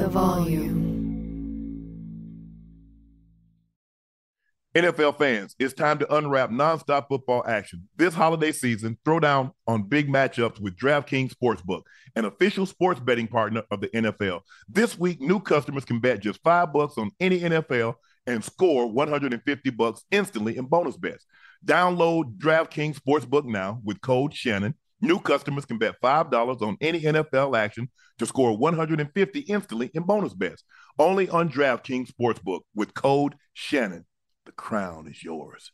the volume. NFL fans, it's time to unwrap nonstop football action. This holiday season, throw down on big matchups with DraftKings Sportsbook, an official sports betting partner of the NFL. This week, new customers can bet just five bucks on any NFL and score 150 bucks instantly in bonus bets. Download DraftKings Sportsbook now with code Shannon. New customers can bet $5 on any NFL action to score 150 instantly in bonus bets. Only on DraftKings Sportsbook with code Shannon. The crown is yours.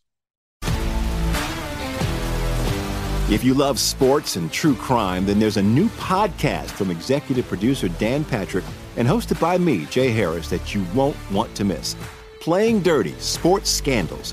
If you love sports and true crime, then there's a new podcast from executive producer Dan Patrick and hosted by me, Jay Harris, that you won't want to miss. Playing Dirty Sports Scandals.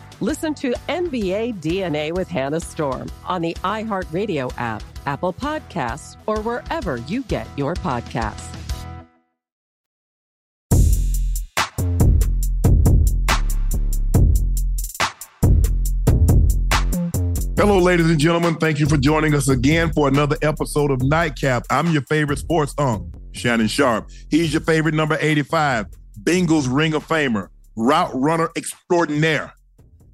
Listen to NBA DNA with Hannah Storm on the iHeartRadio app, Apple Podcasts, or wherever you get your podcasts. Hello, ladies and gentlemen. Thank you for joining us again for another episode of Nightcap. I'm your favorite sports unk, Shannon Sharpe. He's your favorite number 85, Bengals Ring of Famer, route runner extraordinaire,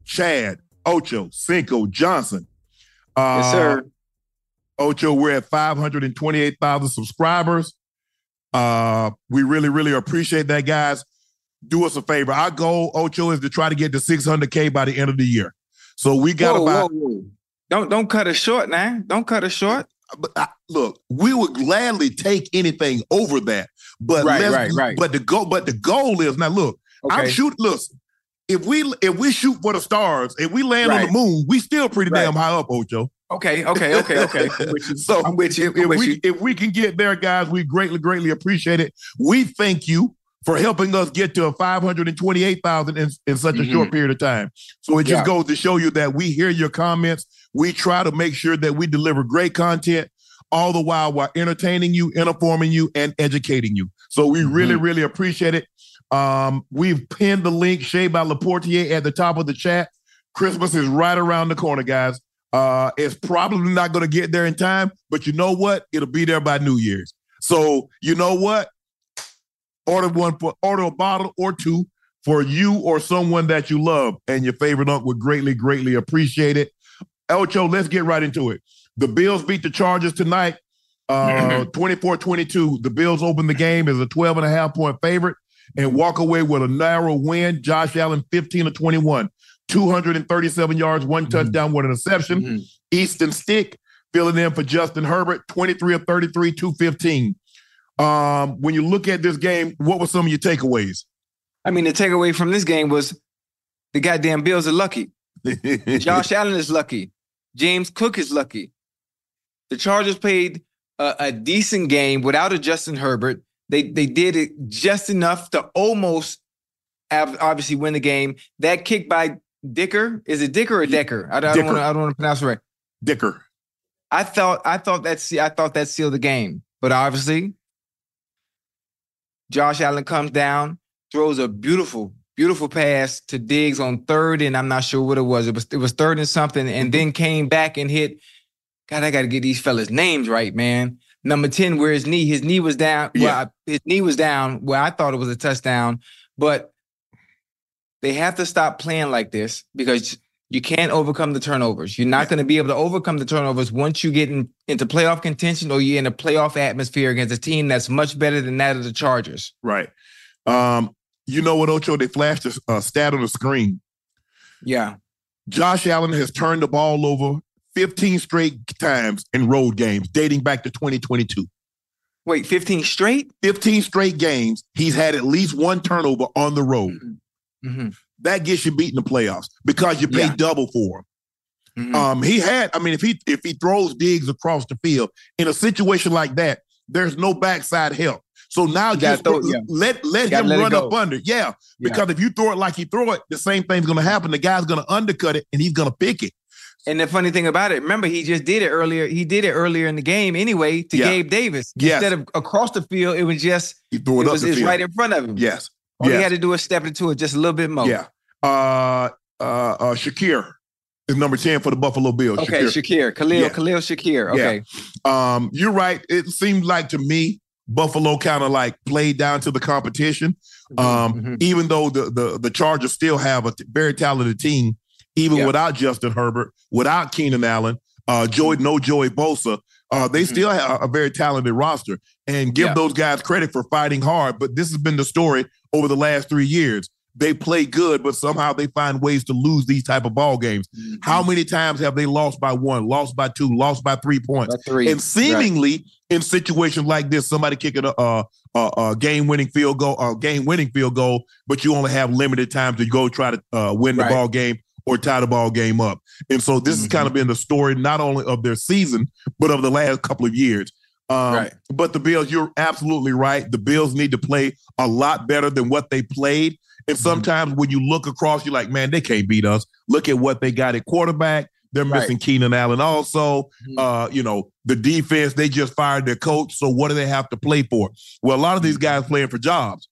Chad Ochocinco Johnson. Uh, Yes, sir. Ocho, we're at 528,000 subscribers. Uh, we really, really appreciate that, guys. Do us a favor. Our goal, Ocho, is to try to get to 600K by the end of the year. So we got Whoa, about. whoa, whoa. Don't don't cut us short man. Don't cut us short. But I, look, we would gladly take anything over that. But Right, right, right. But the goal, but the goal is now. Look, I'm Okay. shooting. Listen, if we if we shoot for the stars, if we land on the moon, we still pretty Right. damn high up, Ocho. Okay, okay, okay, okay. I'm with you. so I'm with you. If, I'm if with we you. if we can get there, guys, we greatly greatly appreciate it. We thank you for helping us get to 528,000 in, in such a Mhm. short period of time. So it just Yeah. goes to show you that we hear your comments. We try to make sure that we deliver great content all the while while entertaining you, informing you, and educating you. So we really, Mm-hmm. really appreciate it. Um, we've pinned the link, Shea by Laportier, at the top of the chat. Christmas is right around the corner, guys. Uh, it's probably not going to get there in time, but you know what? It'll be there by New Year's. So you know what? Order one for order a bottle or two for you or someone that you love, and your favorite uncle would greatly, greatly appreciate it. Ocho, let's get right into it. The Bills beat the Chargers tonight, uh, 24-22. The Bills open the game as a 12 and a half point favorite and walk away with a narrow win. Josh Allen, 15 to 21, 237 yards, one touchdown, one interception. Mhm. Easton Stick filling in for Justin Herbert, 23 of 33, 215. Um, when you look at this game, what were some of your takeaways? I mean, the takeaway from this game was the goddamn Bills are lucky. Josh Allen is lucky. James Cook is lucky. The Chargers played a, a decent game without a Justin Herbert. They they did it just enough to almost ob- obviously win the game. That kick by Dicker is it Dicker or Decker? I, don't- don't want to I don't want to pronounce it right. Dicker. I thought I thought that I thought that sealed the game, but obviously, Josh Allen comes down, throws a beautiful, beautiful pass to Diggs on third, and I'm not sure what it was. It was it was third and something, and mm-hmm. then came back and hit God, I got to get these fellas' names right, man. Number 10, where his knee, his knee was down. Well, Yeah. I- his knee was down where I thought it was a touchdown, but they have to stop playing like this because you can't overcome the turnovers. You're not going to be able to overcome the turnovers once you get in, into playoff contention or you're in a playoff atmosphere against a team that's much better than that of the Chargers. Right. Um, you know what, Ocho? They flashed a uh, stat on the screen. Yeah. Josh Allen has turned the ball over 15 straight times in road games dating back to 2022. Wait, 15 straight? 15 straight games, he's had at least one turnover on the road. Mm-hmm. That gets you beat in the playoffs because you pay Yeah. double for him. Mhm. Um, he had, I mean, if he if he throws Diggs across the field in a situation like that, there's no backside help. So now You just throw- yeah. let let him let run up under. Yeah, Yeah. because if you throw it like he throw it, the same thing's gonna happen. The guy's gonna undercut it and he's gonna pick it. And the funny thing about it, remember he just did it earlier. He did it earlier in the game anyway to Yeah. Gabe Davis. Yes. Instead of across the field, it was just He threw it it, was it's right in front of him. yes. All he had to do was step into it just a little bit more. Yeah. Uh uh uh Shakir is number 10 for the Buffalo Bills. Okay, Shakir. Shakir, Khalil, Yeah. Khalil Shakir. Okay. Um, you're right. It seemed like to me, Buffalo kind of like played down to the competition. Um, Mhm. even though the the the Chargers still have a t- very talented team, even Yeah. without Justin Herbert, without Keenan Allen, uh, Joey, no Joey Bosa, uh, they Mhm. still have a very talented roster. And give Yeah. those guys credit for fighting hard. But this has been the story over the last three years. They play good, but somehow they find ways to lose these type of ball games. How many times have they lost by one, lost by two, lost by three points? By three. And seemingly in situations like this, somebody kicking a, a, a, game-winning field goal, a game-winning field goal, but you only have limited time to go try to uh, win the Right. ball game or tie the ball game up. And so this has Mhm. kind of been the story not only of their season, but of the last couple of years. Um, Right. But the Bills, you're absolutely right. The Bills need to play a lot better than what they played. And Mm-hmm. sometimes when you look across, you're like, man, they can't beat us. Look at what they got at quarterback. They're Right. missing Keenan Allen also. Mhm. Uh, you know, the defense, they just fired their coach. So what do they have to play for? Well, a lot of these guys playing for jobs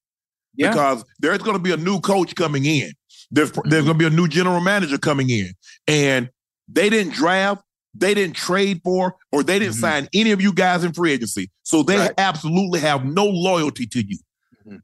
Yeah. because there's going to be a new coach coming in. There's there's going to be a new general manager coming in, and they didn't draft, they didn't trade for, or they didn't Mhm. sign any of you guys in free agency. So they Right. absolutely have no loyalty to you. Mhm.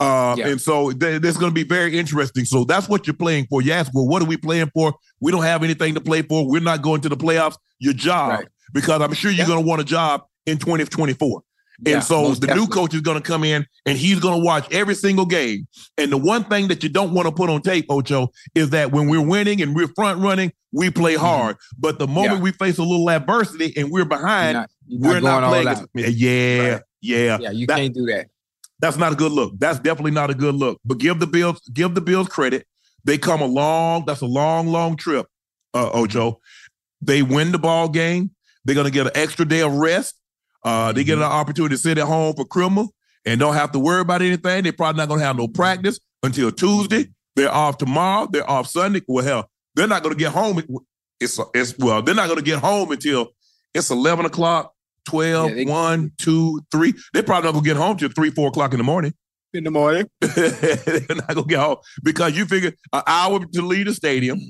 Uh, Yeah. And so th- this is going to be very interesting. So that's what you're playing for. You ask, well, what are we playing for? We don't have anything to play for. We're not going to the playoffs. Your job, Right. because I'm sure you're Yeah. going to want a job in 2024. Yeah, and so the new coach is going to come in and he's going to watch every single game. And the one thing that you don't want to put on tape, Ocho, is that when we're winning and we're front running, we play hard. But the moment Mm-hmm. Yeah. we face a little adversity and we're behind, not, we're not not, playing. as- Yeah, Right. yeah. Yeah, you That- can't do that. That's not a good look. That's definitely not a good look. But give the Bills, give the Bills credit. They come a long, that's a long, long trip, uh, Ocho. They win the ball game. They're gonna get an extra day of rest. Uh, they get an opportunity to sit at home for Christmas and don't have to worry about anything. They're probably not gonna have no practice until Tuesday. They're off tomorrow. They're off Sunday. Well, hell, they're not gonna get home. It's it's well, they're not gonna get home until it's 11 o'clock, 12, Yeah, they- 1, 2, 3. They're probably not gonna get home till 3, 4 o'clock in the morning. In the morning. they're not gonna get home because you figure an hour to leave the stadium,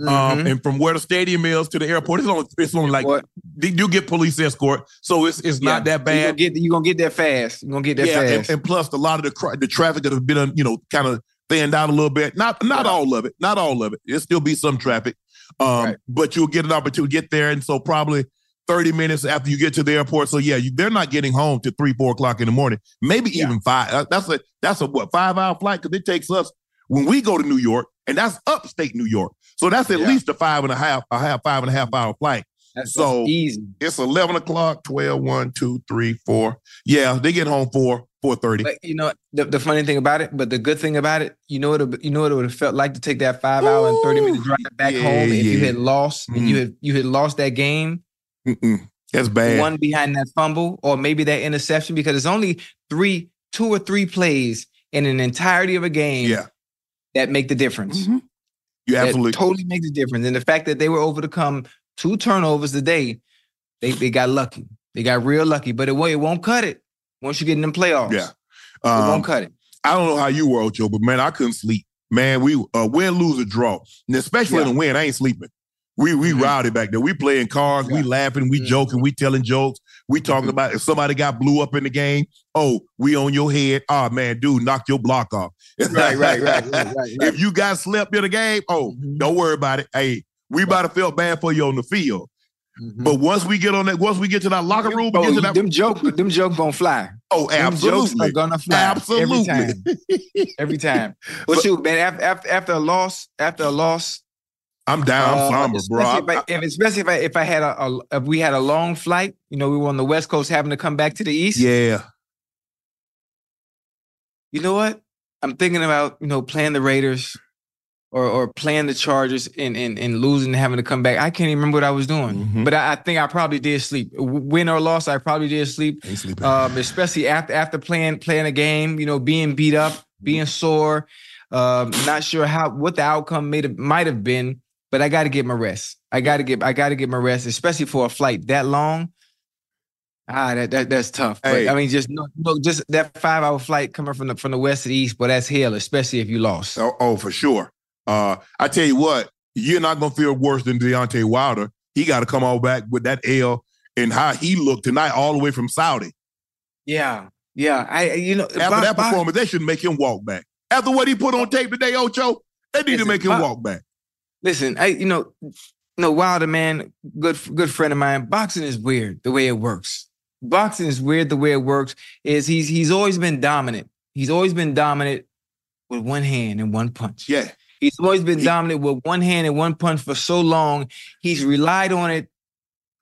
um, Mhm. and from where the stadium is to the airport, it's only it's only like What? you get police escort, so it's it's not Yeah. that So you bad. get you gonna get there fast. You're gonna get there yeah, and, fast. and plus a lot of the the traffic that have been you know kind of thinned out a little bit. Not not Yeah. all of it, not all of it. There'll still be some traffic, um, Right. but you'll get an opportunity to get there, and so probably. 30 minutes after you get to the airport. So yeah, you, they're not getting home to three, four o'clock in the morning, maybe Yeah. even five. That's a that's a what five hour flight because it takes us when we go to New York, and that's upstate New York. So that's at Yeah. least a five and a half, a half, five and a half hour flight. That's, so- easy. It's 11 o'clock, 12, 1, 2, 3, 4. Yeah, they get home 4, 4.30. But you know the, the funny thing about it, but the good thing about it, you know what it, you know what it would have felt like to take that five hour and thirty minute drive back Yeah, home if you yeah. had lost and you had you had lost that game, Mm-mm. That's bad. one behind that fumble or maybe that interception because it's only three, two or three plays in an entirety of a game yeah. that make the difference. Mhm. You absolutely. totally makes a difference. And the fact that they were able to come two turnovers today, they they got lucky. They got real lucky, but it it won't cut it once you get in the playoffs. Yeah. it Um, won't cut it. I don't know how you were, Ocho, but man, I couldn't sleep. Man, we uh, win, lose, or draw. And especially in Yeah. a win, I ain't sleeping. We we Mhm. rowdy back there. We playing cards, we laughing, we Mhm. joking, we telling jokes. We talking Mhm. about if somebody got blew up in the game. Oh, we on your head. Oh man, dude, knock your block off. Right, right, right, right, right, if you got slept in the game, oh, Mhm. don't worry about it. Hey, we might have felt bad for you on the field. Mhm. But once we get on that, once we get to that locker room, we get to that, them joke, them joke gonna fly. oh, jokes absolutely. gonna fly. Absolutely. Every time. Every time. Well, shoot, man. After, after after a loss, after a loss, I'm down uh, somber, bro. especially I- If, I, if especially if I if I had a, a if we had a long flight, you know, we were on the West Coast having to come back to the East. yeah. You know what? I'm thinking about you know playing the Raiders, or or playing the Chargers and and, and losing and having to come back. I can't even remember what I was doing, Mhm. but I, I think I probably did sleep. Win or loss, I probably did sleep. Um, especially after after playing playing a game, you know, being beat up, being sore, um, not sure how what the outcome may have might have been, but I got to get my rest. I got to get I got to get my rest, especially for a flight that long. Ah, that, that that's tough. Hey. But I mean, just no, no, just that five hour flight coming from the from the west to the east, but that's hell, especially if you lost. Oh, oh, for sure. Uh, I tell you what, you're not gonna feel worse than Deontay Wilder. He got to come all back with that L and how he looked tonight, all the way from Saudi. Yeah, yeah. I you know After that performance, they should make him walk back. After what he put on tape today, Ocho, they need to make him walk back. Listen, I you know, no Wilder man, good good friend of mine. Boxing is weird the way it works. Boxing is weird the way it works. Is he's he's always been dominant. He's always been dominant with one hand and one punch. Yeah, He's always been He- dominant with one hand and one punch for so long. He's relied on it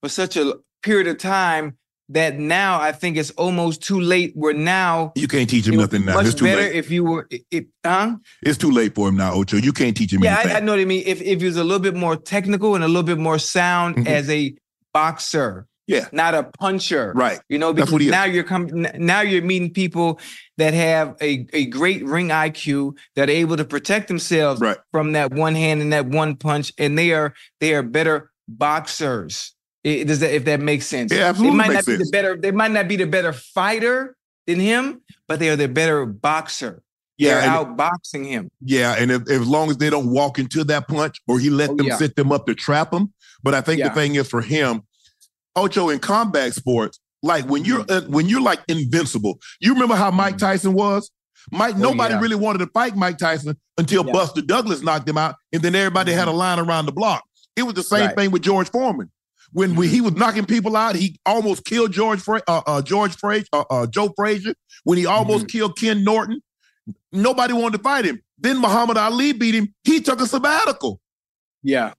for such a period of time that now I think it's almost too late. Where now you can't teach him it would be nothing now. much It's too better late. if you were it, it- huh? It's too late for him now, Ocho. You can't teach him Yeah, anything. I, I know what I mean. If if he was a little bit more technical and a little bit more sound Mhm. as a boxer, Yeah. not a puncher, Right. You know, because now you're coming. Now you're meeting people that have a, a great ring IQ that are able to protect themselves Right. from that one hand and that one punch, and they are they are better boxers. I- does that if that makes sense? Yeah, absolutely They might not be sense. the better. They might not be the better fighter than him, but they are the better boxer. Yeah, They're and- outboxing him. Yeah, and if, as long as they don't walk into that punch or he let Oh, them yeah. sit them up to trap him. But I think Yeah. the thing is for him, Ocho in combat sports, like when you're Mm-hmm. uh, when you're like invincible. You remember how Mike Tyson was? Mike, Oh, nobody yeah. really wanted to fight Mike Tyson until. Buster Douglas knocked him out, and then everybody had a line around the block. It was the same Right. thing with George Foreman. When we, he was knocking people out, he almost killed George Fra- uh, uh, George Frazier, uh, uh, Joe Frazier. When he almost killed Ken Norton, nobody wanted to fight him. Then Muhammad Ali beat him. He took a sabbatical Yeah.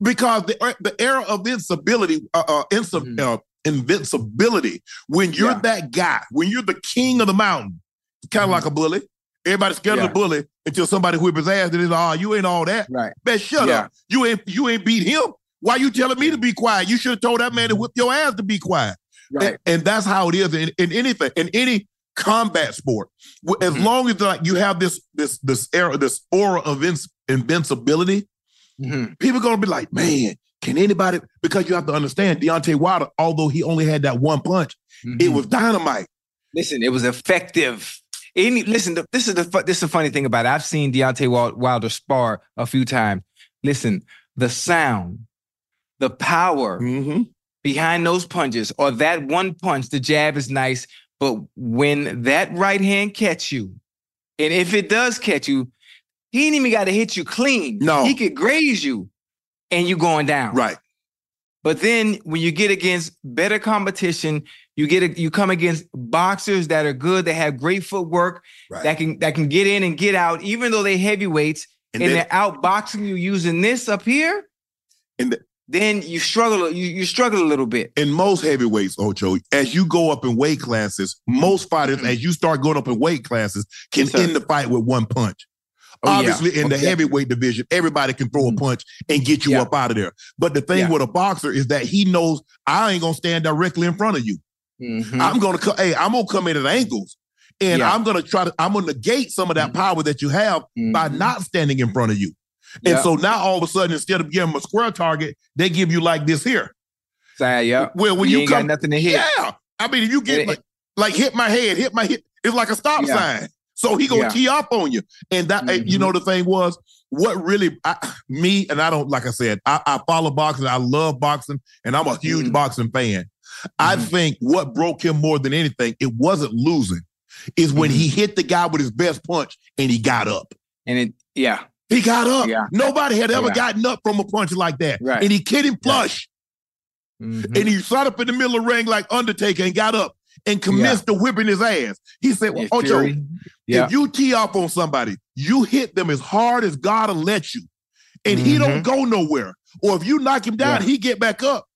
because the er, the era of invincibility, uh, uh, Mhm. uh, invincibility. When you're Yeah. that guy, when you're the king of the mountain, kind of Mhm. like a bully. Everybody's scared of the bully until somebody whip his ass. Then it's oh, you ain't all that. Right. Man, shut Yeah. up. You ain't you ain't beat him. Why you telling me to be quiet? You should have told that man to whip your ass to be quiet. Right. And, and that's how it is in, in anything, in any combat sport. As Mhm. long as like you have this this this era, this aura of invincibility, Mhm. people gonna be like, man, can anybody? Because you have to understand, Deontay Wilder, although he only had that one punch, it Mhm. was dynamite. Listen, it was effective. Any listen, th- this is the this is the funny thing about it. I've seen Deontay Wilder spar a few times. Listen, the sound, the power Mm-hmm. behind those punches, or that one punch, the jab is nice, but when that right hand catch you, and if it does catch you, he ain't even got to hit you clean. No. he could graze you, and you going down. Right. But then when you get against better competition, you get a, you come against boxers that are good, that have great footwork, Right. that can that can get in and get out, even though they heavyweights, And and, then- they're outboxing you using this up here. And the- then you struggle, you, you struggle a little bit. in most heavyweights, Ocho, as you go up in weight classes, most fighters, Mhm. as you start going up in weight classes, can Yes, end the fight with one punch. Oh, yeah. Obviously, in the Okay. heavyweight division, everybody can throw a Mhm. punch and get you Yeah. up out of there. But the thing Yeah. with a boxer is that he knows I ain't gonna stand directly in front of you. Mhm. I'm gonna hey, I'm gonna come in at angles. And Yeah. I'm gonna try to I'm gonna negate some of that Mhm. power that you have by Mhm. not standing in front of you. And Yeah. so now all of a sudden, instead of giving them a square target, they give you like this here. Yeah. Well, when you, you, ain't come, got nothing to hit. yeah. I mean, if you get It- like, like hit my head, hit my hit, it's like a stop Yeah. sign. So he gonna Yeah. tee up on you. And that eh, you know the thing was what really I, me and I don't like I said I, I, follow boxing. I love boxing, and I'm a huge mm-hmm. boxing fan. Mm-hmm. I think what broke him more than anything, it wasn't losing, is when mm-hmm. he hit the guy with his best punch and he got up. And it, yeah, he got up. Yeah. Nobody had ever yeah. gotten up from a punch like that. Right. And he hit him flush. Mm-hmm. And he sat up in the middle of the ring like Undertaker and got up and commenced yeah. to whipping his ass. He said, well, Ocho, if you tee off on somebody, you hit them as hard as God will let you. And mm-hmm. he don't mm-hmm. go nowhere. Or if you knock him down, he get back up.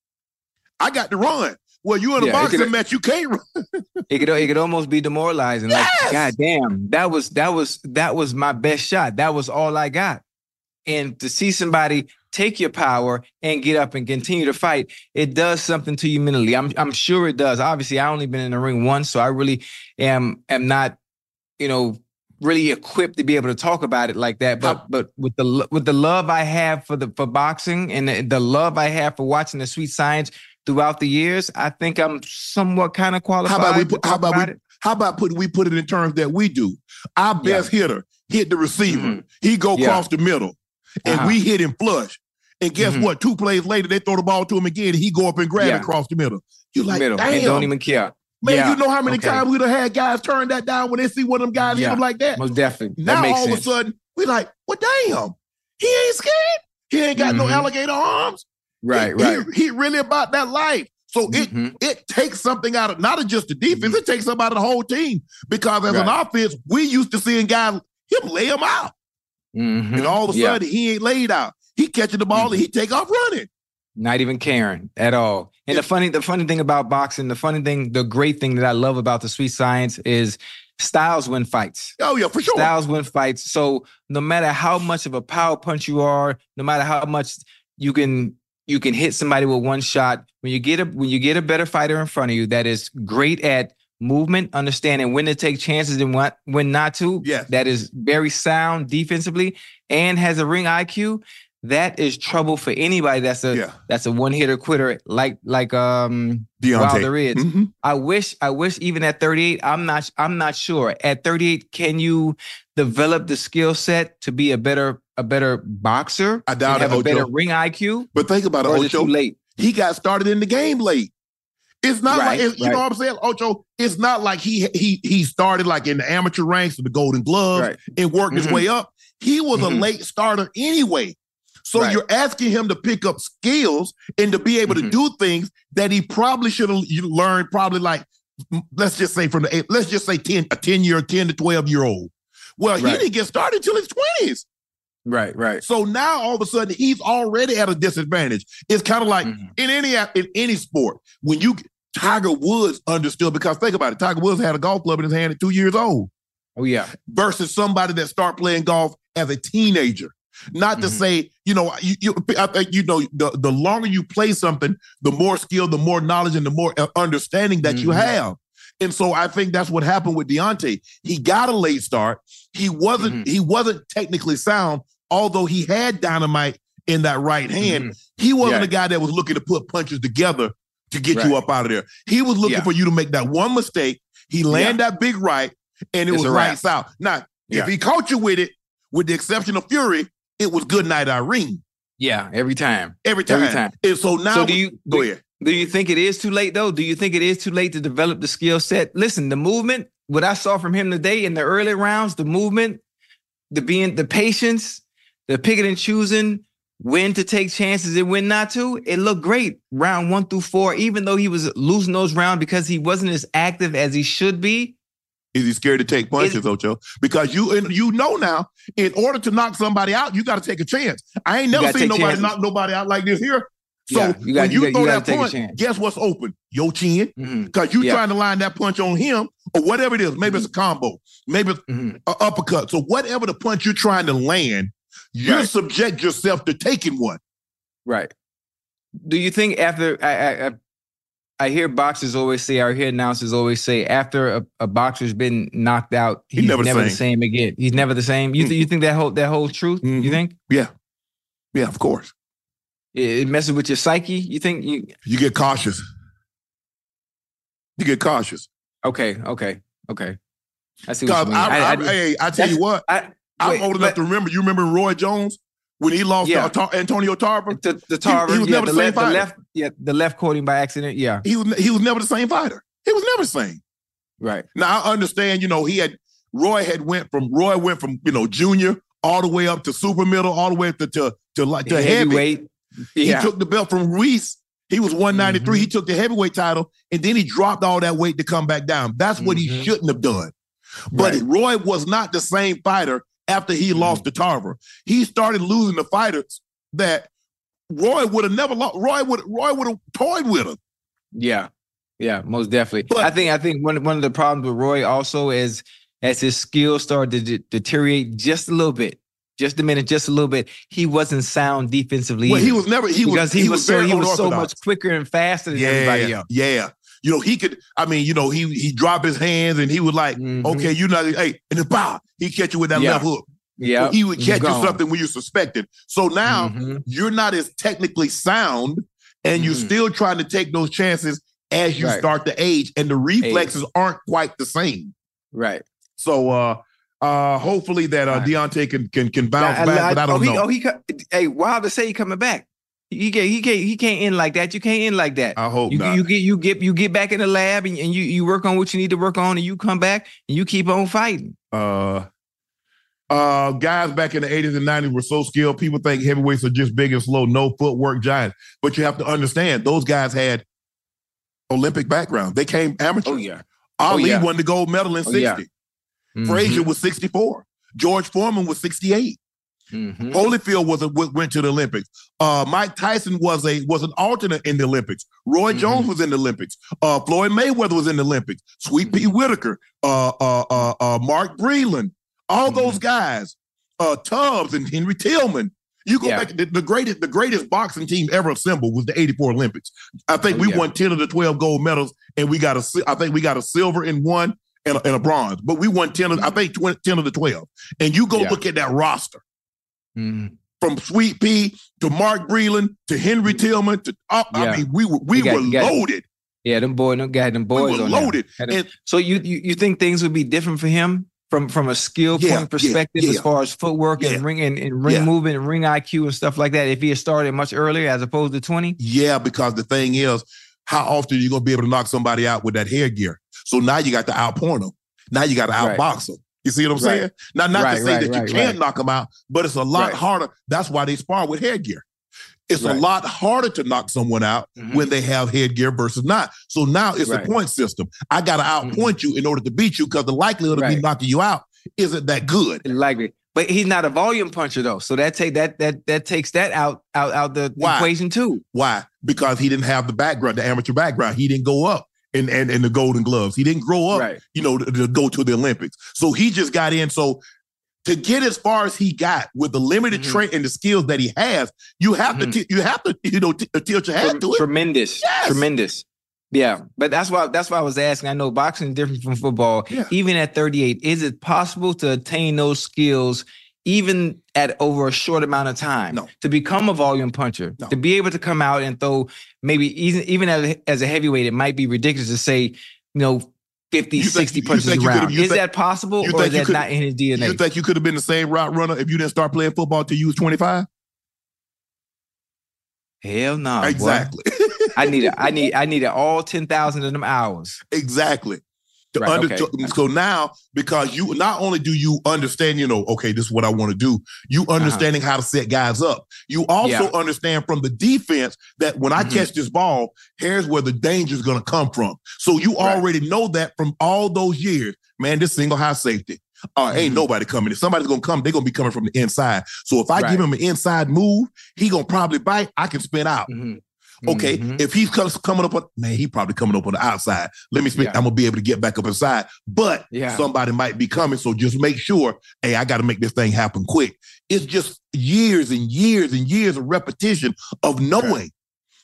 I got to run. Well, you in a boxing could, match, you can't run. it could it could almost be demoralizing. Yes! Like, God damn, that was that was that was my best shot. That was all I got. And to see somebody take your power and get up and continue to fight, it does something to you mentally. I'm I'm sure it does. Obviously, I only been in the ring once, so I really am am not, you know, really equipped to be able to talk about it like that. But but with the with the love I have for the for boxing and the, the love I have for watching the sweet science throughout the years, I think I'm somewhat kind of qualified. How about we put, how about, about we, how about put we put it in terms that we do? Our best yeah. hitter hit the receiver. Mm-hmm. He go yeah. across the middle, and uh-huh. we hit him flush. And guess mm-hmm. what? Two plays later, they throw the ball to him again. And he go up and grab yeah. it across the middle. You like, middle. damn. And don't even care. Man, yeah. you know how many okay. times we'd have had guys turn that down when they see one of them guys yeah. hit them like that? Most definitely. Now all sense. of a sudden, we like, well, damn, he ain't scared. He ain't got mm-hmm. no alligator arms. Right, he, right. He, he, really about that life. So mm-hmm. it it takes something out of not just the defense, mm-hmm. it takes something out of the whole team. Because as right. an offense, we used to seeing guys him lay him out. Mm-hmm. And all of a sudden he ain't laid out. He catching the ball and he take off running. Not even caring at all. And the funny, the funny thing about boxing, the funny thing, the great thing that I love about the sweet science is styles win fights. Oh yeah, for sure. Styles win fights. So no matter how much of a power punch you are, no matter how much you can you can hit somebody with one shot, when you get a when you get a better fighter in front of you that is great at movement, understanding when to take chances and what when not to. Yeah. That is very sound defensively and has a ring IQ that is trouble for anybody that's a yeah. that's a one hitter quitter like like um Deontay. Wilder is. Mm-hmm. I wish I wish even at 38 I'm not I'm not sure at 38 can you develop the skill set to be a better a better boxer? I doubt it. have it, a better ring IQ. But think about it, Ocho. It too late. He got started in the game late. It's not right, like you right. know what I'm saying, Ocho. It's not like he he he started like in the amateur ranks of the Golden Gloves right. and worked mm-hmm. his way up. He was mm-hmm. a late starter anyway. So right. you're asking him to pick up skills and to be able mm-hmm. to do things that he probably should have learned probably like let's just say from the let's just say 10 a 10 year 10 to 12 year old. Well, right. he didn't get started till his 20s. Right, right. So now all of a sudden he's already at a disadvantage. It's kind of like mm-hmm. in any in any sport when you Tiger Woods understood because think about it, Tiger Woods had a golf club in his hand at two years old. Oh yeah. Versus somebody that start playing golf as a teenager. Not to mm-hmm. say, you know, you you, I, you know, the, the longer you play something, the more skill, the more knowledge, and the more uh, understanding that mm-hmm. you have. And so I think that's what happened with Deontay. He got a late start. He wasn't mm-hmm. he wasn't technically sound, although he had dynamite in that right hand. Mm-hmm. He wasn't yeah. a guy that was looking to put punches together to get right. you up out of there. He was looking yeah. for you to make that one mistake. He landed yeah. that big right, and it it's was right south. Now, if he caught you with it, with the exception of Fury, it was good night Irene. Yeah, every time. Every time. Every time. And so now so do you go ahead. Do you think it is too late though? Do you think it is too late to develop the skill set? Listen, the movement, what I saw from him today in the early rounds, the movement, the being the patience, the picking and choosing, when to take chances and when not to, it looked great. Round one through four, even though he was losing those rounds because he wasn't as active as he should be, is he scared to take punches, Ocho? Because you and you know now, in order to knock somebody out, you got to take a chance. I ain't never seen nobody chances. knock nobody out like this here. So yeah, you got, when you, you throw that punch, guess what's open? Your chin. Because mm-hmm. you yeah. trying to line that punch on him or whatever it is. Maybe it's a combo. Maybe it's mm-hmm. an uppercut. So whatever the punch you're trying to land, you right. subject yourself to taking one. Right. Do you think after I, I, I hear boxers always say, I hear announcers always say, after a, a boxer's been knocked out, he's, he's never, never the, same. the, same. again. He's never the same. You, th- you think that whole that whole truth? Mm-hmm. You think? Yeah, yeah, of course. It, it messes with your psyche. You think you? You get cautious. You get cautious. Okay, okay, okay. I see. What you mean. I, I, I, hey, I tell you what. I, I'm Wait, old enough but- to remember. You remember Roy Jones when he lost Yeah. to Antonio Tarver? The, the Tarver, he was yeah, never the, the same left, the left, yeah, the left caught him by accident. Yeah, He was he was never the same fighter. He was never the same. right. Now I understand. You know, he had Roy had went from Roy went from you know junior all the way up to super middle, all the way up to to to, like to heavy. Heavyweight. He Yeah, took the belt from Ruiz. He was 193. Mhm. He took the heavyweight title, and then he dropped all that weight to come back down. That's what he Mhm. shouldn't have done. But Right. Roy was not the same fighter after he Mm-hmm. lost to Tarver. He started losing the fighters that Roy would have never lost. Roy would Roy would have toyed with him. yeah, yeah, most definitely. But- I think I think one one of the problems with Roy also is as his skills started to de- deteriorate just a little bit, just a minute, just a little bit. He wasn't sound defensively. Well, he was never. He because was. he, was, so he was so much quicker and faster than everybody Yeah, else. yeah. You know, he could. I mean, you know, he he dropped his hands and he was like, Mhm. "Okay, you know, hey," and then pow, he catch you with that Yeah. left hook. Yeah, he would catch you something when you suspected. So now Mhm. you're not as technically sound, and you're Mhm. still trying to take those chances as you Right. start to age, and the reflexes aren't quite the same. right. So, uh, uh, hopefully that uh. Deontay can can can bounce I- back, I- but I don't oh, he, know. Oh, he, hey, wild to say he coming back. He can't, he can't, he can't end like that. You can't end like that. I hope You, not. you get, you get, you get back in the lab and, and you, you work on what you need to work on, and you come back and you keep on fighting. uh, uh, guys back in the 80s and 90s were so skilled. People think heavyweights are just big and slow, no footwork giants. But you have to understand, those guys had Olympic background. They came amateur. Oh yeah, Ali yeah. won the gold medal in Oh, 60. yeah. Frazier was 64. George Foreman was 68. Mhm. Holyfield was a, went to the Olympics. Uh, Mike Tyson was a was an alternate in the Olympics. Roy Mhm. Jones was in the Olympics. Uh, Floyd Mayweather was in the Olympics. Sweet Pea Whitaker, uh, uh, uh, uh, Mark Breland, all Mhm. those guys, uh, Tubbs and Henry Tillman. You go Yeah. back the, the greatest the greatest boxing team ever assembled was the '84 Olympics. I think Oh, we yeah. won ten of the twelve gold medals, and we got a I think we got a silver in one and a, and a bronze, but we won ten of I think 20, ten of the twelve. And you go Yeah. look at that roster Mhm. from Sweet Pea to Mark Breland to Henry Tillman to oh, Yeah. I mean we were we got- were loaded. Yeah, them boy, them got them We boys were on loaded. And So you, you you think things would be different for him from from a skill Yeah, point yeah, perspective as far as footwork Yeah. and ring and, and ring Yeah. movement and ring IQ and stuff like that if he had started much earlier as opposed to 20? yeah, because the thing is, how often are you gonna be able to knock somebody out with that headgear? So now you got to outpoint them. Now you got to Right. outbox them. You see what I'm Right. saying? Now, not Right, to say right, that you right, can't right. knock them out, but it's a lot Right. harder. That's why they spar with headgear. It's a lot harder to knock someone out Mhm. when they have headgear versus not. So now it's Right. Mm-hmm. a point system. I got to outpoint you in order to beat you because the likelihood of me knocking you out isn't that good. Likely. But he's not a volume puncher though. So that take that that that takes that out out out the Why? equation too. Why? Because he didn't have the background, the amateur background. He didn't go up in, in, in the Golden Gloves. He didn't grow up, Right. you know, to, to go to the Olympics. So he just got in. So to get as far as he got with the limited Mhm. trait and the skills that he has, you have Mhm. to you have to you know t- tilt your hat to it. tremendous. Yes. Tremendous. Yeah. But that's why that's why I was asking. I know boxing is different from football. Yeah. Even at 38, is it possible to attain those skills even at over a short amount of time No. to become a volume puncher, No. to be able to come out and throw maybe even even as a, heavyweight, it might be ridiculous to say, you know, 50, You 60 you punches you around. you Is think- that possible you or think is you that could- not in his DNA? You think you could have been the same route runner if you didn't start playing football till you was 25? Hell no. boy. exactly. I need a, I need I need all 10,000 of them hours. Exactly. To Right, under, okay. so now, because you not only do you understand, you know, okay, this is what I want to do, you understanding how to set guys up. You also Uh-huh. Yeah. understand from the defense that when I Mhm. catch this ball, here's where the danger is going to come from. So you Right. already know that from all those years. Man, this single high safety. Uh, ain't Mhm. nobody coming. If somebody's gonna come, they're gonna be coming from the inside. So if I Right. give him an inside move, he gonna probably bite. I can spin out. Mhm. Okay, Mhm. if he's coming up on man, he probably coming up on the outside. Let me speak. Yeah. I'm gonna be able to get back up inside, but Yeah. somebody might be coming. So just make sure, hey, I got to make this thing happen quick. It's just years and years and years of repetition of knowing.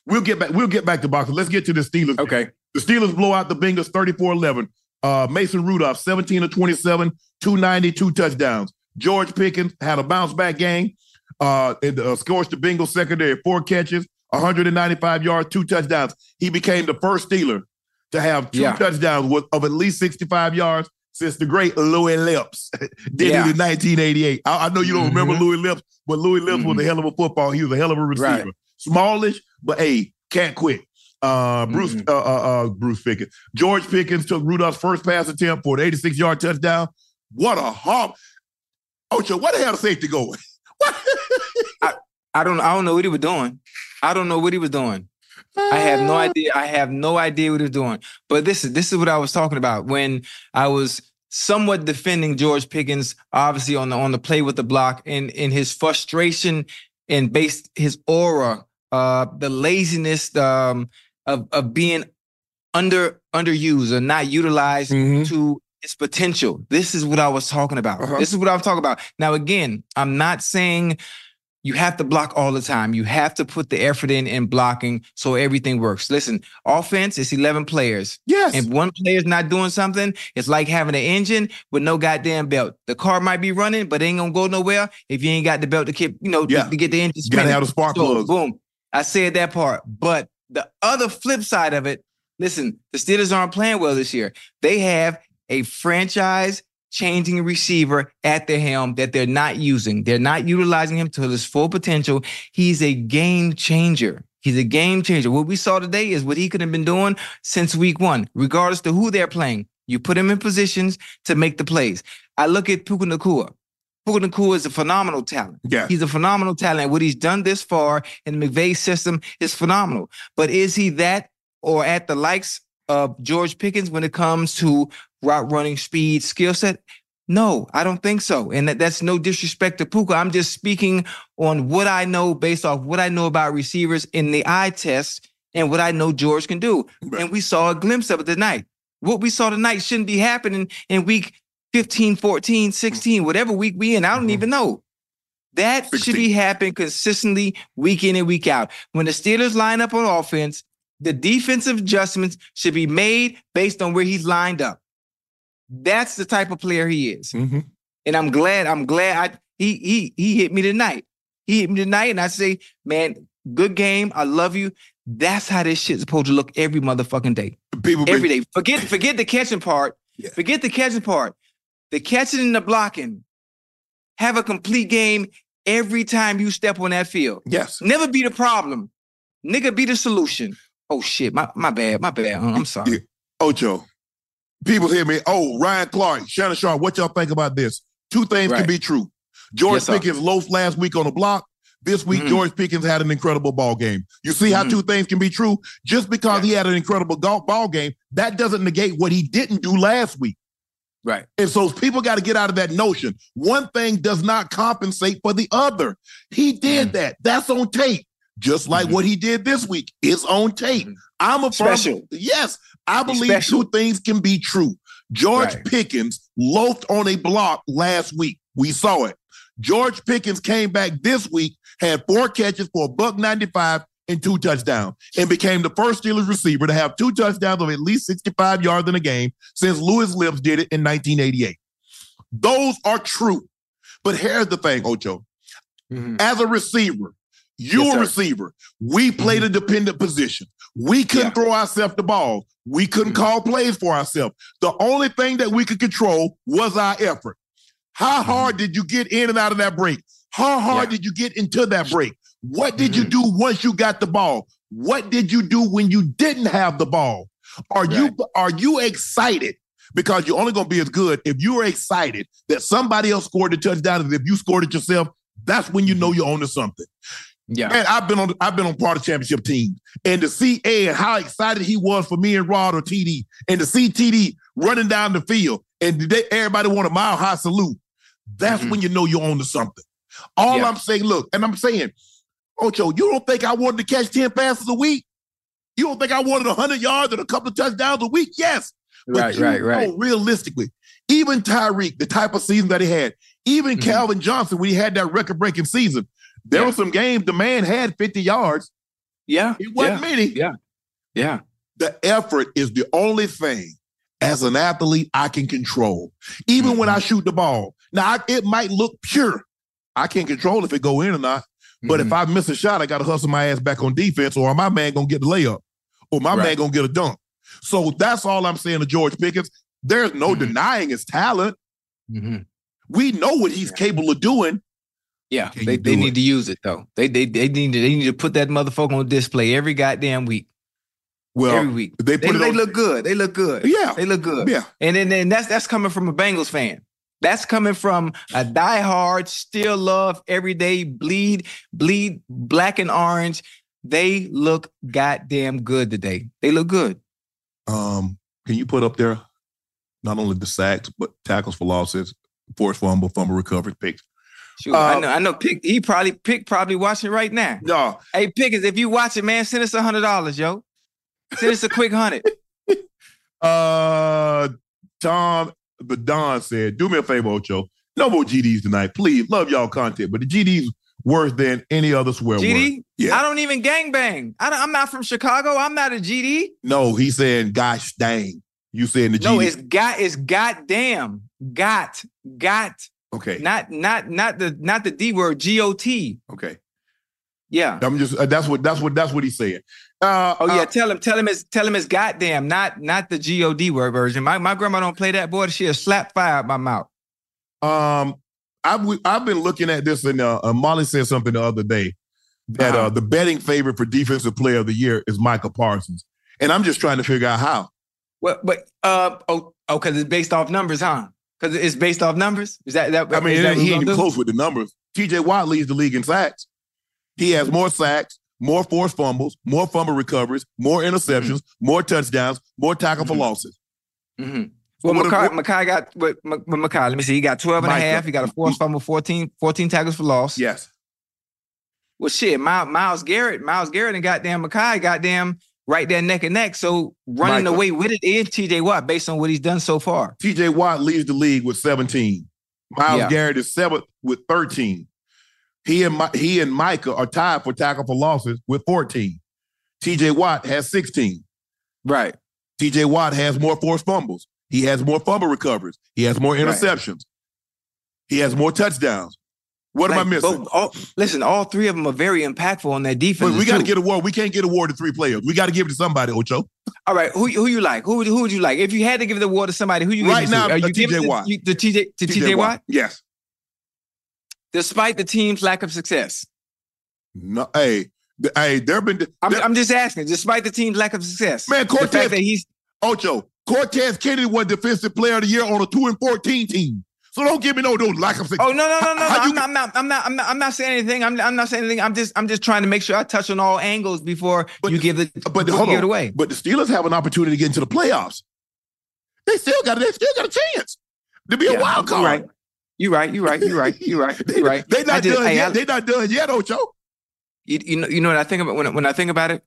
We'll get back. We'll get back to boxing. Let's get to the Steelers. Okay. The Steelers blow out the Bengals 34-11. Uh, Mason Rudolph, 17 to 27, 292 touchdowns. George Pickens had a bounce back game. Uh, and uh, scorched the Bengals secondary, four catches, 195 yards, two touchdowns. He became the first Steeler to have two Yeah. touchdowns with, of at least 65 yards, since the great Louis Lipps did Yeah. it in 1988. I, I know you don't remember Mhm. Louis Lipps, but Louis Lipps was Mhm. a hell of a football. He was a hell of a receiver. Right. Smallish, but hey, can't quit. Uh, Bruce, Mhm. uh, uh, uh, Bruce Pickens. George Pickens took Rudolph's first pass attempt for an 86 yard touchdown. What a hop! Ocho, where the hell safety going? What? I don't I don't know what he was doing. I don't know what he was doing. I have no idea. I have no idea what he was doing. But this is this is what I was talking about when I was somewhat defending George Pickens, obviously on the on the play with the block, and in his frustration and based his aura, uh, the laziness um, of of being under underused or not utilized Mhm. to its potential. This is what I was talking about. Uh-huh. This is what I'm talking about. Now, again, I'm not saying you have to block all the time. You have to put the effort in in blocking so everything works. Listen, offense is 11 players. Yes. If one player's not doing something, it's like having an engine with no goddamn belt. The car might be running, but it ain't gonna go nowhere if you ain't got the belt to keep, you know, to- Yeah. to, get the engine you gotta spinning. have the spark So, plugs. boom. I said that part. But the other flip side of it, listen, the Steelers aren't playing well this year. They have a franchise changing a receiver at the helm that they're not using. They're not utilizing him to his full potential. He's a game changer. He's a game changer. What we saw today is what he could have been doing since week one, regardless to who they're playing. You put him in positions to make the plays. I look at Puka Nacua. Puka Nacua is a phenomenal talent. Yeah. He's a phenomenal talent. What he's done this far in the McVay system is phenomenal. But is he that or at the likes of George Pickens when it comes to route running speed, skill set? No, I don't think so. And that, that's no disrespect to Puka. I'm just speaking on what I know based off what I know about receivers in the eye test and what I know George can do. Right. And we saw a glimpse of it tonight. What we saw tonight shouldn't be happening in week 15, 14, 16, whatever week we in. I don't Mhm. even know. That should be happening consistently week in and week out. When the Steelers line up on offense, the defensive adjustments should be made based on where he's lined up. That's the type of player he is. Mhm. And I'm glad, I'm glad I he he he hit me tonight. He hit me tonight, and I say, man, good game. I love you. That's how this shit's supposed to look every motherfucking day. People Every day. Forget, forget the catching part. Yeah. Forget the catching part. The catching and the blocking. Have a complete game every time you step on that field. Yes. Never be the problem. Nigga be the solution. Oh shit, my, my bad, my bad. I'm sorry. Yeah. Ocho. People hear me. Oh, Ryan Clark, Shannon Sharpe, what y'all think about this? Two things can be true. George Yes, sir. Pickens loafed last week on the block. This week, Mhm. George Pickens had an incredible ball game. You see how Mhm. two things can be true? Just because he had an incredible golf ball game, that doesn't negate what he didn't do last week. Right. And so people got to get out of that notion. One thing does not compensate for the other. He did Mhm. that. That's on tape. Just like Mhm. what he did this week is on tape. I'm a firm- Special. Yes, I believe two things can be true. George Right. Pickens loafed on a block last week. We saw it. George Pickens came back this week, had four catches for a buck 95 and two touchdowns, and became the first Steelers receiver to have two touchdowns of at least 65 yards in a game since Louis Lipps did it in 1988. Those are true. But here's the thing, Ocho. Mhm. As a receiver, you Yes, a receiver. We played a dependent position. We couldn't Yeah. throw ourselves the ball. We couldn't Mhm. call plays for ourselves. The only thing that we could control was our effort. How hard did you get in and out of that break? How hard Mm-hmm. Yeah. did you get into that break? What did you Mhm. do once you got the ball? What did you do when you didn't have the ball? Are you are you excited? Because you're only gonna be as good if you are excited that somebody else scored the touchdown. And if you scored it yourself, that's when you Mm-hmm. know you're on to something. Yeah. Man, I've been on I've been on part of championship teams. And to see Ed and how excited he was for me and Rod or TD, and to see TD running down the field and they, everybody want a mile high salute. That's Mhm. when you know you're on to something. All Yeah. I'm saying, look, and I'm saying, Ocho, you don't think I wanted to catch 10 passes a week? You don't think I wanted 100 yards and a couple of touchdowns a week? Yes. Right, right, right. know realistically, even Tyreek, the type of season that he had, even Mhm. Calvin Johnson, when he had that record breaking season, there Yeah. were some games the man had 50 yards. Yeah. It wasn't yeah. many. Yeah. Yeah. The effort is the only thing as an athlete I can control. Even when I Mm-hmm. shoot the ball. Now, I, it might look pure. I can't control if it go in or not. But Mm-hmm. if I miss a shot, I got to hustle my ass back on defense, or my man gonna get the layup, or my man gonna get a dunk. So that's all I'm saying to George Pickens. There's no Mhm. denying his talent. Mhm. We know what he's capable of doing. Yeah, they, they need it? to use it though. They they they need to they need to put that motherfucker on display every goddamn week. Well, every week. they They, put it they on- look good. They look good. Yeah. They look good. Yeah. And then, then that's that's coming from a Bengals fan. That's coming from a diehard, still love every day, bleed, bleed black and orange. They look goddamn good today. They look good. Um, can you put up there not only the sacks but tackles for losses, forced fumble, fumble recovery picks? Shoot, I Uh, know. I know. Pick. He probably pick. Probably watching right now. No, Hey, Pickens, if you watching, man, send us a hundred dollars, yo. Send us a quick hundred. uh, Tom, but Don said, "Do me a favor, Ocho. No more GDs tonight, please. Love y'all content, but the GDs worse than any other swear word. GD. Yeah. I don't even gangbang. I don't, I'm not from Chicago. I'm not a GD. No, he's saying, gosh dang. You saying the GD? No, it's got. It's goddamn. Got. Got. Okay. Not. Not. Not the. Not the D word. G O T. okay. Yeah. I'm just uh, that's what that's what that's what he's saying. Uh, Oh yeah. uh, tell him. Tell him. It's. Tell him it's goddamn. Not. Not the G O D word version. My my grandma don't play that boy. She'll slap fire out my mouth. Um, I've I've been looking at this, and uh, uh, Molly said something the other day that uh, Uh-huh. the betting favorite for defensive player of the year is Michael Parsons, and I'm just trying to figure out how. Well, but uh oh oh because it's based off numbers, huh? Because it's based off numbers. Is that that? I mean, is that he ain't even close with the numbers. T.J. Watt leads the league in sacks. He has more sacks, more forced fumbles, more fumble recoveries, more interceptions, more touchdowns, more tackle for Mhm. losses. Mm-hmm. Well, What- Makai, Makai got what, what Makai, let me see. He got 12 and a half. He got a forced fumble, 14, 14 tackles for loss. Yes. Well, shit, Myles, Myles Garrett, Myles Garrett and goddamn Makai, goddamn right there neck and neck. So running away with it is TJ Watt based on what he's done so far. T.J. Watt leads the league with 17. Myles Yeah. Garrett is seventh with 13. He and Mi- he and Micah are tied for tackle for losses with 14. T.J. Watt has 16. Right. T.J. Watt has more forced fumbles. He has more fumble recoveries. He has more Right. interceptions. He has more touchdowns. What am I missing? all, listen, all three of them are very impactful on their defense. But we got to get a award. We can't get a award to three players. We got to give it to somebody, Ocho. All right, who who you like? Who would who would you like? If you had to give the award to somebody, who you Right now, to? Are uh, you giving TJ Watt. To, to TJ to TJ Watt, Yes. despite the team's lack of success. No. Hey. Hey. There been I'm, I'm just asking, despite the team's lack of success. Man, the Cortez- fact that he's Ocho. Cortez Kennedy was defensive player of the year on a two and fourteen team. So don't give me no those lack of success. Oh no no no no! no. How you- I'm, not, I'm not I'm not I'm not I'm not saying anything. I'm I'm not saying anything. I'm just I'm just trying to make sure I touch on all angles before But- you give the but hold you on. give it away. But the Steelers have an opportunity to get into the playoffs. They still got they still got a chance to be a wild card. You're right. You're right. You're right. You're right. You're right. They, You're right. they I not just- done hey, yet. I- they not done yet, Ocho. you, you know you know what I think about when when I think about it.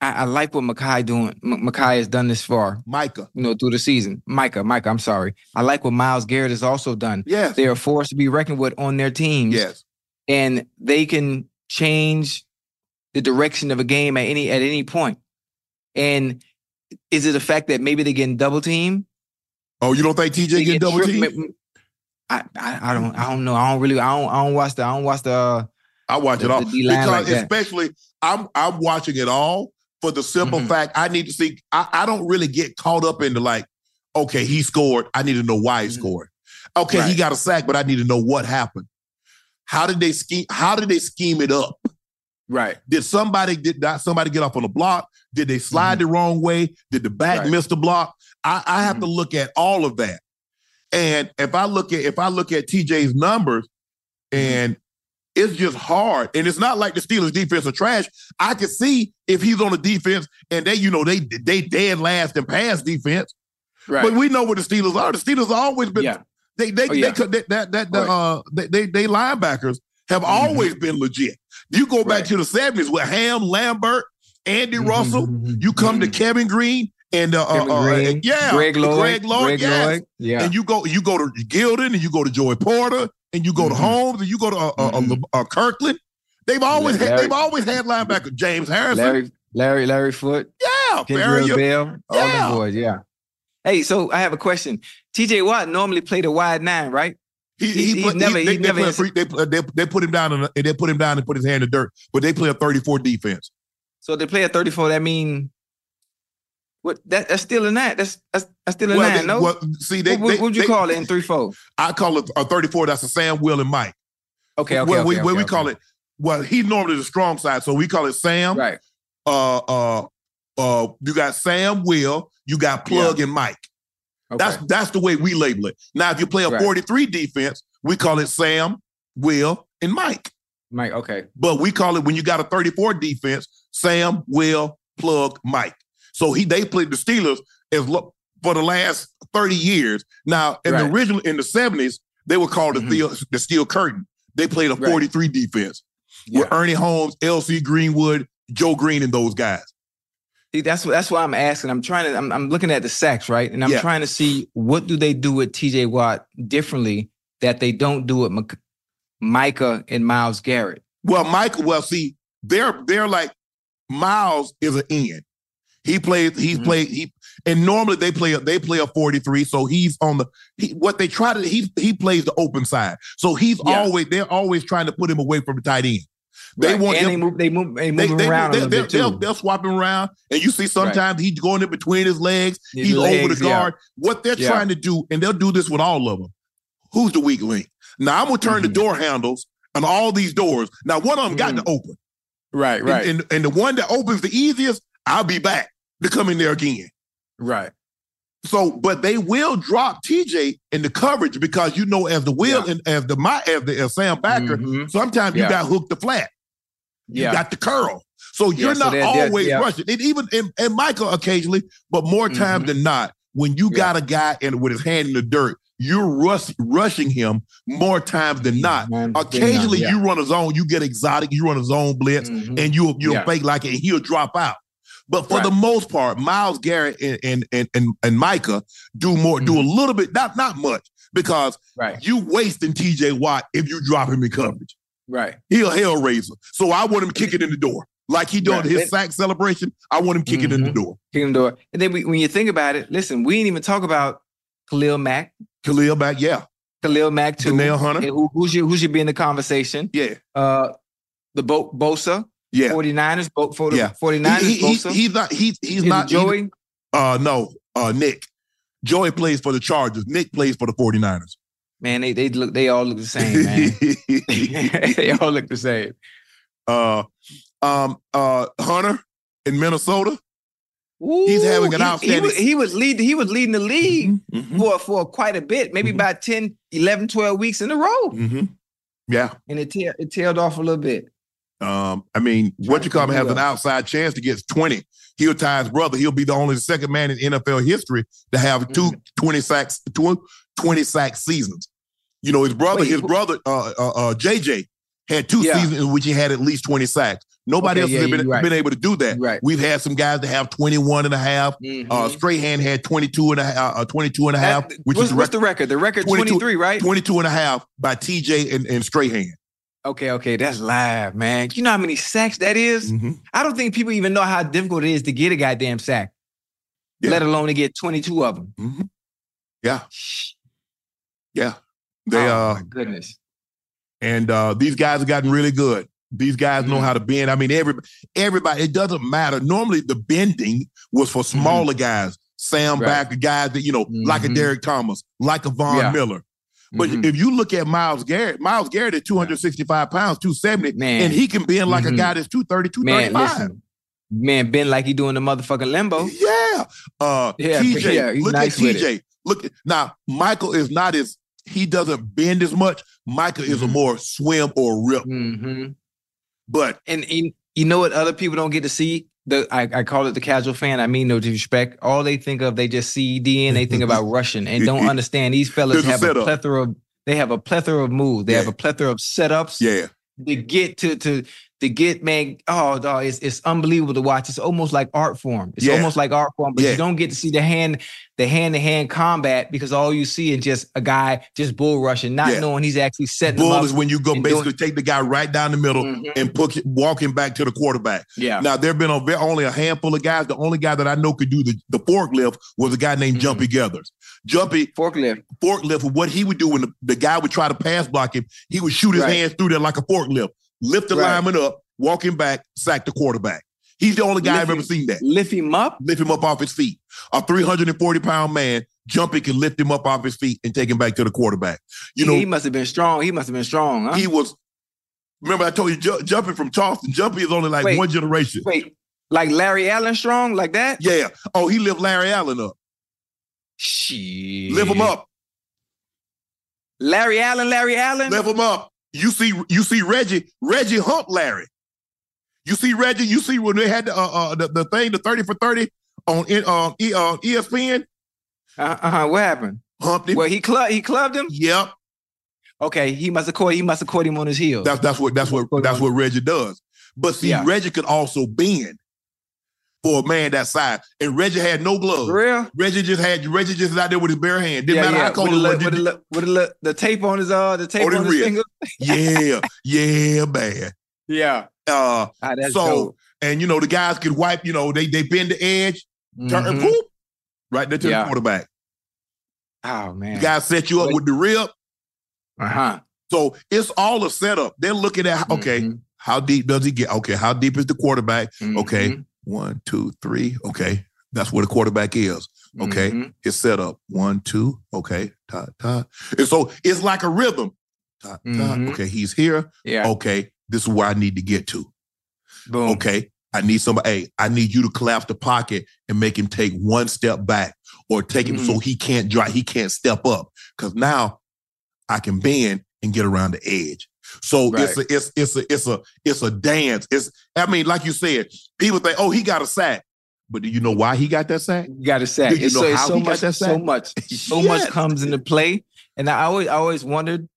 I, I like what Makai doing. M- Makai has done this far. Micah. You know through the season. Micah, Micah. I'm sorry. I like what Myles Garrett has also done. Yes. They are forced to be reckoned with on their teams. Yes. and they can change the direction of a game at any at any point. And is it the fact that maybe they're getting double team? Oh, you don't think TJ getting double teamed? I, I I don't I don't know. I don't really I don't I don't watch the I don't watch the uh, I watch it all because like that. especially I'm I'm watching it all for the simple Mhm. fact I need to see. I, I don't really get caught up into like, okay, he scored. I need to know why he Mhm. scored. Okay, he got a sack, but I need to know what happened. How did they scheme? How did they scheme it up? right. Did somebody did not somebody get off on the block? Did they slide the wrong way? Did the back Right. miss the block? I, I have to look at all of that. And if I look at if I look at TJ's numbers, and it's just hard. And it's not like the Steelers defense are trash. I can see if he's on the defense and they, you know, they they dead last in pass defense. Right. But we know what the Steelers are. The Steelers have always been yeah. they they Oh, yeah. they could that that, that the, Right. uh they, they they linebackers have always been legit. You go back Right. to the 70s with Ham, Lambert, Andy Mhm, Russell. mhm, You come to mhm. Kevin Greene and uh, uh, uh, Greene, yeah, Greg Lloyd, Greg Lloyd, Greg yes. Lloyd. Yeah. And you go you go to Gildon and you go to Joey Porter and you go to Mhm. Holmes and you go to uh, uh, uh, Mhm. uh, Kirkland. They've always had they've always had linebacker James Harrison. Larry Larry Larry Foote, yeah, Kendrick Farrior. Bell, all Yeah. them boys. Yeah. Hey, so I have a question. TJ Watt normally played a wide nine, right? He, He's- he, he's never- he, they, never they, play a ins- free, they, they, they put him down and they put him down and put his hand in the dirt, but they play a 34 defense. So they play a 34. That mean What that, that's still a nine. That's that's, that's still a Well, nine. they- no. well, see, they, what they- would you they- call it in three four? I call it a 34. That's a Sam, Will, and Mike. Okay, okay. well, okay, we, okay, well, we okay. call it. Well, he's normally the strong side, so we call it Sam. right. Uh, uh, uh. You got Sam, Will. You got Plug and Mike. Okay. That's that's the way we label it. Now, if you play a Right. 43 defense, we call it Sam, Will, and Mike. Mike. Okay. But we call it when you got a 34 defense, Sam, Will, Plug, Mike. So he they played the Steelers as lo- for the last 30 years. Now, in the original in the 70s, they were called Mhm. the, Steel, the Steel Curtain. They played a Right. 43 defense Yeah. with Ernie Holmes, LC Greenwood, Joe Greene, and those guys. See, that's what that's why I'm asking. I'm trying to. I'm, I'm looking at the sacks, right, and I'm Yeah. trying to see what do they do with T.J. Watt differently that they don't do with Micah and Myles Garrett. Well, Mike, well, see, they're they're like Myles is an end. He plays, he's Mhm. played, he and normally they play a they play a 43, so he's on the he, what they try to he he plays the open side. So he's Yeah. always they're always trying to put him away from the tight end. They Right. want and him they move. They move. They move they, they, around They, they, bit they'll, they'll swap him around, and you see sometimes he's going in between his legs. His he's over legs, the yeah. guard. What they're Yeah. trying to do, and they'll do this with all of them. Who's the weak link? Now I'm gonna turn the Mhm. door handles on all these doors. Now one of them got Mhm. to open. Right. And- And, and, the one that opens the easiest, I'll be back to come in there again. right. So, but they will drop TJ in the coverage because you know, as the will Yeah. and as the my as the as Sam backer, Mhm. sometimes Yeah. you got hooked the flat. You got the curl. So you're so not they're- always yeah. rushing. And even and, and Michael occasionally, but more times Mhm. than not, when you Yeah. got a guy and with his hand in the dirt, you're rush, rushing him more times than not. They're Occasionally, yeah. you run a zone, you get exotic, you run a zone blitz, Mhm. and you'll you'll Yeah. fake like it, and he'll drop out. But for Right. the most part, Myles Garrett and and and and, and Micah do more, do a Mm-hmm. little bit, not not much, because Right. you wasting TJ Watt if you drop him in coverage. Right. He a hell raiser. So I want him kicking in the door. Like he doing Right. his sack celebration, I want him kicking in the Mhm. door. Kick him door. And then we, when you think about it, listen, we didn't even talk about Khalil Mack. Khalil Mack, yeah. Khalil Mack too. Danielle Hunter. Who, who should who should be in the conversation? Yeah. Uh, the Bo- Bosa, Yeah. 49ers, both for the Yeah. 49ers, He- he- he's not he's he's Is not Joey. he- uh no, uh Nick. Joey plays for the Chargers. Nick plays for the 49ers. man, they they look they all look the same, man. they all look the same. uh um uh Hunter in Minnesota. Ooh, He's having an outstanding- He, was, he was lead. He was leading the league Mhm. for for quite a bit, maybe Mhm. about 10, 11, 12 weeks in a row, Mhm. Yeah. and it it tailed off a little bit. Um, I mean, what you call him has an outside chance to get 20. He'll tie his brother. He'll be the only second man in NFL history to have two Mm-hmm. 20 sacks, two 20 sack seasons. You know, his brother, Wait, his brother, uh, uh, uh, JJ had two Yeah. seasons in which he had at least 20 sacks. Nobody Okay, else yeah, has been, right. been able to do that. Right. We've had some guys that have 21 and a half. Mhm. Uh, Strahan had 22 and a half, uh, 22 and a half, That- which what's, is the what's record, the record? The record 22 23, right? 22 and a half by TJ and, and Strahan. Okay, okay, that's live, man. You know how many sacks that is? Mhm. I don't think people even know how difficult it is to get a goddamn sack, Yeah. let alone to get 22 of them. Mhm. Yeah. Yeah. They, oh, uh, my goodness. And uh, these guys have gotten really good. These guys know Mhm. how to bend. I mean, every everybody. It doesn't matter. Normally, the bending was for smaller guys, Sam Mm-hmm. Right. Backer, guys that you know, like a Mhm. Derrick Thomas, like a Von Yeah. Miller. But Mhm. if you look at Myles Garrett, Myles Garrett at 265 pounds, 270, Man. and he can bend like a Mhm. guy that's 230, man, 235. listen, man, been like he doing the motherfucking limbo. Yeah. Uh Yeah, TJ, yeah, look nice at TJ. Look at now, Michael is not as he doesn't bend as much. Michael is a Mhm. more swim or rip. hmm But And, and you know what other people don't get to see? The I, I call it the casual fan. I mean no disrespect. All they think of, they just see D and they think about Russian and don't understand these fellas a have a setup. plethora of they have a plethora of moves. They have a plethora of setups. yeah, to get to to to get man oh dog, it's it's unbelievable to watch it's almost like art form it's Yeah. almost like art form but Yeah. you don't get to see the hand the hand-to-hand combat because all you see is just a guy just bull rushing not Yeah. knowing he's actually setting bull is when you go basically take the guy right down the middle Mhm. and put walk him back to the quarterback. yeah Now there have been a, only a handful of guys. The only guy that I know could do the, the forklift was a guy named Mhm. Jumpy Geathers. Jumpy forklift forklift. What he would do when the, the guy would try to pass block him, he would shoot his Right. hands through there like a forklift, lift the Right. lineman up, walk him back, sack the quarterback. He's the only guy Lift I've ever him- seen that. Lift him up. Lift him up off his feet. A 340 pound man jumping can lift him up off his feet and take him back to the quarterback. You know, he must have been strong. He must have been strong, huh? he was. Remember, I told you ju- jumping from Charleston. Jumping is only like Wait. one generation. Wait, like Larry Allen strong, like that? Yeah. Oh, he lift Larry Allen up. Shit. Lift him up. Larry Allen, Larry Allen. Lift him up. You see, you see Reggie. Reggie humped Larry. You see Reggie. You see when they had the uh, uh the, the thing, the thirty for thirty on in uh, e, uh ESPN. Uh huh. What happened? Humped him. Well, he clubbed. He clubbed him. Yep. Okay, he must have caught. He must have caught him on his heels. That's that's what that's what that's what Reggie does. But see, Yeah. Reggie could also bend for a man that size, and Reggie had no gloves. For real. Reggie just had Reggie just out there with his bare hand. Didn't matter how cold with, it was. with, the, with, the, the tape on his uh, the tape On his on his finger. Yeah, yeah, man. Yeah. Uh, Ah, so dope. and you know the guys could wipe. You know they they bend the edge, turn Mhm. whoop, right there to Yeah. the quarterback. Oh man. The guys set you up with the rib. Uh huh. So it's all a setup. They're looking at okay, Mm-hmm. how deep does he get? Okay, how deep is the quarterback? Okay, Mhm. One, two, three. Okay, that's where the quarterback is. Okay, Mhm. it's set up. One, two. Okay, ta ta. And so it's like a rhythm. Ta ta. Mhm. Okay, he's here. Yeah. Okay, this is where I need to get to. Boom. Okay, I need somebody. Hey, I need you to collapse the pocket and make him take one step back, or take him Mm. so he can't drive. He can't step up because now I can bend and get around the edge. So it's a it's it's a it's a it's a dance. It's I mean, like you said, people think, oh, he got a sack, but do you know why he got that sack? You got to say Do you know so, how so he got much, that so much, so much comes into play, and I always, I always wondered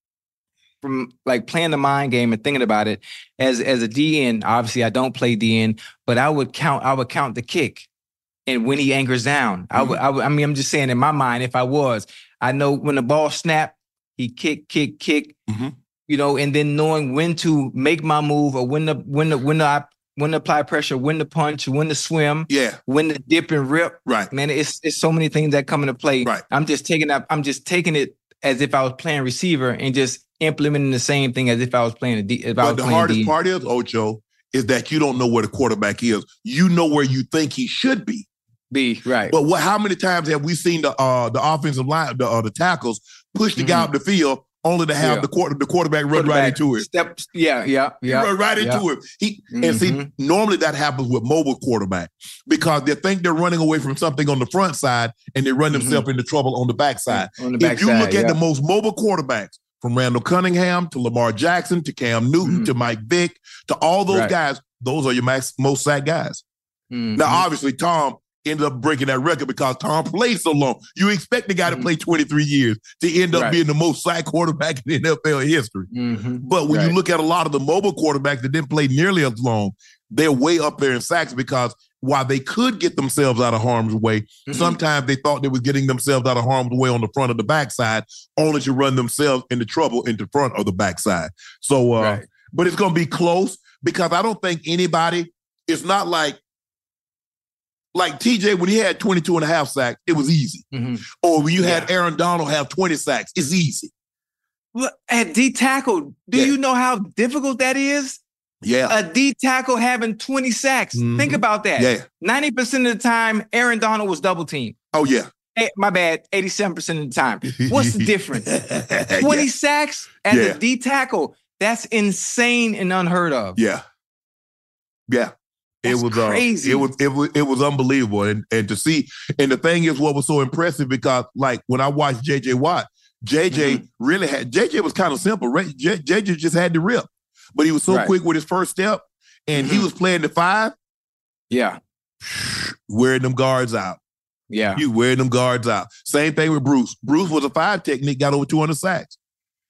from like playing the mind game and thinking about it as as a DN. Obviously, I don't play DN, but I would count, I would count the kick, and when he anchors down, I Mm-hmm. would, I would, I mean, I'm just saying in my mind, if I was, I know when the ball snapped, he kick, kick, kick, Mhm. You know, and then knowing when to make my move or when to when to when to when to apply pressure, when to punch, when to swim Yeah, when to dip and rip. right. Man, it's it's so many things that come into play. Right. I'm just taking up. I'm just taking it as if I was playing receiver and just implementing the same thing as if I was playing a D. If I was But the hardest D. part is, Ocho, is that you don't know where the quarterback is. You know where you think he should be. Be Right. But what? How many times have we seen the uh the offensive line, the uh, the tackles push the guy Mhm. up the field only to have Yeah. the quarter the quarterback run right into it? Step. Yeah. Yeah. He Yeah. run right yeah. into it. He and see Mhm. normally that happens with mobile quarterback because they think they're running away from something on the front side and they run themselves into trouble on the backside. On the if you look at yeah. the most mobile quarterbacks, from Randall Cunningham to Lamar Jackson to Cam Newton Mhm. to Mike Vick to all those Right. guys, those are your max most sack guys. Mhm. Now, obviously, Tom ended up breaking that record because Tom played so long. You expect the guy to Mhm. play 23 years to end up Right. being the most sack quarterback in NFL history. Mhm. But when you look at a lot of the mobile quarterbacks that didn't play nearly as long, they're way up there in sacks because while they could get themselves out of harm's way, Mhm. sometimes they thought they were getting themselves out of harm's way on the front of the backside, only to run themselves into trouble in the front of the backside. So, uh, Right. but it's going to be close because I don't think anybody, it's not like, like TJ, when he had 22 and a half sacks, it was easy. Mhm. Or when you had Aaron Donald have 20 sacks, it's easy. Look, at D tackle, do Yeah. you know how difficult that is? Yeah. A D tackle having 20 sacks. Mhm. Think about that. Yeah. 90% of the time, Aaron Donald was double teamed. Oh, yeah. Eh, my bad, 87% of the time. What's the difference? 20 yeah. sacks as Yeah. a D tackle. That's insane and unheard of. Yeah. Yeah. It That's was uh, crazy. it was it was it was unbelievable, and and to see, and the thing is, what was so impressive because like when I watched JJ Watt, JJ Mm-hmm. really had JJ was kind of simple. Right? J- JJ just had to rip, but he was so Right. quick with his first step, and he Mhm. was playing the five, Yeah. wearing them guards out. Yeah. You wearing them guards out. Same thing with Bruce. Bruce was a five technique, got over two hundred sacks.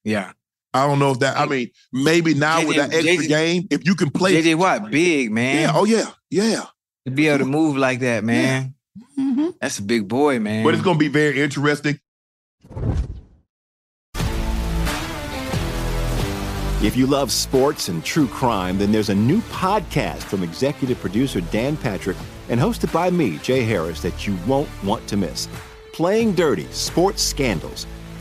Yeah. I don't know if that. I mean, maybe now with that extra JJ game, if you can play, JJ Watt, big, man. yeah, oh yeah, yeah. to be able to move like that, man. Mm-hmm. That's a big boy, man. But it's going to be very interesting. If you love sports and true crime, then there's a new podcast from executive producer Dan Patrick and hosted by me, Jay Harris, that you won't want to miss. Playing Dirty Sports Scandals.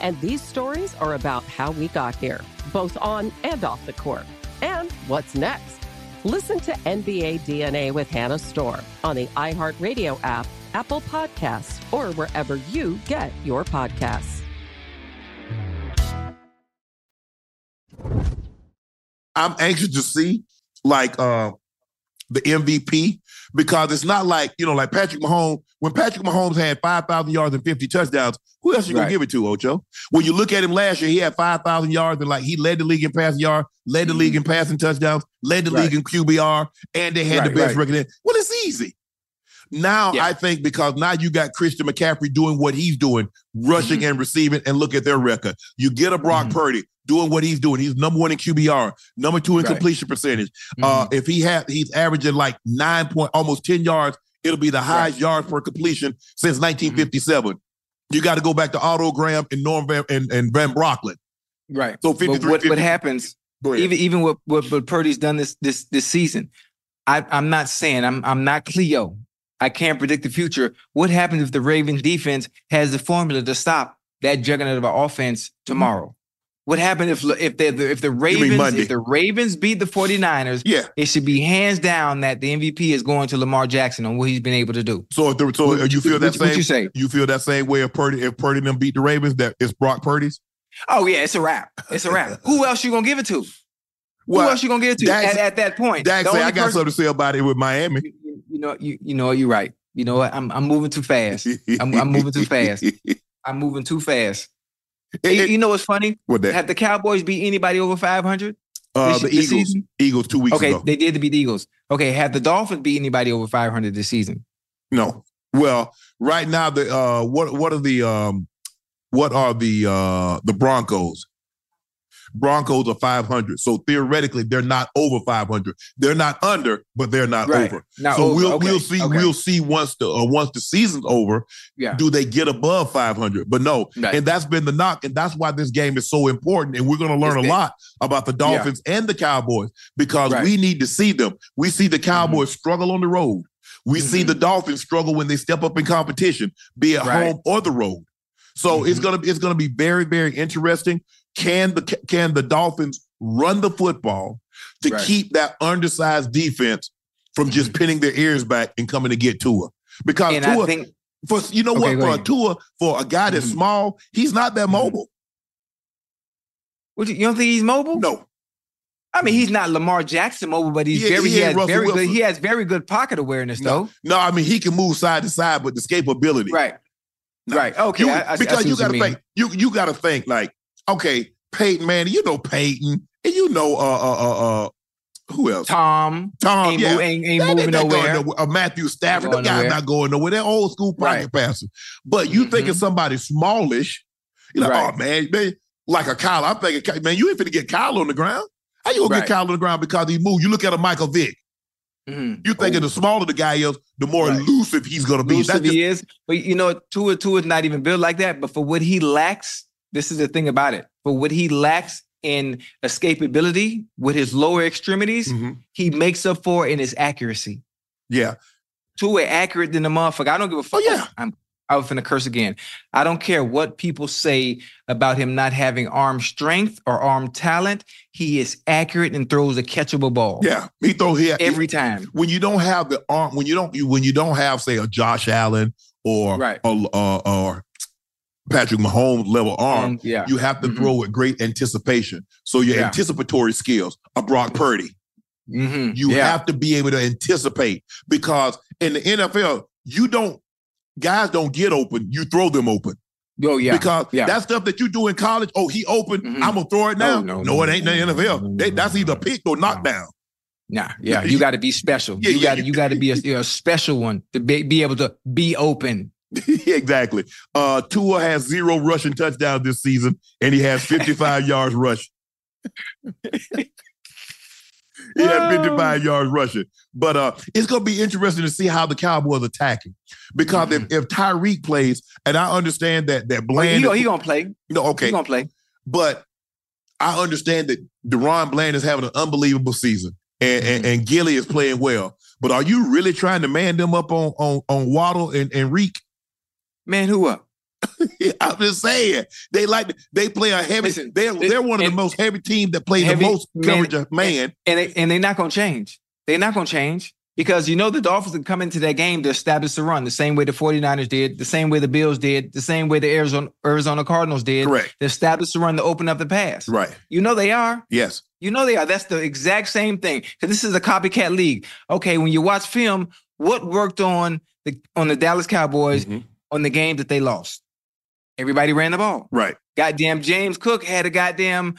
And these stories are about how we got here, both on and off the court. And what's next? Listen to NBA DNA with Hannah Storm on the iHeartRadio app, Apple Podcasts, or wherever you get your podcasts. I'm anxious to see like uh the MVP because it's not like, you know, like Patrick Mahomes, when Patrick Mahomes had 5,000 yards and 50 touchdowns, who else are you going Right. to give it to, Ocho? When you look at him last year, he had 5,000 yards and like he led the league in passing yard, led the league in passing touchdowns, led the Right. league in QBR, and they had the best right. record. in- Well, it's easy. Now Yeah. I think because now you got Christian McCaffrey doing what he's doing, rushing Mm-hmm. and receiving, and look at their record. You get a Brock Mhm. Purdy doing what he's doing. He's number one in QBR, number two in Right. completion percentage. Mm-hmm. Uh, if he had, he's averaging like nine point, almost ten yards. It'll be the highest yards per completion since 1957. You got to go back to Otto Graham and Norm Van and, and Van Brocklin. Right. So But 53, what, 50 what happens even even what, what what Purdy's done this this this season. I, I'm not saying I'm I'm not Cleo. I can't predict the future. What happens if the Ravens defense has the formula to stop that juggernaut of an offense tomorrow? What happened if if the if the Ravens if the Ravens beat the 49ers? yeah. It should be hands down that the MVP is going to Lamar Jackson on what he's been able to do. So, if the, so What- you feel that what- what same? you say? You feel that same way if Purdy if Purdy them beat the Ravens that it's Brock Purdy's? Oh yeah, it's a wrap. It's a wrap. Who else you gonna give it to? Who else you gonna give it to Dax- at, at that point? Say I got person- something to say about it with Miami. you, you know, you you know, you're right. You know what? I'm I'm moving too fast. I'm, I'm moving too fast. I'm moving too fast. It- you, it- you know what's funny? what that? Have the Cowboys beat anybody over 500? Uh, this- the Eagles. season? Eagles two weeks Okay, ago. they did beat the Eagles. Okay, have the Dolphins beat anybody over 500 this season? No. Well, right now the uh what what are the um what are the uh the Broncos? Broncos are 500. So theoretically they're not over 500. They're not under, but they're not Right. over. Not so over. we'll Okay, we'll see okay. we'll see once the uh, once the season's over, Yeah. do they get above 500? But no. Right. And that's been the knock and that's why this game is so important and we're going to learn It's a big. lot about the Dolphins and the Cowboys because Right. we need to see them. We see the Cowboys struggle on the road. We see Mhm. the Dolphins struggle when they step up in competition, be it Right. home or the road. So it's Mhm. gonna it's gonna be very very interesting. Can the can the Dolphins run the football to Right. keep that undersized defense from just pinning their ears back and coming to get Tua? Because And Tua, I think for you know Okay, what, for a ahead. Tua, for a guy that's Mhm. small, he's not that Mhm. mobile. what you, you don't think he's mobile? No, I mean, he's not Lamar Jackson mobile, but he's He- very he he, has Russell very good he has very good pocket awareness though. No, I mean he can move side to side, but the escapability. Right. No. Right. Okay. You- I, I, I because see you got to think. You you got to think like, okay, Peyton Manning. You know Peyton, and you know uh uh uh, uh who else? Tom Tom. ain't, yeah. move, ain't, ain't That- moving that going nowhere. nowhere. Uh, Matthew Stafford, the guy's not going nowhere. They're old school pocket Right. But you Mhm. thinking somebody smallish, you're like, Right. oh man, man, like a Kyle. I'm thinking, man, you ain't finna get Kyle on the ground. How you gonna Right. get Kyle on the ground because he moved? You look at a Michael Vick. Mhm. You thinking the smaller the guy is, the more Right. elusive he's gonna be. Elusive just- he is, but you know, Tua Tua is not even built like that. But for what he lacks, this is the thing about it. But what he lacks in escapability with his lower extremities, Mhm. he makes up for in his accuracy. yeah. Tua accurate than the motherfucker. I don't give a fuck. Oh, yeah. I'm I was finna curse again. I don't care what people say about him not having arm strength or arm talent. He is accurate and throws a catchable ball. Yeah, he throw here Every time. when you don't have the arm, when you don't, you, when you don't have, say, a Josh Allen or Right. a, uh, or Patrick Mahomes level arm, Um, yeah. you have to Mhm. throw with great anticipation. So your Yeah. anticipatory skills, a Brock Purdy, Mhm. you yeah. have to be able to anticipate because in the NFL, you don't guys don't get open, you throw them open. Oh yeah. Because yeah. that stuff that you do in college, oh, he open, Mhm. I'm gonna throw it now. Oh, no, no, no, it ain't in the no, NFL. no, no, They- that's either no. pick or knockdown. Nah, yeah, you got to be special. Yeah, you got to you got to be a, a special one to be, be able to be open. exactly. Uh, Tua has zero rushing touchdowns this season, and he has 55 yards rushing. he had 55 yards rushing. But uh, it's going to be interesting to see how the Cowboys attacking because if, if Tyreek plays, and I understand that that Well, Bland, he gonna, he gonna play. no, He okay, gonna play. but I understand that DaRon Bland is having an unbelievable season, and, and, Mm-hmm. and Gilly is playing well. But are you really trying to man them up on on on Waddle and, and Reek? Man, who up? I'm just saying they like they play a heavy. Listen, they're they're one of the most heavy teams that play the Heavy- most man, coverage of man. And they, and they're not gonna change. They're not gonna change because you know the Dolphins can come into that game to establish the run the same way the 49ers did, the same way the Bills did, the same way the Arizona Arizona Cardinals did. Correct. To establish the run to open up the pass. Right. You know they are. Yes. You know they are. That's the exact same thing. Because this is a copycat league. Okay, when you watch film, what worked on the on the Dallas Cowboys Mhm. On the game that they lost? Everybody ran the ball. Right. Goddamn James Cook had a goddamn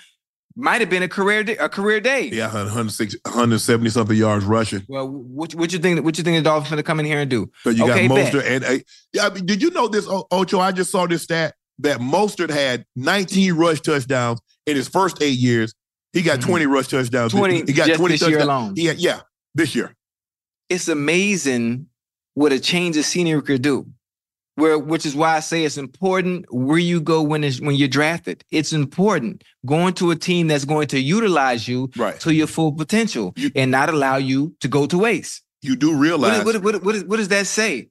might have been a career day, a career day. Yeah. 160, 170 something yards rushing. Well, what what you think? What you think the Dolphins to come in here and do? So you Okay, got bet. Mostert and uh, yeah. I mean, did you know this, Ocho? I just saw this stat that Mostert had 19 rush touchdowns in his first eight years. He got Mhm. 20 rush touchdowns. 20 He got just 20 this year alone. Had, yeah, this year. It's amazing what a change of scenery could do. Where, which is why I say it's important where you go when it's, when you're drafted. It's important going to a team that's going to utilize you Right. to your full potential You- and not allow you to go to waste. You do realize. what, what, what, what does that say?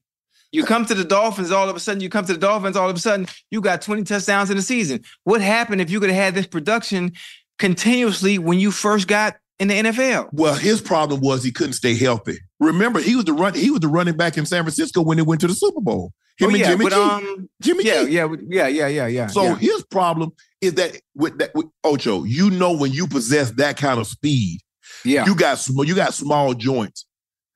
You come to the Dolphins, all of a sudden, you come to the Dolphins, all of a sudden, you got 20 touchdowns in the season. What happened if you could have had this production continuously when you first got in the NFL? Well, his problem was he couldn't stay healthy. Remember, he was the run. He was the running back in San Francisco when they went to the Super Bowl. Him oh, yeah, Jimmy but, G. um, Jimmy yeah, G. yeah, yeah, yeah, yeah, yeah. So yeah. his problem is that with that with Ocho, you know when you possess that kind of speed, yeah. you got sm- you got small joints.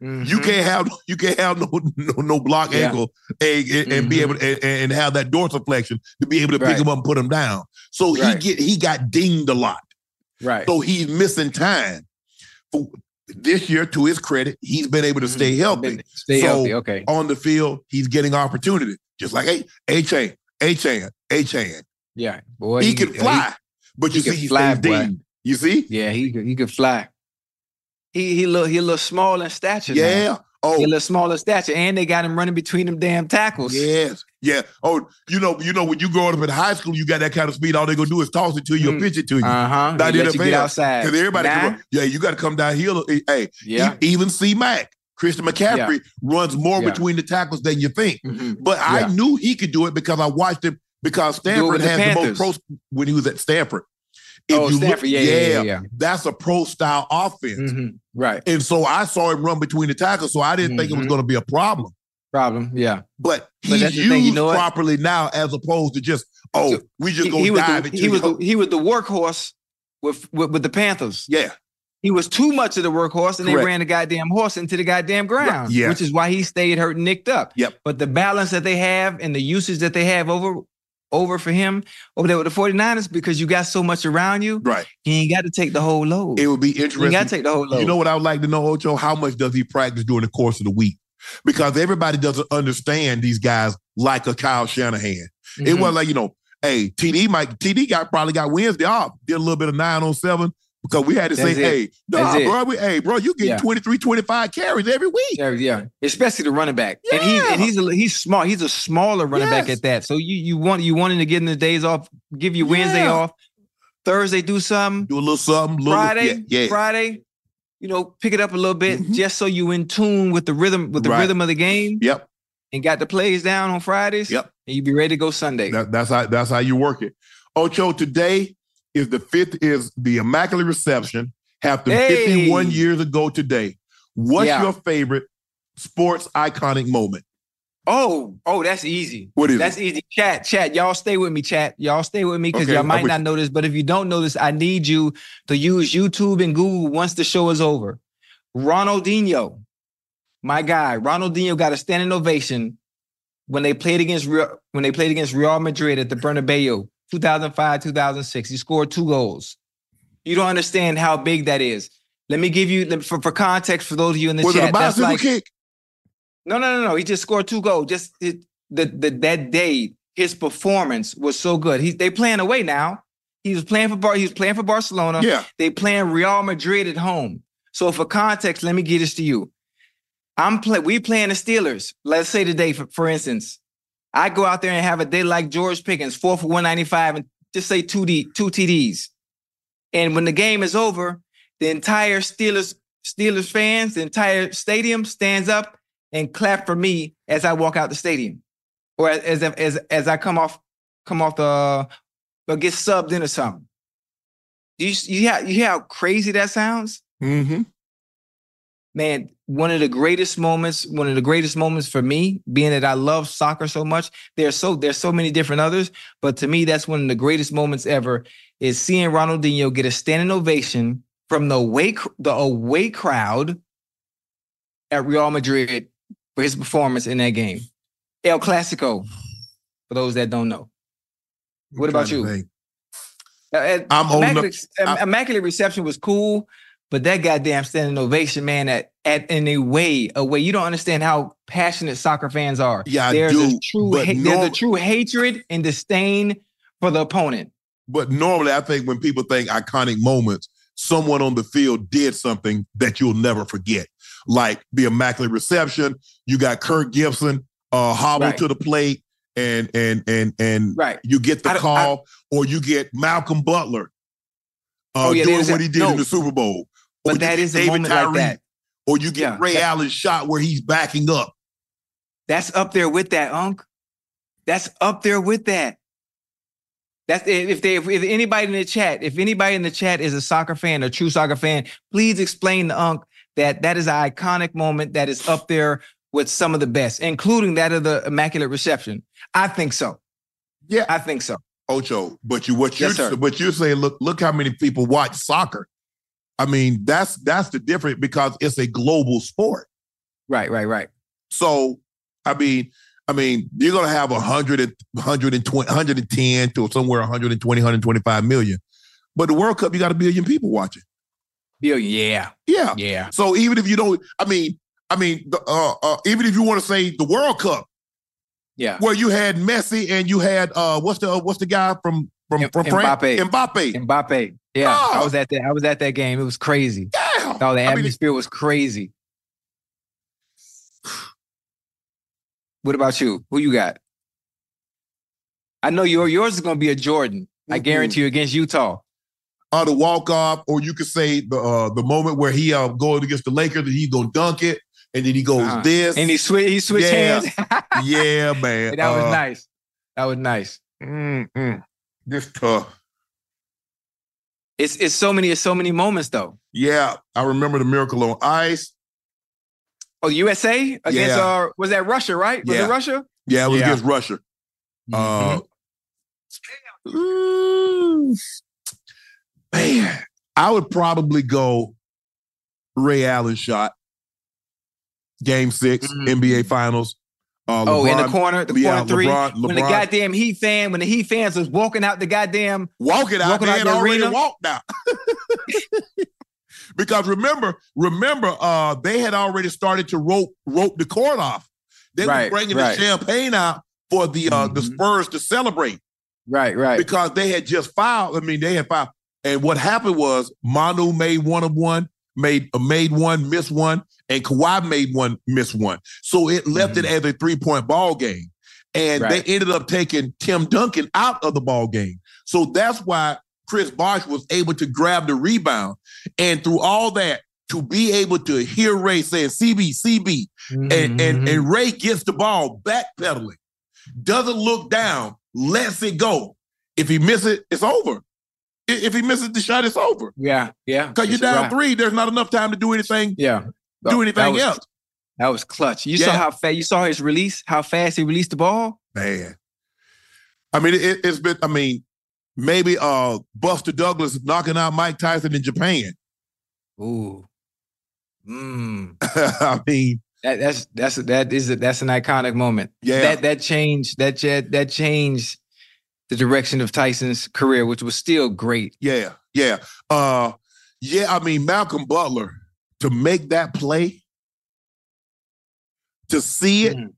You Mhm. can't have you can't have no no, no block Yeah. ankle and, and, and be able to, and, and have that dorsiflexion to be able to pick him up and put him down. So Right. he get he got dinged a lot. right. So he's missing time. For this year, to his credit, he's been able to Mhm. stay healthy. Stay So, healthy. Okay. On the field, he's getting opportunity. Just like A Achane, A Chain, Achane. Yeah. Boy, He can fly, but he you see can he fly, stays boy. You see? yeah, he he could fly. He he look he little small in stature. now. Yeah. Oh, He a little small in stature, and they got him running between them damn tackles. Yes. Yeah. Oh, you know, you know, when you growing up in high school, you got that kind of speed. All they gonna do is toss it to you or Mm. pitch it to you. Uh huh. Not let you get outside. Because everybody can Nah. run. Yeah, you got to come downhill. Hey, Yeah. e- even C Mac, Christian McCaffrey runs more Yeah. between the tackles than you think. Mhm. But I knew he could do it because I watched him because Stanford the has the most pros when he was at Stanford. If Oh, you look- Stanford. Yeah, yeah, yeah, yeah. That's a pro style offense. Mhm. Right. And so I saw him run between the tackles, so I didn't think it was Mhm. going to be a problem. Problem. Yeah. But But he's the used thing, you know properly now as opposed to just, oh, we just go dive the, into he was the, he was the workhorse with, with with the Panthers. Yeah. He was too much of the workhorse, and Correct. they ran the goddamn horse into the goddamn ground. Yeah. Which is why he stayed hurt and nicked up. Yep. But the balance that they have and the usage that they have over over for him over there with the 49ers, because you got so much around you, Right. he ain't got to take the whole load. It would be you interesting. got to take the whole load. You know what I would like to know, Ocho? How much does he practice during the course of the week? Because everybody doesn't understand these guys like a Kyle Shanahan. It Mhm. wasn't like, you know, hey, TD might TD got probably got Wednesday off, did a little bit of nine on seven because we had to That's say, it. hey, no, That's bro, we, hey, bro, you get Yeah. 23, 25 carries every week. Yeah, yeah. Especially the running back. And he's and he's a, he's small. He's a smaller running back at that. So you you want you want him to get in the days off, give you Wednesday Yeah. off, Thursday do something, Do a little something, little, Friday, yeah, yeah. Friday, you know, pick it up a little bit Mhm. just so you in tune with the rhythm with the Right. rhythm of the game Yep, and got the plays down on Fridays. Yep. And you be ready to go Sunday. that, that's how that's how you work it. Ocho, today is the fifth is the Immaculate Reception. Happened Hey. 51 years ago today. What's Yeah. your favorite sports iconic moment? Oh, oh, that's easy. What is That's it? easy. Chat, chat. Y'all stay with me, chat. Y'all stay with me because Okay, y'all might not know this, but if you don't know this, I need you to use YouTube and Google once the show is over. Ronaldinho, my guy, Ronaldinho got a standing ovation when they played against Real, when they played against Real Madrid at the Bernabeu, 2005, 2006. He scored two goals. You don't understand how big that is. Let me give you for, for context for those of you in the Was it chat. a that's bicycle like kick? no, no, no, no. He just scored two goals. Just it, the, the that day, his performance was so good. He they playing away now. He was playing for Bar. He was playing for Barcelona. Yeah. They playing Real Madrid at home. So for context, let me get this to you. I'm play. We playing the Steelers. Let's say today, for, for instance, I go out there and have a day like George Pickens, four for one ninety five, and just say two D two TDs. And when the game is over, the entire Steelers Steelers fans, the entire stadium stands up and clap for me as I walk out the stadium, or as as as, as I come off come off the or get subbed in or something. Do you you hear, you hear how crazy that sounds? Mm-hmm. Man, one of the greatest moments, one of the greatest moments for me, being that I love soccer so much. There's so there's so many different others, but to me, that's one of the greatest moments ever. Is seeing Ronaldinho get a standing ovation from the away the away crowd at Real Madrid for his performance in that game. El Clasico, for those that don't know. What about you? Uh, uh, I'm old enough- immaculate, immaculate reception was cool, but that goddamn standing ovation, man, at, at in a way, a way you don't understand how passionate soccer fans are. Yeah, I there's a true, but ha- there's a true hatred and disdain for the opponent. But normally, I think when people think iconic moments, someone on the field did something that you'll never forget, like the immaculate reception. You got Kirk Gibson uh, hobble Right. to the plate, and and and and Right. you get the I call, or you get Malcolm Butler uh, Oh, yeah, doing what he did no. in the Super Bowl. But you that a moment like that. Or you get Yeah. Ray Allen's shot where he's backing up. That's up there with that, Unc. That's up there with that. That's if they if, if anybody in the chat, if anybody in the chat is a soccer fan, a true soccer fan, please explain to Unc that that is an iconic moment that is up there with some of the best, including that of the Immaculate Reception. I think so. Yeah. I think so. Ocho, but you what you're Yes, but you're saying, look, look how many people watch soccer. I mean, that's that's the difference because it's a global sport. Right, right, right. So, I mean, I mean, you're gonna have 100 and 120, 110 to somewhere 120, 125 million. But the World Cup, you got a billion people watching. Billion, yeah, Yeah. yeah. So even if you don't, I mean, I mean, the, uh, uh, even if you want to say the World Cup, Yeah. where you had Messi and you had uh, what's the what's the guy from from from? Mbappe. Mbappe. Mbappe. Yeah. Oh. I was at that, I was at that game. It was crazy. Yeah. Oh, the I mean, atmosphere was crazy. What about you? Who you got? I know your yours is gonna be a Jordan. I Mhm. guarantee you against Utah. uh, the walk off, or you could say the uh, the moment where he uh, going against the Lakers and he gonna dunk it, and then he goes Uh-huh. this. And he switch he switch Yeah. hands. yeah, man, that was Uh, nice. That was nice. mm, This tough. It's it's so many, it's so many moments though. Yeah, I remember the miracle on ice. Oh, USA against Yeah. uh was that Russia, right? Was Yeah. it Russia? Yeah, it was Yeah. against Russia. Uh, Mm-hmm. ooh, man, I would probably go Ray Allen shot. Game 6 Mhm. NBA Finals. Uh, oh, in the corner, the yeah, corner three. LeBron- when the goddamn Heat fan, when the Heat fans was walking out the goddamn walking out. Walking they out had the already arena? walked out. because remember, remember, uh, they had already started to rope rope the court off. They Right, were bringing right. the champagne out for the uh, the Mhm. Spurs to celebrate right, right. because they had just filed. I mean, they had filed, and what happened was Manu made one of one, made uh, made one, missed one, and Kawhi made one, missed one. So it left it as a three point ball game, and Mm-hmm. Right. they ended up taking Tim Duncan out of the ball game. So that's why Chris Bosh was able to grab the rebound, and through all that. To be able to hear Ray saying CB, CB, and, and, Mhm. and Ray gets the ball backpedaling, doesn't look down, lets it go. If he misses it, it's over. If he misses the shot, it's over. yeah, yeah. Because you're down wrap. three, there's not enough time to do anything, Yeah. do That anything was- else. That was clutch. You Yeah. saw how fast you saw his release, how fast he released the ball. Man. I mean, it, it's been, I mean, maybe uh Buster Douglas knocking out Mike Tyson in Japan. Ooh. Mm. I mean, That, that's that's that is a, that's an iconic moment. Yeah. That that changed that that that changed the direction of Tyson's career, which was still great. yeah, yeah. Uh yeah, I mean, Malcolm Butler to make that play, to see it, Mhm.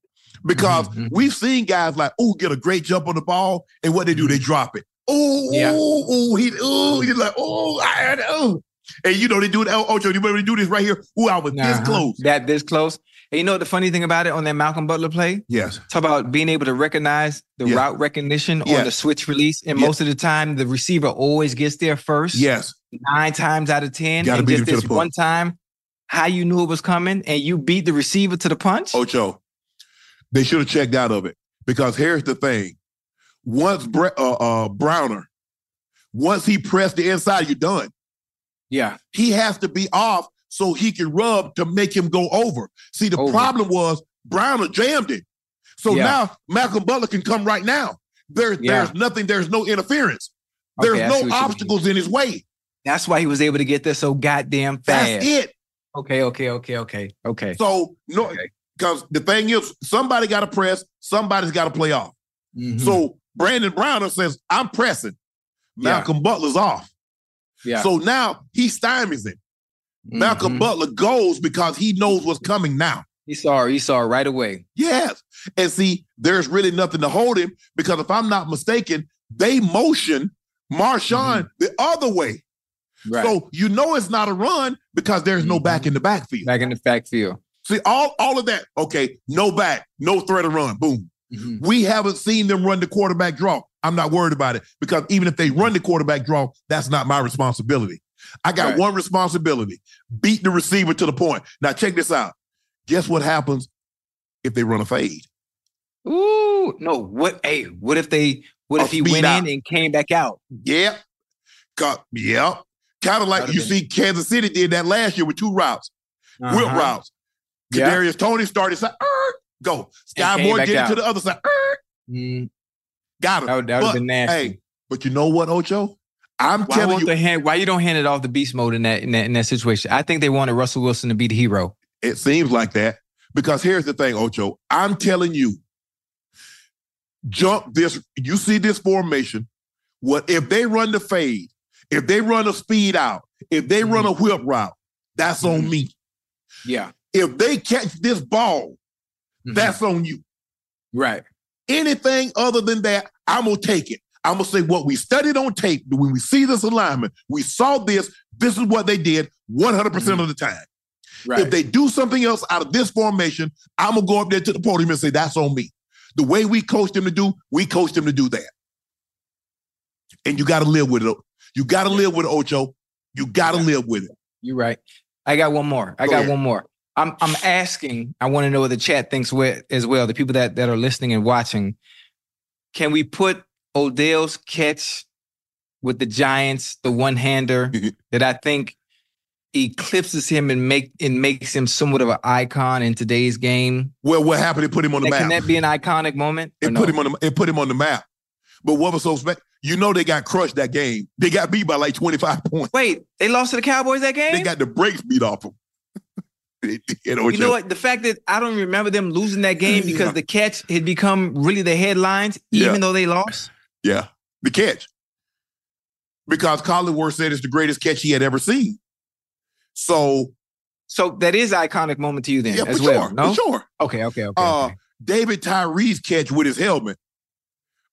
because Mhm, mhm. we've seen guys like, oh, get a great jump on the ball, and what they do, they drop it. Oh, Yeah. oh, oh, he, oh, he's like, oh, I, oh. And you know, they do it. Oh, Ocho, you remember they do this right here? Ooh, I was this Uh-huh. close. That this close. And you know what the funny thing about it on that Malcolm Butler play? Yes. Talk about being able to recognize the Yeah. route recognition on the switch release. And Yeah. most of the time, the receiver always gets there first. Yes. Nine times out of 10. Gotta and just this one time, how you knew it was coming and you beat the receiver to the punch. Ocho, they should have checked out of it because here's the thing: once Bre- uh, uh, Browner, once he pressed the inside, you're done. Yeah. He has to be off so he can rub to make him go over. See, the Over. problem was Browner jammed it, so Yeah. now Malcolm Butler can come right now. There's Yeah. there's nothing. There's no interference. There's see no what you mean. obstacles in his way. That's why he was able to get there so goddamn fast. That's it. Okay, okay, okay, okay, okay. So no, Okay. because the thing is, somebody got to press, somebody's got to play off. Mhm. So Brandon Browner says, I'm pressing. Yeah. Malcolm Butler's off. yeah. So now he stymies him. Malcolm Mhm. Butler goes because he knows what's coming now. He saw it. He saw it right away. Yes. And see, there's really nothing to hold him because if I'm not mistaken, they motion Marshawn the other way. Mm-hmm. Right. So you know it's not a run because there's no Mhm. back in the backfield. Back in the backfield. See, all, all of that, okay, no back, no threat of run, boom. Mhm. We haven't seen them run the quarterback draw. I'm not worried about it because even if they run the quarterback draw, that's not my responsibility. I got Right. one responsibility beat the receiver to the point. Now, check this out. Guess what happens if they run a fade? Ooh, no. What? Hey, what if they? What A if he went out. in and came back out? Yep. Got, yep. Kind of like you see Kansas City did that last year with two routes, whip Uh-huh. routes. Kadarius Toney started side, er, go. Sky Moore did it to the other side. er, Mm, got him. that would, that would But. Hey, but you know what, Ocho? I'm why telling you, hand? Why you don't hand it off the beast mode in that in that in that situation? I think they wanted Russell Wilson to be the hero. It seems like that. Because here's the thing, Ocho. I'm telling you, jump this. You see this formation. What if they run the fade? If they run a speed out, if they run a whip route, that's on Mhm. me. Yeah. If they catch this ball, Mhm. that's on you. right. Anything other than that, I'm gonna take it. I'm gonna say what we studied on tape. When we see this alignment, we saw this. This is what they did 100% mm-hmm. of the time. Right. If they do something else out of this formation, I'm gonna go up there to the podium and say that's on me. The way we coached them to do, we coached them to do that. And you got to live with it. You got to live with it, Ocho. You got to live with it. You're right. I got one more. I Go got ahead. one more. I'm I'm asking. I want to know what the chat thinks with, as well. The people that that are listening and watching. Can we put Odell's catch with the Giants, the one hander mm-hmm. that I think eclipses him and make and makes him somewhat of an icon in today's game? Well, what happened? It put him on the That- Can that be an iconic moment? It no? put him on the it put him on the map. But what was so special? You know they got crushed that game. They got beat by like 25 points. Wait, they lost to the Cowboys that game. They got the brakes beat off them. you know, You know what? The fact that I don't remember them losing that game because the catch had become really the headlines, even Yeah. though they lost. Yeah, the catch. Because Collinsworth said it's the greatest catch he had ever seen. So So that is an iconic moment to you then yeah, as for well. sure, No? for sure. Okay, okay, okay. Uh, okay. David Tyree's catch with his helmet.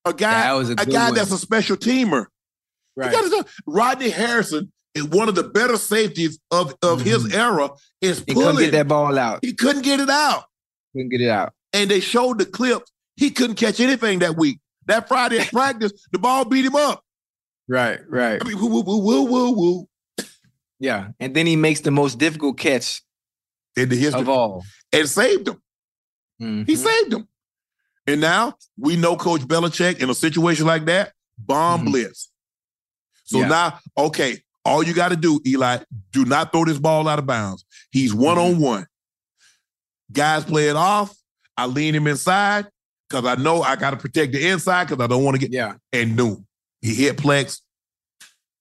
A guy, That a a, guy one. that's a special teamer. Right. Rodney Harrison is one of the better safeties of, of his era. Is He couldn't pulling. get that ball out. He couldn't get it out. Couldn't get it out. And they showed the clips. He couldn't catch anything that week. That Friday at practice, the ball beat him up. Right, right. I mean, woo, woo, woo, woo, woo, woo. Yeah. And then he makes the most difficult catch In the history. of all. and saved him. Mhm. He saved him. And now we know Coach Belichick in a situation like that, bomb Mhm. blitz. So Yeah. now, okay, all you got to do, Eli, do not throw this ball out of bounds. He's one on one. Guys play it off. I lean him inside because I know I got to protect the inside because I don't want to get. Yeah. And no, he hit Plax.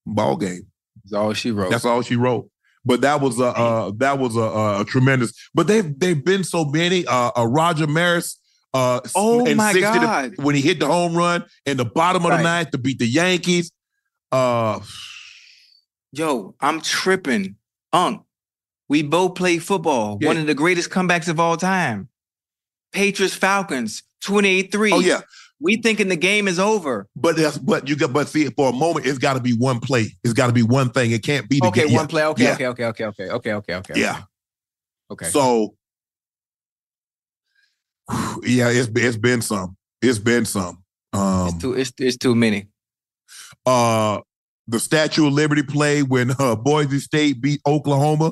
Ball game. That's all she wrote. That's all she wrote. But that was a uh, that was a, a, a tremendous. But they've they've been so many. Uh, uh Roger Maris. Uh, Oh in my 60 to- God. when he hit the home run in the bottom of the ninth to beat the Yankees. Uh, Yo, I'm tripping. Unk. We both played football. Yeah. One of the greatest comebacks of all time. Patriots Falcons, 28-3. oh yeah, We thinking the game is over. but that's but you got but see for a moment it's got to be one play. It's got to be one thing. It can't be the Okay, game. one play. Okay, yeah. okay, okay, okay, okay, okay, okay, okay. Yeah. Okay. So yeah, it's it's been some. It's been some. Um, it's too it's, it's too many. uh the Statue of Liberty play when uh, Boise State beat Oklahoma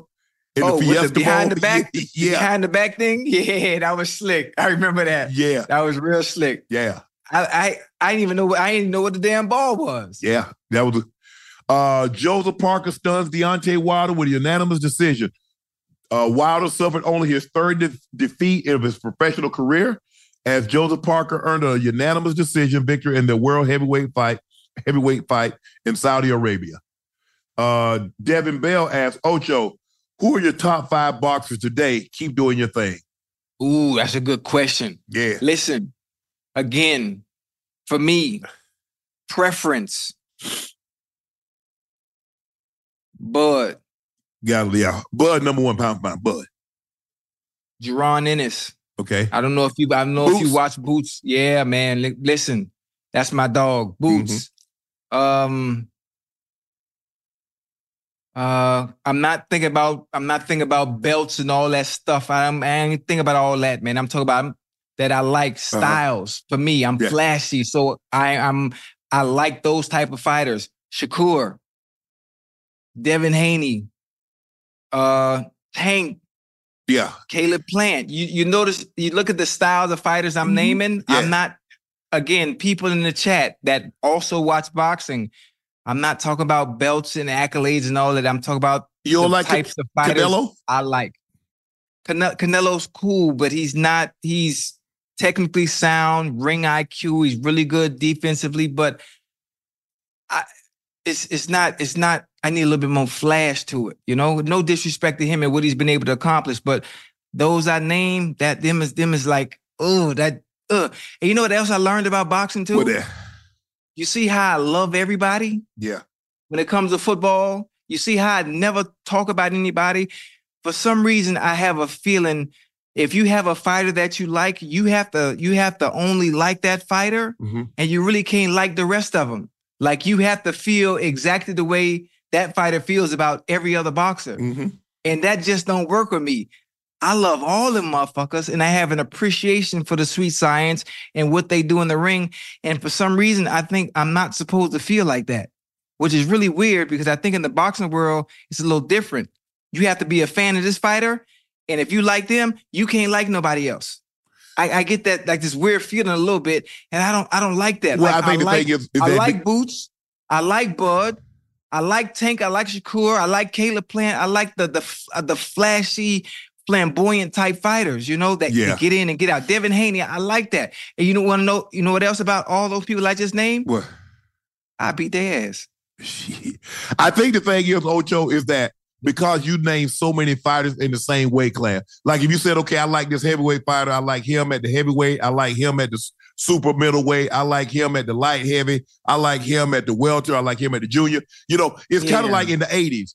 in oh, the Fiesta the behind Bowl. the back, yeah, behind the back thing. Yeah, that was slick. I remember that. yeah, That was real slick. yeah, I I, I didn't even know I didn't know what the damn ball was. yeah. That was. Uh, Joseph Parker stuns Deontay Wilder with a unanimous decision. Uh, Wilder suffered only his third de- defeat of his professional career, as Joseph Parker earned a unanimous decision victory in the world heavyweight fight heavyweight fight in Saudi Arabia. Uh, Devin Bell asked Ocho, "Who are your top five boxers today? Keep doing your thing." Ooh, that's a good question. Yeah, Listen, again, for me, preference. Bud, got yeah. Bud number one pound pound. Bud. Jaron Ennis. Okay. I don't know if you I don't know if you watch Boots. Yeah, man. Li- listen, that's my dog, Boots. Um uh I'm not thinking about I'm not thinking about belts and all that stuff. I'm I ain't thinking about all that, man. I'm talking about that I like styles. For me, I'm Uh-huh. Yeah. flashy. So I I'm I like those type of fighters. Shakur, Devin Haney, uh Hank Yeah. Caleb Plant. You you notice you look at the styles of fighters I'm Mhm. naming. Yeah. I'm not again people in the chat that also watch boxing. I'm not talking about belts and accolades and all that. I'm talking about You don't the like types of fighters Canelo? I like. Cane- Canelo's cool, but he's not. He's technically sound, ring IQ. He's really good defensively, but I, it's it's not. It's not. I need a little bit more flash to it. You know, no disrespect to him and what he's been able to accomplish, but those I named, that them is them is like, oh, that. Uh. And you know what else I learned about boxing too? What? You see how I love everybody Yeah. when it comes to football. You see how I never talk about anybody. For some reason, I have a feeling if you have a fighter that you like, you have to you have to only like that fighter, Mhm. and you really can't like the rest of them. Like you have to feel exactly the way that fighter feels about every other boxer, Mm-hmm. and that just don't work with me. I love all them motherfuckers, and I have an appreciation for the sweet science and what they do in the ring. And for some reason, I think I'm not supposed to feel like that, which is really weird because I think in the boxing world, it's a little different. You have to be a fan of this fighter, and if you like them, you can't like nobody else. I, I get that like this weird feeling a little bit, and I don't I don't like that. Well, Like, I think the like, thing is, is I like Boots. I like Bud. I like Tank. I like Shakur. I like Caleb Plant. I like the the uh, the flashy, flamboyant type fighters. You know that, Yeah. get in and get out. Devin Haney. I like that. And you don't want to know. You know what else about all those people I just named? What? I beat their ass. I think the thing is, Ocho, is that because you named so many fighters in the same weight class. Like if you said, okay, I like this heavyweight fighter, I like him at the heavyweight, I like him at the super middleweight, I like him at the light heavy, I like him at the welter, I like him at the junior. You know, it's kind of like in the 80s.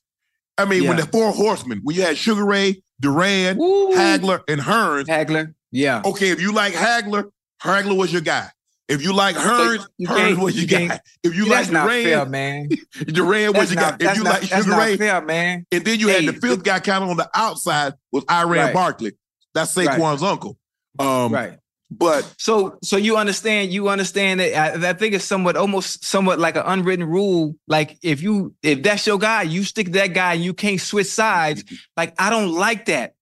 I mean, when the four horsemen, when you had Sugar Ray, Duran, Woo. Hagler, and Hearns. Hagler. Yeah. Okay, if you like Hagler, Hagler was your guy. If you like Hearns, you Hearns was your you guy. If you like Duran, fair, man. Duran was your guy. If you not, like Sugar Ray, fair, man. and then you had the fifth guy kind of on the outside was Iran Right. Barkley. That's Saquon's uncle. Um, Right. But So, so you understand? You understand that? I, I think it's somewhat, almost, somewhat like an unwritten rule. Like if you, if that's your guy, you stick to that guy. and You can't switch sides. Like I don't like that.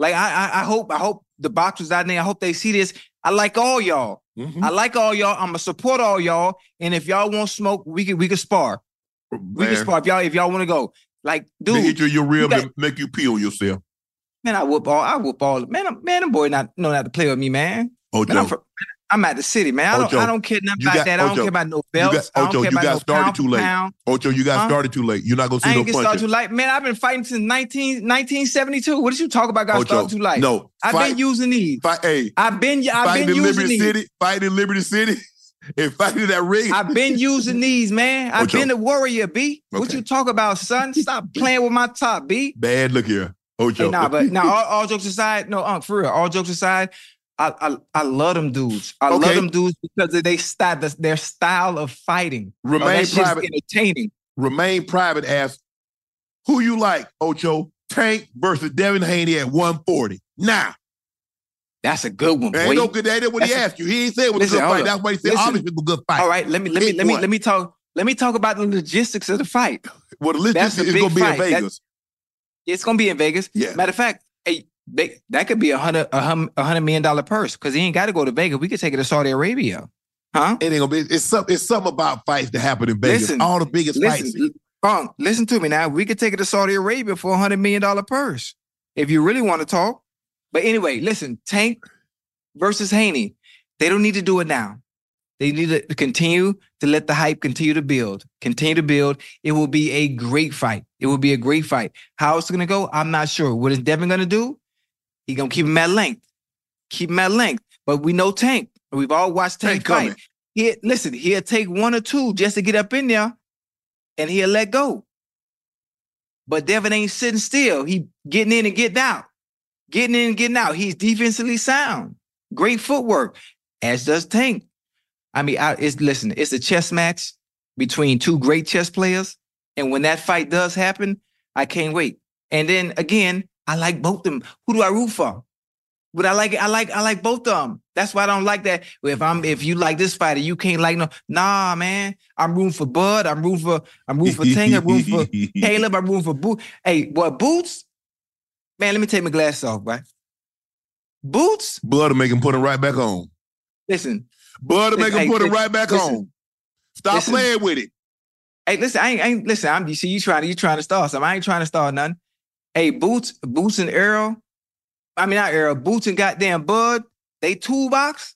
Like I, I, I hope, I hope the boxers out there. I hope they see this. I like all y'all. Mhm. I like all y'all. I'm gonna support all y'all. And if y'all want smoke, we can, we can spar. We can spar if y'all, if y'all want to go. Like, they hit dude, you your rib got- and make you pee on yourself. man, I whoop all. I whoop all. Man, I'm, man, them boy not know not to play with me, man. Ocho, Man, I'm, from, I'm at the city, man. I oh, don't, Ocho, I don't care nothing about got- that. I oh, don't Ocho, care about no you belts. got- I oh, don't Ocho, care you about got no started pound too late. pound. Ocho, you got Huh? started too late. You're not gonna see I no ain't started punches. too late. Man, I've been fighting since 19, 1972. What did you talk about? Got Ocho, started too late. no, I've fight, been using these. fight, hey, I've been, I've fighting been in using Liberty these. City, fighting in Liberty City, and fighting that ring. I've been using these, man. I've Ocho. been a warrior, B. What you talk about, son? Stop playing with my top, B. Bad look here, Ocho. Hey, nah, but now all, all jokes aside, no, Unc, for real. All jokes aside, I I, I love them dudes. I love them dudes because of they style, their style of fighting. Oh, Remain shit's private. entertaining. Remain private. Ask who you like, Ocho. Tank versus Devin Haney at 140. Now, That's a good one, boy. ain't no good. That ain't what he That's- asked you. He ain't said it was Listen, a good fight. up. That's why he said Listen. obviously it was a good fight. All right, let me let me Pick let me one. let me talk. Let me talk about the logistics of the fight. Well, the logistics is gonna be in Vegas. It's gonna be in Vegas. Yeah. Matter of fact, they, that could be a hundred a hundred million dollar purse because he ain't got to go to Vegas. We could take it to Saudi Arabia, huh? It ain't gonna be. It's some. It's something about fights that happen in Vegas. Listen, All the biggest fights. Listen, Unc, listen to me now. We could take it to Saudi Arabia for a hundred million dollar purse if you really want to talk. But anyway, listen, Tank versus Haney. They don't need to do it now. They need to continue to let the hype continue to build. Continue to build. It will be a great fight. It will be a great fight. How it's gonna go, I'm not sure. What is Devin gonna do? He gonna keep him at length. Keep him at length. But we know Tank. We've all watched Tank, Tank coming. fight. He listen. He'll take one or two just to get up in there, and he'll let go. But Devin ain't sitting still. He getting in and getting out, getting in and getting out. He's defensively sound. Great footwork, as does Tank. I mean, I, it's listen. It's a chess match between two great chess players, and when that fight does happen, I can't wait. And then again, I like both them. Who do I root for? But I like I like I like both of them. That's why I don't like that. If I'm if you like this fighter, you can't like no. Nah, man. I'm rooting for Bud. I'm rooting for I'm rooting for Tank. I'm rooting for Caleb. I'm rooting for Boots. Hey, boy, Boots. Man, let me take my glasses off, right? Boots. Blood to make him put it right back on. Listen, Blood to make him Hey, put it right back listen. on. Stop Listen. playing with it. Hey, listen, I ain't, I ain't listen. I'm you see you trying to you trying to start something. I ain't trying to start nothing. Hey, Boots, Boots and Arrow. I mean not Arrow, Boots and goddamn Bud. They toolbox.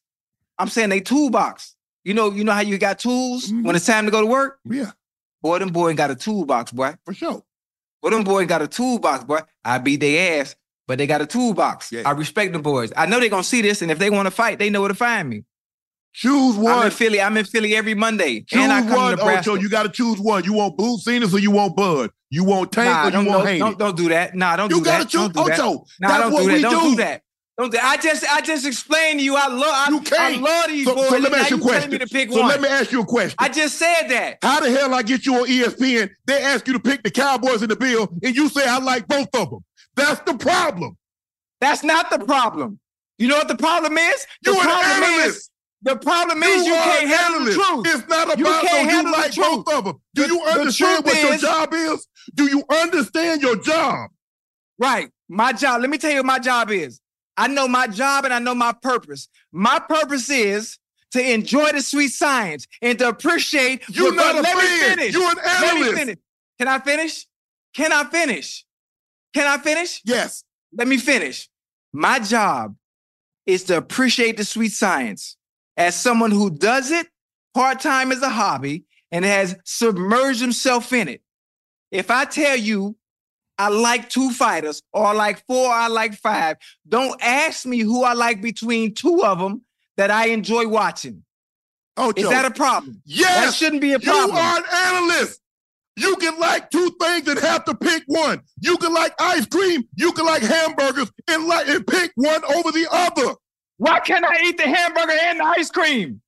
I'm saying they toolbox. You know, you know how you got tools Mhm. when it's time to go to work? Yeah, Boy, them boy got a toolbox, boy. for sure. Boy, them boy got a toolbox, boy. I beat their ass, but they got a toolbox. Yeah. I respect them boys. I know they gonna see this, and if they want to fight, they know where to find me. Choose one. I'm in Philly. I'm in Philly every Monday. Choose and I come one, to Nebraska. Ocho. You got to choose one. You want Blue Cenas or you want Bud? You want Tank Nah, or you want Haney? don't, don't do that. Nah, don't do that. you do gotta that. choose Don't do that. Ocho. Nah, That's don't what do that. we Don't do. do that. Don't do, I just I just explained to you. I love I, You can't. I love these So, boys. so let me ask you a question. me to pick so one. let me ask you a question. I just said that. How the hell I get you on ESPN? They ask you to pick the Cowboys and the Bills, and you say I like both of them. That's the problem. That's not the problem. You know what the problem is? The You an problem analyst. is the problem is you, can't handle the truth. It's not about You can't you like both of them. Do The- you understand what your job is? Do you understand your job? Right. My job. Let me tell you what my job is. I know my job and I know my purpose. My purpose is to enjoy the sweet science and to appreciate. You're not a let fan. me finish. You're an Let me analyst. finish. Can I finish? Can I finish? Can I finish? Yes. Let me finish. My job is to appreciate the sweet science as someone who does it part time as a hobby and has submerged himself in it. If I tell you I like two fighters, or I like four, I like five. Don't ask me who I like between two of them that I enjoy watching. Oh, Is that a problem? Yes. That shouldn't be a problem. You are an analyst. You can like two things and have to pick one. You can like ice cream. You can like hamburgers and like and pick one over the other. Why can't I eat the hamburger and the ice cream?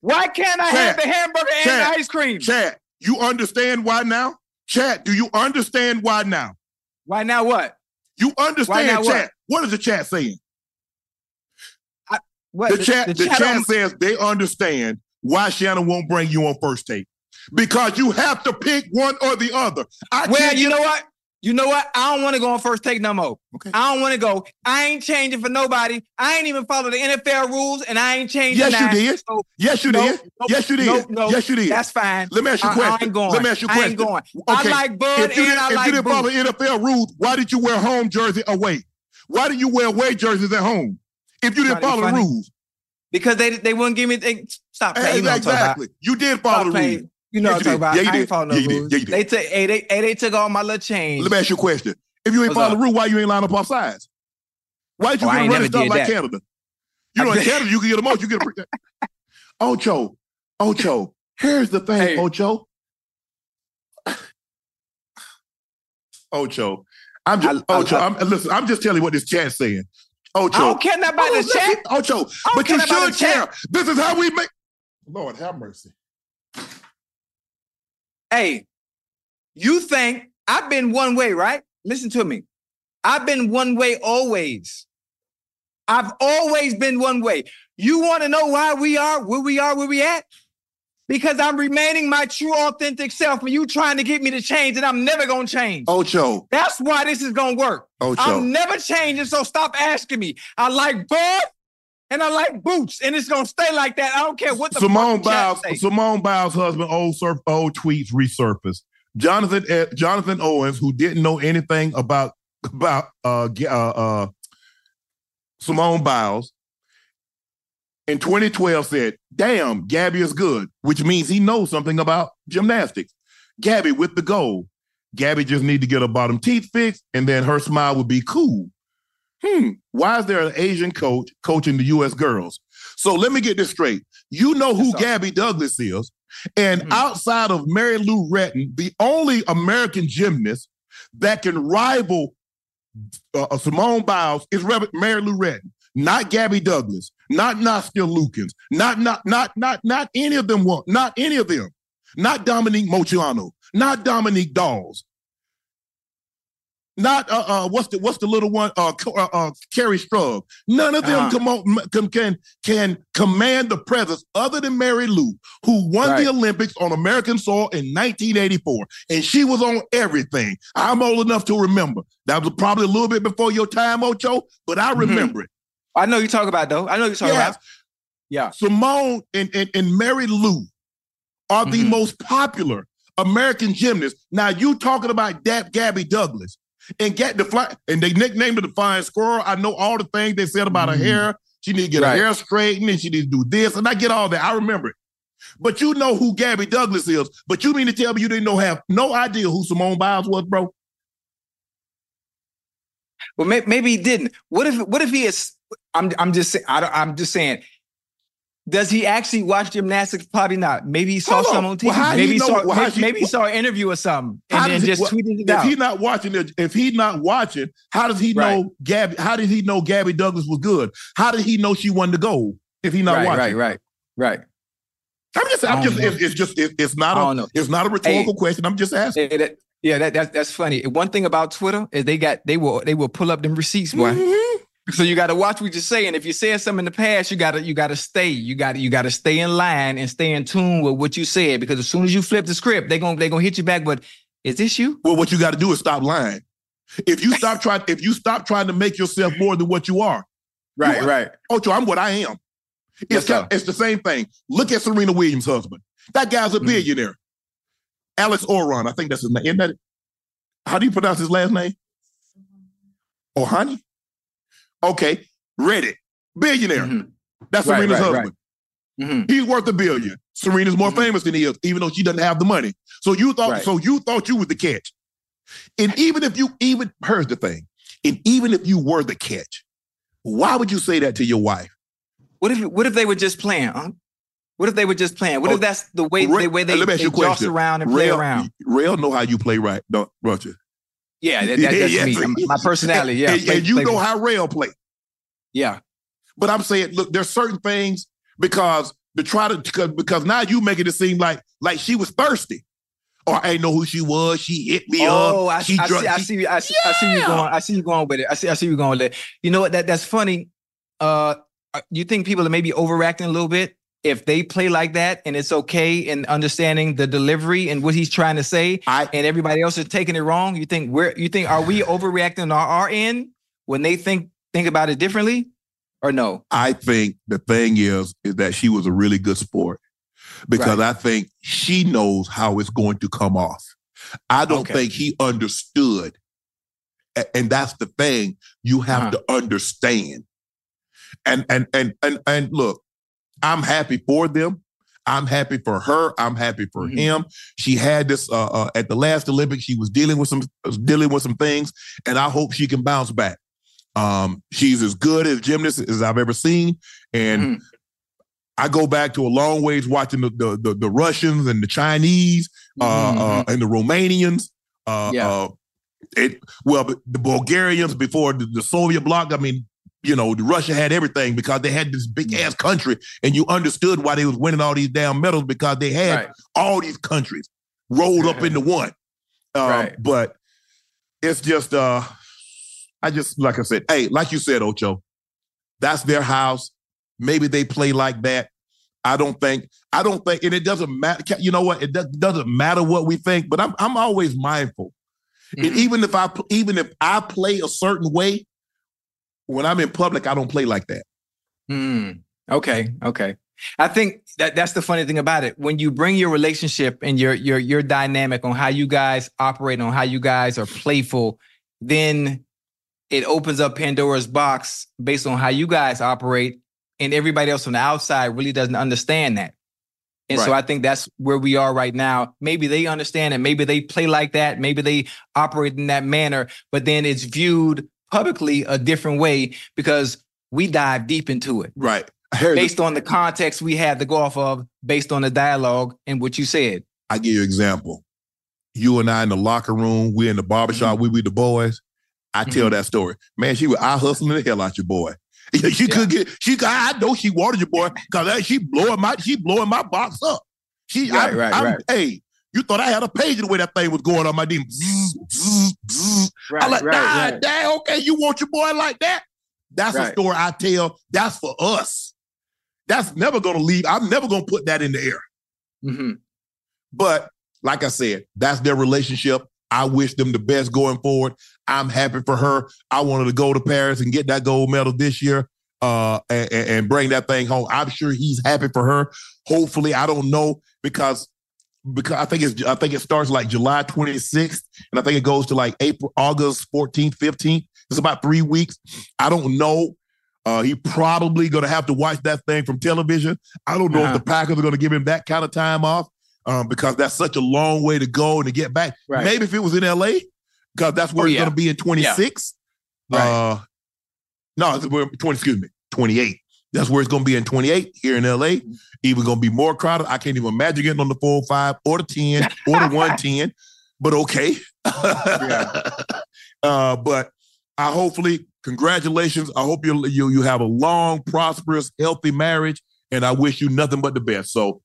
Why can't I have the hamburger and Chad, the ice cream? Chad, you understand why now? Chad, do you understand why now? Why now what? You understand, now what? What is the chat saying? What? The, chat, the, chat, don't- says they understand why Shannon won't bring you on first take. Because you have to pick one or the other. I Well, can't you know what? You know what? I don't want to go on first take no more. Okay. I don't want to go. I ain't changing for nobody. I ain't even follow the NFL rules, and I ain't changing. Yes, you did. So, Yes, you no, did. no, yes, you did. No, no, yes, you did. That's fine. Let me ask you a I- question. I ain't going. Let me ask you a I question. ain't going. Okay. I like Bud if you and didn't, I if like you didn't follow. NFL rules, why did you wear home jersey away? Why did you wear away jerseys at home? If you didn't follow the rules, because they they wouldn't give me. They, stop playing. You know what I'm talking about. exactly. You did follow Stop the rules. You know Yes, what I'm talking about. Yeah, you I ain't did. following no Yeah, rules. Yeah, you did. They took. Hey, they, hey, they took all my little change. Let me ask you a question. If you ain't What's follow the rule, why you ain't line up off sides? Why did you Oh, get running stop like that. Canada? You know, in Canada, you can get a most. You get a. Ocho, Ocho. Here's the thing, Hey. Ocho. Ocho. I'm just I- I- Ocho. I- I'm, listen, I'm just telling you what this chat's saying. Oh, Ocho. I don't care about Oh, the listen, chat. Ocho, but you should care. This is how we make. Lord have mercy. Hey, you think I've been one way, right? Listen to me. I've been one way always. I've always been one way. You want to know why we are where we are, where we at? Because I'm remaining my true, authentic self. And you trying to get me to change, and I'm never gonna change. Ocho. That's why this is gonna work. Ocho. I'm never changing, so stop asking me. I like Bud and I like Boots, and it's gonna stay like that. I don't care what the Simone Biles. Simone Biles' husband, old surf, old tweets resurfaced. Jonathan eh, Jonathan Owens, who didn't know anything about about uh, uh, uh, Simone Biles, in 2012 said, "Damn, Gabby is good," which means he knows something about gymnastics. Gabby with the goal. Gabby just need to get her bottom teeth fixed, and then her smile would be cool. Hmm. Why is there an Asian coach coaching the U.S. girls? So let me get this straight. You know who. Gabby Douglas is, and Mhm. outside of Mary Lou Retton, the only American gymnast that can rival uh, Simone Biles is Mary Lou Retton, not Gabby Douglas, not Nastia Liukin, not not not not not any of them. Not any of them, not Dominique Moceanu, not Dominique Dawes. Not uh, uh what's the what's the little one uh, uh, uh Kerri Strug. None of them Uh-huh. come can, can can command the presence other than Mary Lou, who won Right. the Olympics on American soil in 1984, and she was on everything. I'm old enough to remember. That was probably a little bit before your time, Ocho, but I Mhm. remember it. I know you talk about though. I know you talk Yes. about. Yeah. Simone and, and, and Mary Lou are the Mhm. most popular American gymnasts. Now you talking about Dap Gabby Douglas and get the fly, and they nicknamed her the Flying Squirrel. I know all the things they said about Mhm. her hair. She need to get Right. her hair straightened and she need to do this, and I get all that. I remember it. But you know who Gabby Douglas is. But you mean to tell me you didn't know have no idea who Simone Biles was, bro? Well, maybe he didn't. What if? What if he is? I'm. I'm just. I don't, I'm just saying. Does he actually watch gymnastics? Probably not. Maybe he saw Hold some on TV. Well, maybe he he know- saw. well, maybe, she- maybe he saw an interview or something, and then he- just well, tweeted it If out. he not watching it, if he's not watching, how does he Right. know Gabby? How did he know Gabby Douglas was good? How did he know she won the gold? If he not right, watching, right, right, right. I'm just, I'm just, it's, it's just, it- it's not a, it's not a rhetorical question. I'm just asking. Yeah, that, yeah, that, that that's funny. One thing about Twitter is they got they will they will pull up them receipts, boy. Mhm. So you got to watch what you're saying. If you said something in the past, you got to you got to stay. You got you got to stay in line and stay in tune with what you said because as soon as you flip the script, they going to they to hit you back. But is this you? Well, what you got to do is stop lying. If you stop trying, if you stop trying to make yourself more than what you are, Right, You- right. Ocho, I'm what I am. It's Yes, kind- it's the same thing. Look at Serena Williams' husband. That guy's a Mhm. billionaire. Alex Oron, I think that's his name. Isn't that? How do you pronounce his last name? Ohani? Okay, Reddit, billionaire. Mhm. That's Right, Serena's right, right. husband. Mhm. He's worth a billion. Serena's more Mhm. famous than he is, even though she doesn't have the money. So you thought, Right. so you thought you was the catch. And even if you even here's the thing, and even if you were the catch, why would you say that to your wife? What if what if they were just playing? Huh? What if they were just playing? What Oh, if that's the way Ray- the way they, let me ask they you a question. around and play around? Rail know how you play right, don't, don't you? Yeah, that, that, that's Yeah, me. yeah. My personality. Yeah, and, play- and you play- know how Rail play. Yeah, But I'm saying, look, there's certain things because to try to because, because now you making it seem like like she was thirsty. Or I didn't know who she was. She hit me Oh, up. I, she I, drunk- see, I see. I see. I see you going. I see you going with it. I see. I see you going with it. You know what? That that's funny. Uh, you think people are maybe overacting a little bit if they play like that, and it's okay in understanding the delivery and what he's trying to say, I- and everybody else is taking it wrong. You think we're? You think are we overreacting on our end when they think think about it differently, or no? I think the thing is, is that she was a really good sport because Right. I think she knows how it's going to come off. I don't Okay. think he understood. And that's the thing you have Uh-huh. to understand. And and and and and look, I'm happy for them. I'm happy for her. I'm happy for Mhm. him. She had this uh, uh, at the last Olympics. She was dealing with some dealing with some things, and I hope she can bounce back. Um, she's as good as gymnast as I've ever seen, and Mhm. I go back to a long ways watching the the, the, the Russians and the Chinese uh, uh, and the Romanians. Uh, Mm-hmm. Yeah. uh, it well, the Bulgarians before the, the Soviet bloc. I mean, you know, Russia had everything because they had this big Mm-hmm. ass country, and you understood why they was winning all these damn medals because they had Right. all these countries rolled up into one. Um, Right. But it's just, uh, I just like I said, hey, like you said, Ocho, that's their house. Maybe they play like that. I don't think. I don't think, and it doesn't matter. You know what? It does, doesn't matter what we think. But I'm I'm always mindful. And Mhm. even if I even if I play a certain way, when I'm in public, I don't play like that. Hmm. Okay. Okay. I think that that's the funny thing about it. When you bring your relationship and your your your dynamic on how you guys operate, on how you guys are playful, then it opens up Pandora's box based on how you guys operate, and everybody else on the outside really doesn't understand that. And so I think that's where we are right now. Maybe they understand it. Maybe they play like that. Maybe they operate in that manner, but then it's viewed publicly a different way because we dive deep into it Right. Here's the- based on the context we had to go off of, based on the dialogue and what you said. I give you an example. You and I in the locker room, we in the barbershop, Mm-hmm. we with the boys. I tell that story. Man, she was I hustling the hell out your boy. She could get she I know she wanted your boy because she blowing my she blowing my box up. She Right, I'm- right, I'm- right. hey, you thought I had a page the way that thing was going on my DM. Zzz. I'm like, nah, dang, okay, you want your boy like that? That's a story I tell. That's for us. That's never gonna leave. I'm never gonna put that in the air. Mhm. But like I said, that's their relationship. I wish them the best going forward. I'm happy for her. I wanted to go to Paris and get that gold medal this year uh, and- and bring that thing home. I'm sure he's happy for her. Hopefully, I don't know because because I think it's I think it starts like July 26th and I think it goes to like April, August 14th, 15th. It's about three weeks. I don't know. Uh, he probably gonna have to watch that thing from television. I don't know Uh-huh. if the Packers are gonna give him that kind of time off um, because that's such a long way to go and to get back. Right. Maybe if it was in LA, because that's where Oh, it's yeah. gonna be in 26. Right. Uh, no, it's 20, excuse me, 28. That's where it's gonna be in 28 here in LA. Even gonna be more crowded. I can't even imagine getting on the 405 or the 10 or the 110, but okay. uh, but I hopefully, congratulations. I hope you you you have a long, prosperous, healthy marriage, and I wish you nothing but the best. So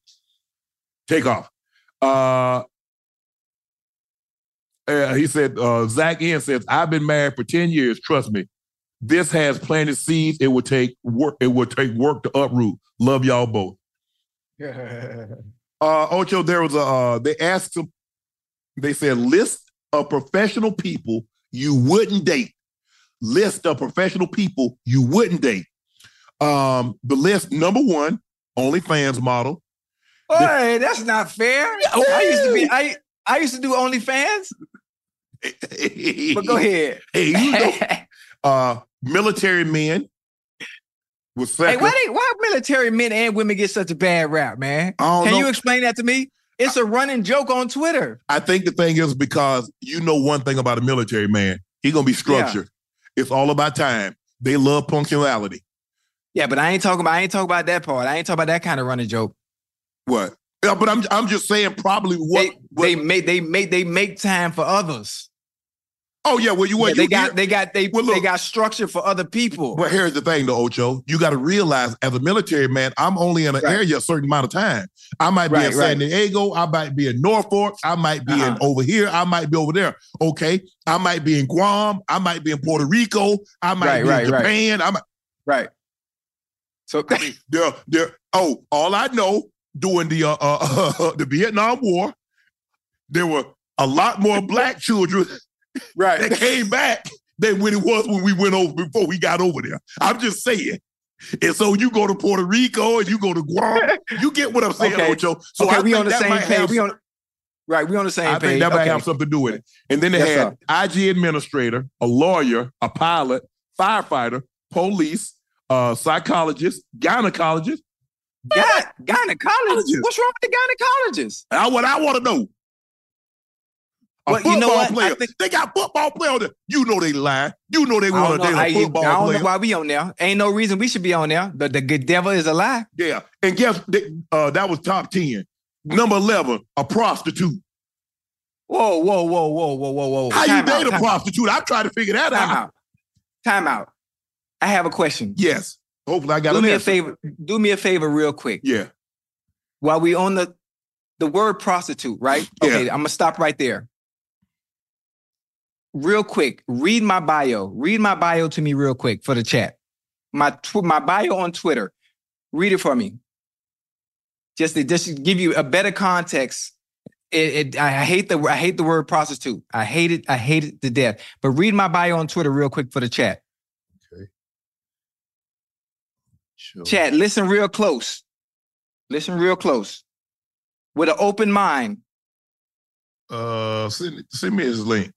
take off. Uh, uh, he said, uh, Zach N says, I've been married for 10 years. Trust me. This has planted seeds. It would take work, it would take work to uproot. Love y'all both. Uh Ocho, there was a uh they asked him, they said list of professional people you wouldn't date. List of professional people you wouldn't date. Um, the list number one, OnlyFans model. Hey, that's not fair. I used to be I I used to do OnlyFans, but go ahead. Hey, you know, uh, military men was Hey, why they why military men and women get such a bad rap, man? Can know. you explain that to me? It's a running joke on Twitter. I think the thing is because you know one thing about a military man, he gonna be structured. It's all about time. They love punctuality. Yeah, but I ain't talking about I ain't talking about that part. I ain't talking about that kind of running joke. What? Yeah, but I'm I'm just saying probably what, They, what they make they make they make time for others. Oh yeah, well you what Yeah, you they got they got they Well, they got structure for other people. But here's the thing, though, Ocho. You got to realize, as a military man, I'm only in an Right. area a certain amount of time. I might be Right, in San right. Diego. I might be in Norfolk. I might be in Uh-huh. over here. I might be over there. Okay. I might be in Guam. I might be in Puerto Rico. I might be in. Japan. I might. Right. So there, there. Oh, all I know during the uh, uh, the Vietnam War, there were a lot more black children right. that came back than when it was when we went over before we got over there. I'm just saying. And so you go to Puerto Rico and you go to Guam. You get what I'm saying, Okay. Ocho. So okay, I we on the same page. We on right. We on the same I page. think that might have something to do with it. And then they Yes, had IG administrator, a lawyer, a pilot, firefighter, police, uh, psychologist, gynecologist. Gy- gynecologists. What's wrong with the gynecologist? That's what I want to know. A Well, football you know what? Player. think- they got football player on there. You know they lie. You know they want to date a football I don't player. know why we on there. Ain't no reason we should be on there. The, the good devil is a lie. Yeah. And guess uh, that was top 10. Number 11, a prostitute. Whoa, whoa, whoa, whoa, whoa, whoa, whoa. How you Time date out, a prostitute? I'm trying to figure that Time out. out. Time out. I have a question. Yes. Hopefully I got Do me a favor. Do me a favor real quick. Yeah. While we on the the word prostitute, right? Yeah. Okay, I'm gonna stop right there. Real quick, read my bio. Read my bio to me real quick for the chat. My tw- my bio on Twitter. Read it for me. Just to, just give you a better context. It, it, I I hate the I hate the word prostitute. I hate it. I hate it to death. But read my bio on Twitter real quick for the chat. Okay. Sure. Chat, listen real close. Listen real close. With an open mind. Uh, send, send me his link.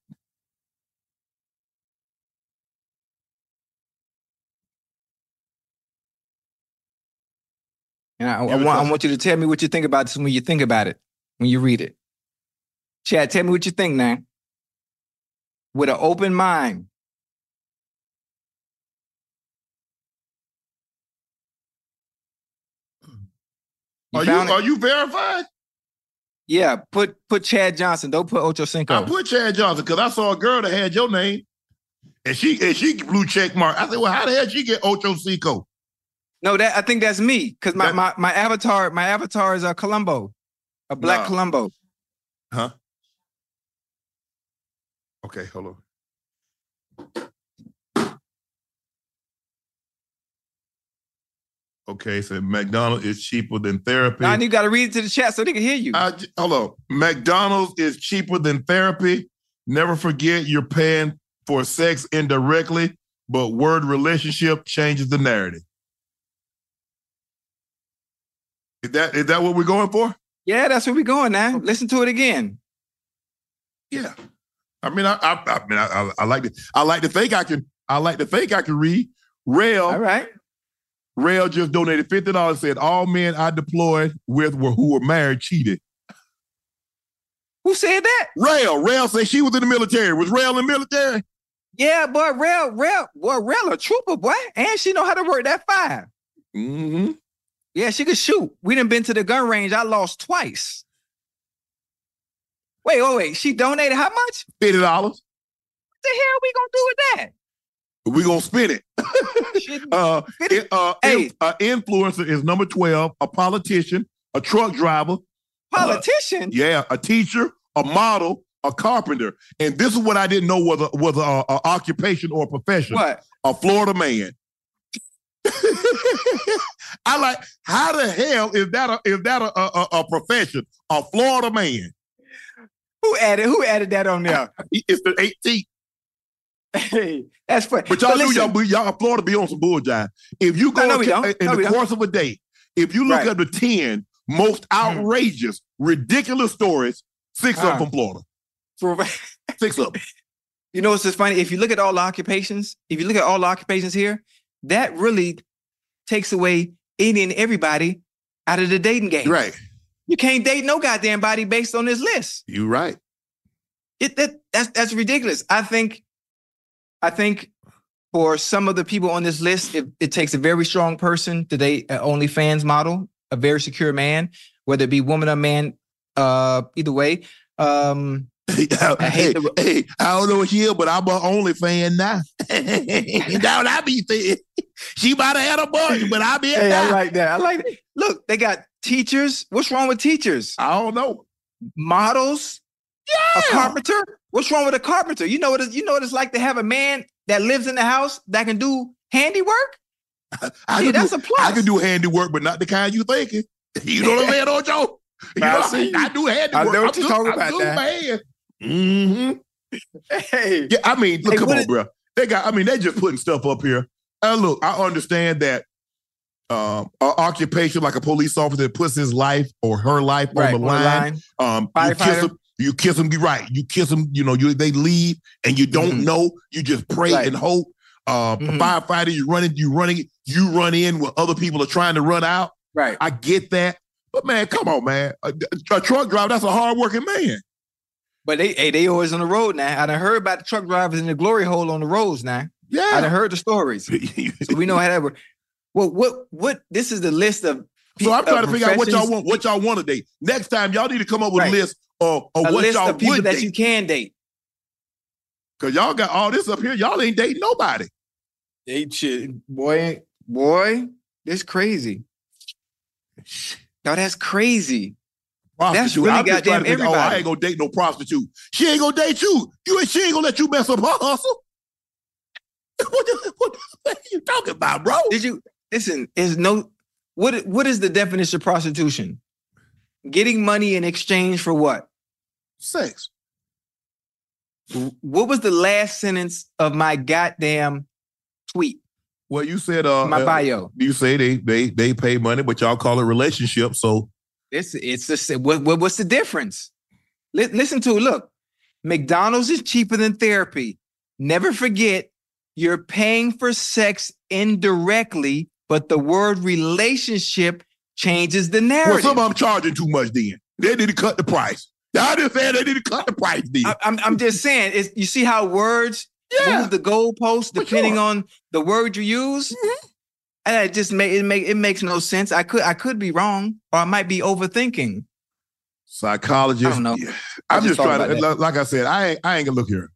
And I, I want, I want you to tell me what you think about this when you think about it, when you read it. Chad, tell me what you think now. With an open mind. You Are you, it? are you verified? Yeah, put put Chad Johnson. Don't put Ocho Cinco. I put Chad Johnson because I saw a girl that had your name, and she and she blue check mark. I said, well, how the hell did she get Ocho Cinco? No, that I think that's me because my, That- my my avatar my avatar is a Columbo, a black Nah. Columbo. Huh? Okay, hold on. Okay, so McDonald's is cheaper than therapy. Now you got to read it to the chat so they can hear you. I j- hold on. McDonald's is cheaper than therapy. Never forget you're paying for sex indirectly, but word relationship changes the narrative. Is that is that what we're going for? yeah, that's where we're going now. Listen to it again. Yeah. I mean, I I, I mean, I, I, I like to I like to think I can I like to think I can read. Rail All right. Rail just donated fifty dollars. Said all men I deployed with were who were married cheated. Who said that? Rail Rail said she was in the military. Was Rail in the military? Yeah, boy, Rail, Rail, boy, Rail a trooper, boy. And she know how to work that fire. Mm-hmm. Yeah, she could shoot. We didn't been to the gun range. I lost twice. Wait, wait, wait. She donated how much? Fifty dollars. What the hell we gonna do with that? We gonna spin it. Shit. Uh, it, uh, Hey. in- uh, influencer is number twelve. A politician, a truck driver, Politician. yeah, a teacher, a model, a carpenter, and this is what I didn't know was a was a, a occupation or a profession. What? A Florida man. I like how the hell is that a is that a, a, a profession? A Florida man. Who added? Who added that on there? It's the 18th. hey, that's funny. But y'all But knew listen, y'all, be- y'all Florida be on some bullshine. If you go No, no, to- in No, the don't. course of a day, if you look Right. at the 10 most outrageous, ridiculous stories, six of Uh. them from Florida. for- Six of them. you know what's just funny? If you look at all the occupations, if you look at all the occupations here, that really takes away any and everybody out of the dating game. Right. You can't date no goddamn body based on this list. You right. It that that's that's ridiculous. I think, I think for some of the people on this list, it, it takes a very strong person to date an OnlyFans model, a very secure man, whether it be woman or man. Uh, either way. Um, hey, hate the- hey, I don't know what she is, but I'm an only fan now. That's what I be saying. She might have had a bunch, but I be hey, I like that. I like that. Look, they got teachers. What's wrong with teachers? I don't know. Models. Yeah. A carpenter. What's wrong with a carpenter? You know what? It, you know what it's like to have a man that lives in the house that can do handiwork. I Yeah, can that's do, a plus. I can do handiwork, but not the kind you thinking. You know what I'm saying, Ojo? You I know, see. I, I do handiwork. I know what I'm you're good- talking about good now. man. hmm Hey, Yeah, I mean, look, Hey, come on, is- bro. They got. I mean, they just putting stuff up here. And look, I understand that um, an occupation like a police officer that puts his life or her life right on the on line. Um, you kiss them. You kiss them. You right. You kiss them. You know, you they leave and you don't Mhm. know. You just pray Right. and hope. Uh, Mhm. Firefighter, you running. You running. You run in where other people are trying to run out. Right. I get that, but man, come on, man. A, a truck driver, that's a hardworking man. But they hey, they always on the road now. I done heard about the truck drivers in the glory hole on the roads now. I Yeah. done heard the stories. So we know how that works. Well, what what this is the list of So I'm trying to figure out what y'all want, what y'all want today. Next time, y'all need to come up with Right. a list of, of a what list y'all of people would that date. you can date. Cause y'all got all this up here. Y'all ain't dating nobody. They shit, boy, boy, this crazy. Now that's crazy. That's Prostitute. really I'm just trying goddamn to think, oh, I ain't gonna date no prostitute. She ain't gonna date you. You ain't she ain't gonna let you mess up her hustle. what, the, what the fuck are you talking about, bro? Did you listen? Is no what what is the definition of prostitution? Getting money in exchange for what? Sex. What was the last sentence of my goddamn tweet? Well, you said uh My uh, bio. You say they they they pay money, but y'all call it relationship. So It's it's the what, what what's the difference? Li- listen to it. Look, McDonald's is cheaper than therapy. Never forget, you're paying for sex indirectly, but the word relationship changes the narrative. well, some of them charging too much. Then they need to cut the price. Y'all just saying they need to cut the price. Then I, am I'm just saying, you see how words Yeah. move the goalpost For depending sure. on the word you use. Mm-hmm. And it just make it make it makes no sense. I could I could be wrong, or I might be overthinking. psychologist. I don't know. Yeah. I I'm just just trying to, about like I said, I ain't, I ain't gonna look here.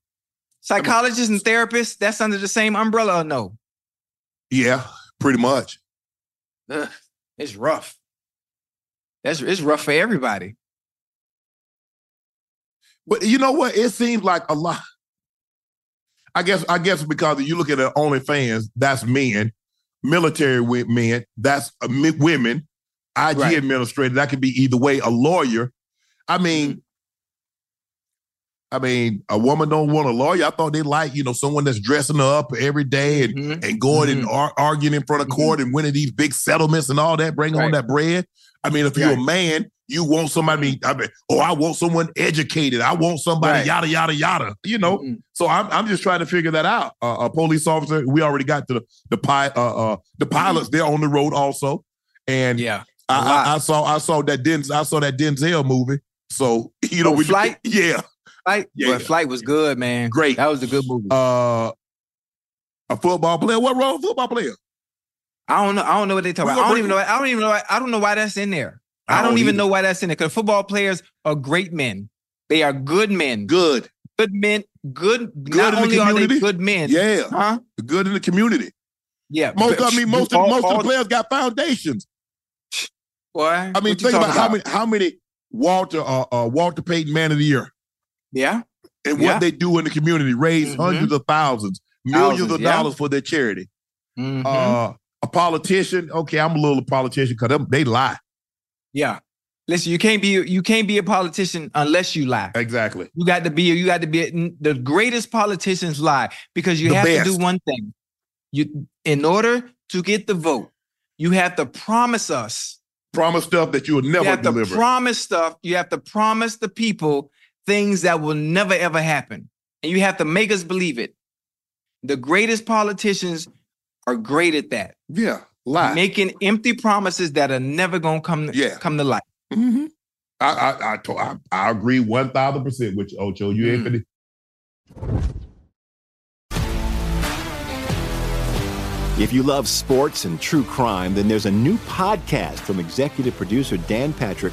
Psychologists and therapists, that's under the same umbrella or no? Yeah, pretty much. Ugh, it's rough. That's it's rough for everybody. But you know what? It seems like a lot. I guess I guess because you look at the OnlyFans, that's men, military men, that's uh, women, IG Right. administrator. That could be either way. A lawyer. I mean, I mean, a woman don't want a lawyer. I thought they like you know someone that's dressing up every day and Mhm. and going and ar- arguing in front of court and winning these big settlements and all that, bring on Right. that bread. I mean, if you're a man, you want somebody. I mean, oh, I want someone educated. I want somebody Right. yada yada yada. You know. So I'm I'm just trying to figure that out. Uh, a police officer. We already got to the the pi- uh, uh the pilots. They're on the road also, and Yeah. I. I, I saw I saw that Denz I saw that Denzel movie. So you know Oh, we Flight? Yeah. Flight, Yeah. but Flight was good, man. Great. That was a good movie. Uh, a football player. What role? football player? I don't know. I don't know what they talk about. I don't even know. I don't even know. I don't know why that's in there. I, don't, even know why that's in there. Because football players are great men. They are good men. Good. Good men. Good. Good not in the only are they community? good men. Yeah. Huh? Good in the community. Yeah. Most but- of I mean, most of all- most of all- the players got foundations. Boy, I mean, think talking about, how many how many Walter uh, uh Walter Payton Man of the Year Yeah. and Yeah. what they do in the community, raise Mhm. hundreds of thousands, millions Thousands, of yeah. dollars for their charity. Mhm. Uh, a politician, okay, I'm a little politician because they lie. yeah. Listen, you can't be you can't be a politician unless you lie. Exactly. You got to be you got to be the greatest politicians lie because you The have to do one thing. You in order to get the vote, you have to promise us. Promise stuff that you will You never have to deliver. promise stuff. You have to promise the people things that will never ever happen. And you have to make us believe it. The greatest politicians are great at that. yeah, lie. Making empty promises that are never gonna come, Yeah. come to life. Mhm. I I I, to- I, I agree one thousand percent with you, Ocho. You ain't Mm. finna- If you love sports and true crime, then there's a new podcast from executive producer Dan Patrick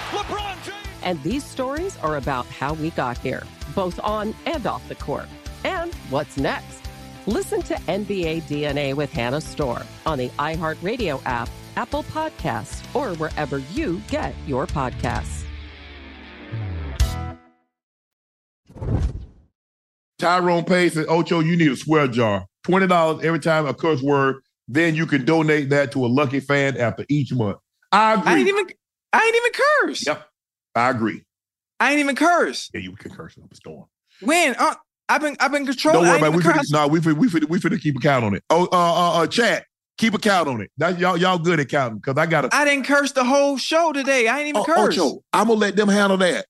LeBron James. And these stories are about how we got here, both on and off the court. And what's next? Listen to NBA DNA with Hannah Storm on the iHeartRadio app, Apple Podcasts, or wherever you get your podcasts. Tyrone Pace and Ocho, you need a swear jar. Twenty dollars every time a curse word. Then you can donate that to a lucky fan after each month. I agree. I ain't even I ain't even curse. Yep, I agree. I ain't even curse. Yeah, you can curse up a storm. When? Uh, I've been I've been controlling. Don't worry about. it. We finna, no, we finna, we finna, we finna keep a count on it. Oh, uh, uh, uh chat, keep a count on it. That y'all, y'all good at counting because I got. I didn't curse the whole show today. I ain't even curse. Ocho, I'm gonna let them handle that.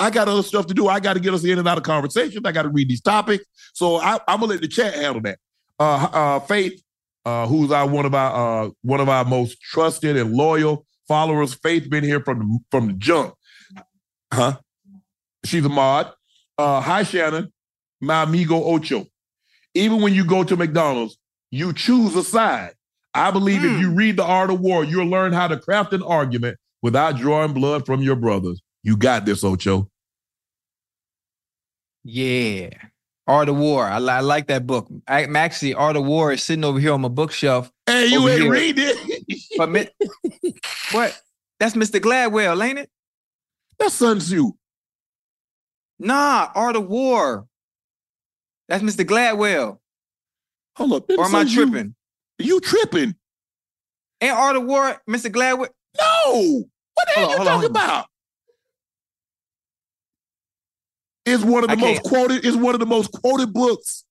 I got other stuff to do. I got to get us in and out of conversations. I got to read these topics. So I, I'm gonna let the chat handle that. Uh, uh, Faith, uh, who's our one of our uh, one of our most trusted and loyal followers. Faith been here from the, from the jump. Huh? She's a mod. Uh, hi Shannon, my amigo Ocho. Even when you go to McDonald's, you choose a side. I believe if you read the art of war, you'll learn how to craft an argument without drawing blood from your brothers. You got this, Ocho. Yeah. Art of War. I, I like that book. I, actually Art of War is sitting over here on my bookshelf. Hey, you ain't here. read it. But what? That's Mr. Gladwell, ain't it? That's Sun Tzu. Nah, Art of War. That's Mr. Gladwell. Hold up. Or am I tripping? You tripping? Ain't Art of War Mr. Gladwell? No. What the hell on, you talking on. about? It's one of the I most can't- quoted. It's one of the most quoted books.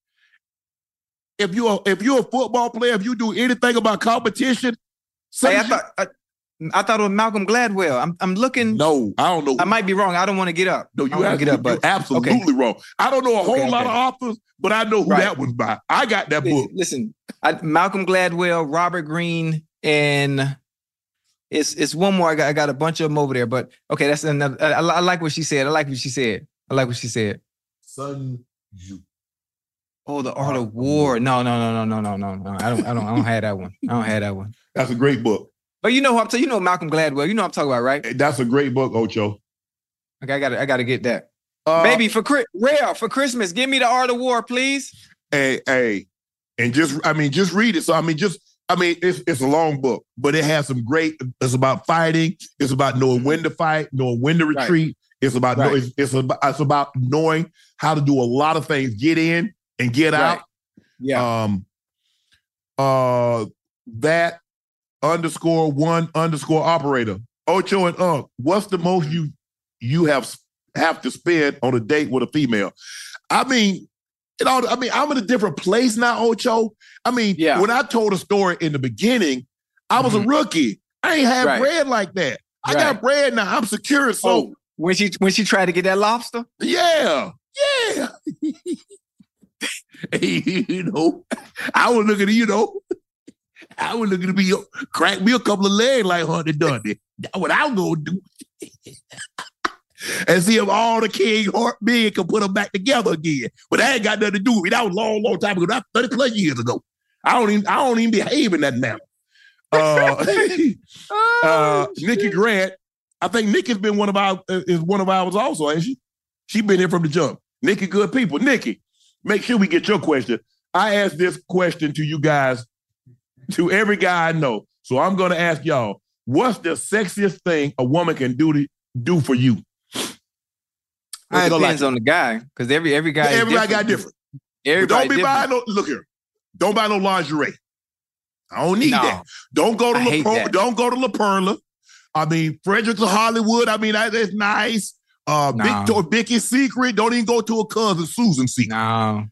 If you're if you're a football player, if you do anything about competition, Sun Hey, I thought uh, I, I thought it was Malcolm Gladwell. I'm I'm looking. no, I don't know. I might be wrong. I don't want to get up. No, you don't wanna get up, but you're absolutely wrong. I don't know a whole Okay, lot of authors, but I know who Right. that was by. I got that book. listen, I, Malcolm Gladwell, Robert Greene, and it's it's one more. I got I got a bunch of them over there, but okay, that's another. I, I like what she said. I like what she said. I like what she said. Sun Tzu. Oh, the Art of War. War. No, no, no, no, no, no, no, no. I don't, I don't, I don't have that one. I don't have that one. That's a great book. But you know who I'm talking. You know Malcolm Gladwell. You know what I'm talking about, right? That's a great book, Ocho. Okay, I got to I got to get that. Uh, Baby, for rare for Christmas, give me the Art of War, please. Hey, hey, and just I mean, just read it. So I mean, just I mean, it's it's a long book, but it has some great. It's about fighting. It's about knowing when to fight, knowing when to Right. retreat. It's about Right. it's, it's about it's about knowing how to do a lot of things. Get in and get Right. out. Yeah. Um. Uh, that underscore one underscore operator. Ocho and Unc. What's the most you you have have to spend on a date with a female? I mean, you know, I mean, I'm in a different place now, Ocho. I mean, Yeah. when I told a story in the beginning, I was a Mhm. rookie. I ain't had Right. bread like that. I Right. got bread now. I'm secure. So oh, when she when she tried to get that lobster, yeah, yeah. you know, I was looking at you know, I was looking to be crack me a couple of legs like Hunter it. That's what I'm gonna do. and see if all the King Heart men can put them back together again. But that ain't got nothing to do with me. That was a long, long time ago. That's 30 plus years ago. I don't even I don't even behave in that manner. Uh, uh, Nikki Grant, I think Nikki's been one of our uh, is one of ours also, ain't she? She been here from the jump. Nikki, good people. Nikki, make sure we get your question. I asked this question to you guys, to every guy I know. So I'm gonna ask y'all, what's the sexiest thing a woman can do to do for you? it ain't gonna lie depends to you. on the guy because every every guy is Everybody got different. But Everybody don't be different. buying no look here. Don't buy no lingerie. I don't need No. that. Don't go to La hate Pro- don't go to La Perla. I mean, Fredericks of Hollywood. I mean, that is nice. Uh, No. Victor Vicky's Secret. Don't even go to a cousin Susan Secret. No.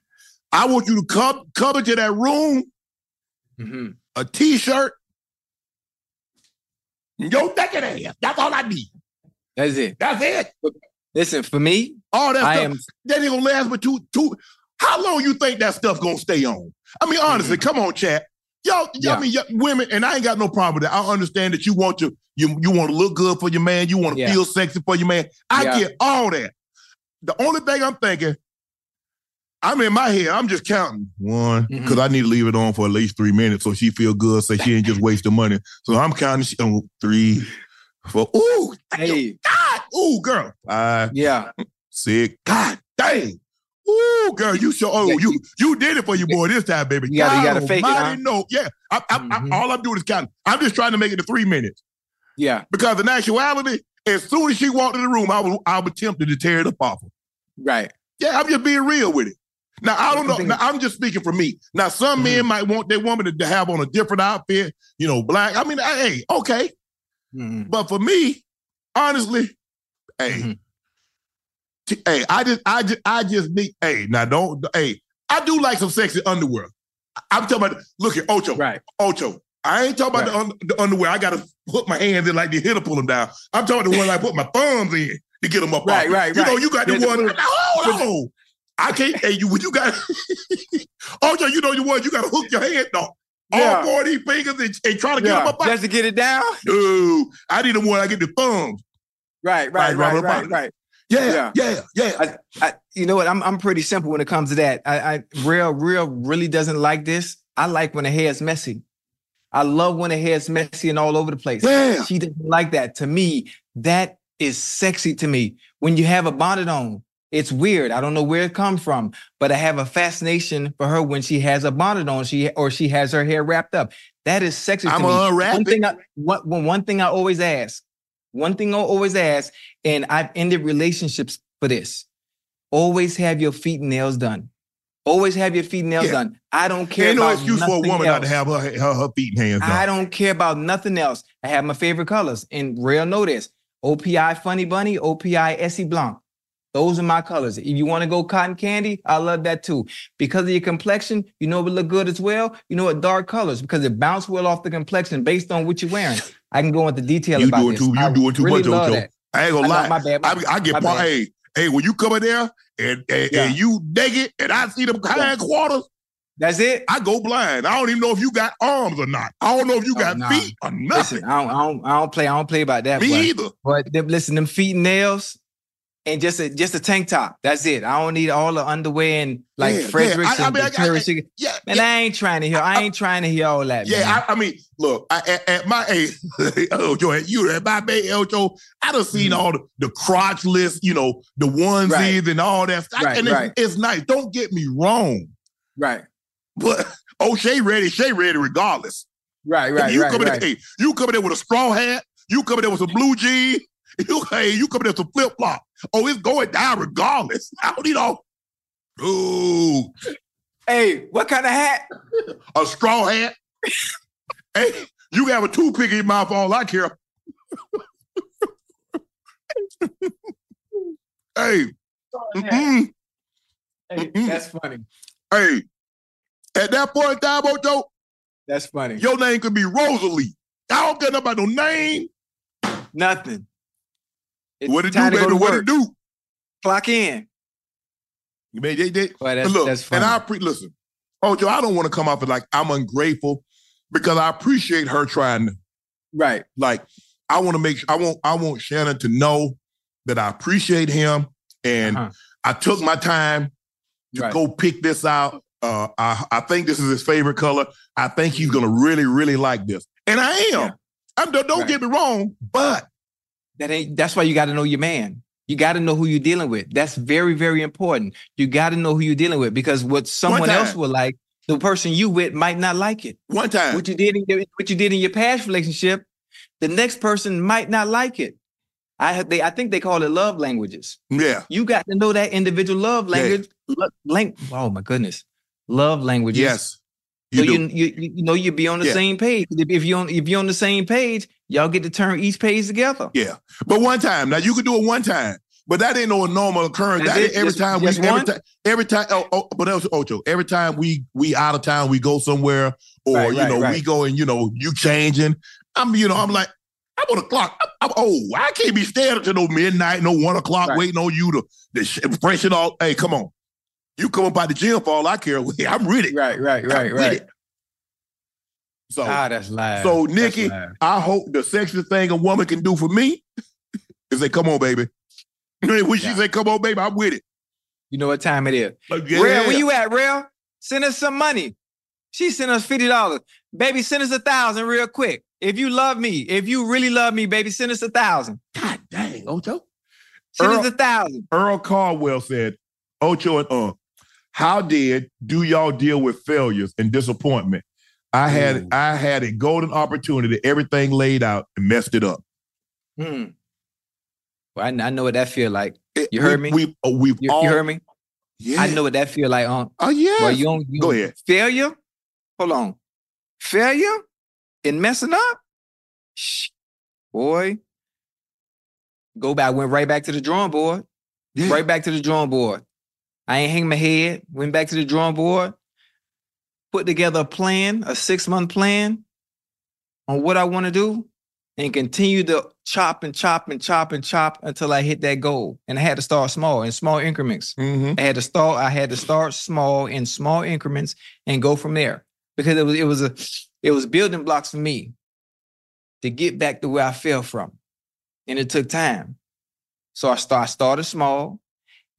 I want you to come come into that room, hmm a t-shirt, your naked ass. That's all I need. That's it. That's it. Listen, for me, All that I stuff. am That ain't gonna last but two two. How long you think that stuff gonna stay on? I mean, honestly, come on, chat. Y'all, y'all Mm-hmm. Yeah. I mean, women, and I ain't got no problem with that. I understand that you want to, you you want to look good for your man, you want to Yeah. feel sexy for your man. I Yeah. get all that. The only thing I'm thinking, I'm in my head, I'm just counting one Mhm. because I need to leave it on for at least three minutes so she feel good, so she ain't just wasting money. So I'm counting she- oh, three, four. Ooh, hey, God, ooh, girl, five, yeah, six. God dang. Ooh, girl, you so Oh, Yeah, you you did it for your boy this time, baby. You gotta- you gotta fake it, huh? No, yeah. I, I, Mhm. I, all I'm doing is counting. I'm just trying to make it to three minutes yeah, because in actuality, as soon as she walked in the room, I was I was tempted to tear it up off her. right. Yeah, I'm just being real with it. Now I don't know. Now, I'm just speaking for me. Now some men might want their woman to- to have on a different outfit, you know, black. I mean, I, hey, okay. Mhm. But for me, honestly, hey, Mhm. t- hey, I just, I just, I just need, hey, now don't, hey, I do like some sexy underwear. I'm talking about, look at Ocho, Right. Ocho. I ain't talking about the, un- the underwear. I gotta put my hands in like the hit to pull them down. I'm talking the one I put my thumbs in to get them up. Right, off. right, You know, you got the one. Hold on. I can't. Hey, you when you got oh yeah, you know you one you gotta hook your hand off. Yeah. All four of these fingers and, and try to get them up. just to get it down. No, I need the one I get the thumbs. Right, Right, right, right, right, right, right. Yeah, yeah, yeah. I, I, you know what? I'm I'm pretty simple when it comes to that. I, I real real really doesn't like this. I like when the hair is messy. I love when the hair is messy and all over the place. Yeah. She doesn't like that. To me, that is sexy to me. When you have a bonnet on, it's weird. I don't know where it comes from, but I have a fascination for her when she has a bonnet on. She or she has her hair wrapped up. That is sexy. I'm to me. gonna unwrap One it. thing I one, one thing I always ask. One thing I always ask, and I've ended relationships for this. Always have your feet and nails done. Always have your feet and nails Yeah. done. I don't care Ain't no about excuse for a nothing woman not to else. have her, her, her feet and hands done. I don't care about nothing else. I have my favorite colors. And real know this. OPI Funny Bunny, OPI Essie Blanc. Those are my colors. If you want to go cotton candy, I love that too. Because of your complexion, you know what look good as well? You know what dark colors because it bounce well off the complexion based on what you're wearing. I can go into detail You about doing this. too- you I doing too really much, love Ocho. that. I ain't gonna I lie. my bad, my I, I get my part. Hey, hey, when you come in there and and, Yeah. and you naked and I see them hindquarters, That's it. I go blind. I don't even know if you got arms or not. I don't know if you Oh, got nah. feet or nothing. Listen, I don't, I don't, I don't play. I don't play about that. Me boy. either. But them, listen, them feet and nails, and just a just a tank top. That's it. I don't need all the underwear and like Yeah, yeah. Fredericks I- I and mean, I- I- I- yeah, Man, I ain't trying to hear. I ain't trying to hear all that. Yeah. I, mean, look, I, at, at my age, oh, at you at my age, Ocho, I done seen mm-hmm. all the, the crotchless, you know, the onesies. Right. and all that stuff. Right, and it's, right. it's nice. Don't get me wrong, right, but oh, Shay ready, Shay ready, regardless. right, right, you right, coming right. there, hey, you coming there with a straw hat, you coming there with some blue jeans, you hey, you coming with some flip flop. Oh, it's going down regardless. I don't need all. Ooh, Hey, what kind of hat? a straw hat. hey, you got a toothpick in your mouth, all I care. hey, mm-mm, Hey, Mm-mm. that's funny. hey, at that point in time, That's funny. your name could be Rosalie. I don't care about no name. Nothing. It's What it do, time to go baby? to What it work. do? Clock in. You may they, they, Boy, that's, look, that's funny. and I pre- listen, Ocho, I don't want to come off as like I'm ungrateful because I appreciate her trying to right. like I want to make sure I want I want Shannon to know that I appreciate him and Uh-huh. I took my time to Right. go pick this out. Uh, I I think this is his favorite color. I think he's gonna really really like this, and I am. Yeah. I'm don't, don't Right. get me wrong, but That ain't that's why you got to know your man. You got to know who you're dealing with. That's very, very important. You got to know who you're dealing with because what someone else will like, the person you with might not like it. one time, What you did in your, what you did in your past relationship, the next person might not like it. I they I think they call it love languages. yeah, You got to know that individual love Yeah. language. Lo- lang- oh my goodness. Love languages. yes, you so you, you you know you be on the Yeah. same page. If if you on if you're on the same page, y'all get to turn each page together. yeah, but one time. Now you could do it one time, but that ain't no normal occurrence. That it? every Just- time we just every one? time every time. Oh, oh, but that was Ocho. Every time we we out of town, we go somewhere, or Right, you right, know we right. go and you know you changing. I'm you know I'm like. I'm on the clock. I'm, I'm oh, I can't be staying until no midnight, no one o'clock, waiting on you to, to sh- freshen all. Hey, come on. You come up out the gym for all I care. I'm ready. Right, right, I'm right, right. So, Ah, that's live. so Nikki, live. I hope the sexiest thing a woman can do for me is say, "Come on, baby." When she Yeah. say, "Come on, baby," I'm with it. you know what time it is. Like, yeah. Real, where you at, Real? Send us some money. She sent us fifty dollars. Baby, send us a thousand real quick. If you love me, if you really love me, baby, send us a thousand. God dang, Ocho. Send Earl- us a thousand. Earl Caldwell said, "Ocho and uh, how did do y'all deal with failures and disappointment? I had Ooh. I had a golden opportunity, everything laid out, and messed it up. Hmm. Well, I, I know what that feel like. You heard we, me? We, uh, we've You, all you heard me? Yeah. I know what that feel like. On Oh yeah. well, you don't. You Go ahead. Failure. Hold on. Failure and messing up. Shh. Boy. Go back. Went right back to the drawing board. Yeah. Right back to the drawing board. I ain't hang my head. Went back to the drawing board. Put together a plan, a six month plan on what I want to do, and continue to chop and chop and chop and chop until I hit that goal. And I had to start small in small increments. Mm-hmm. I had to start. I had to start small in small increments and go from there because it was it was a it was building blocks for me to get back to where I fell from, and it took time. So I start I started small,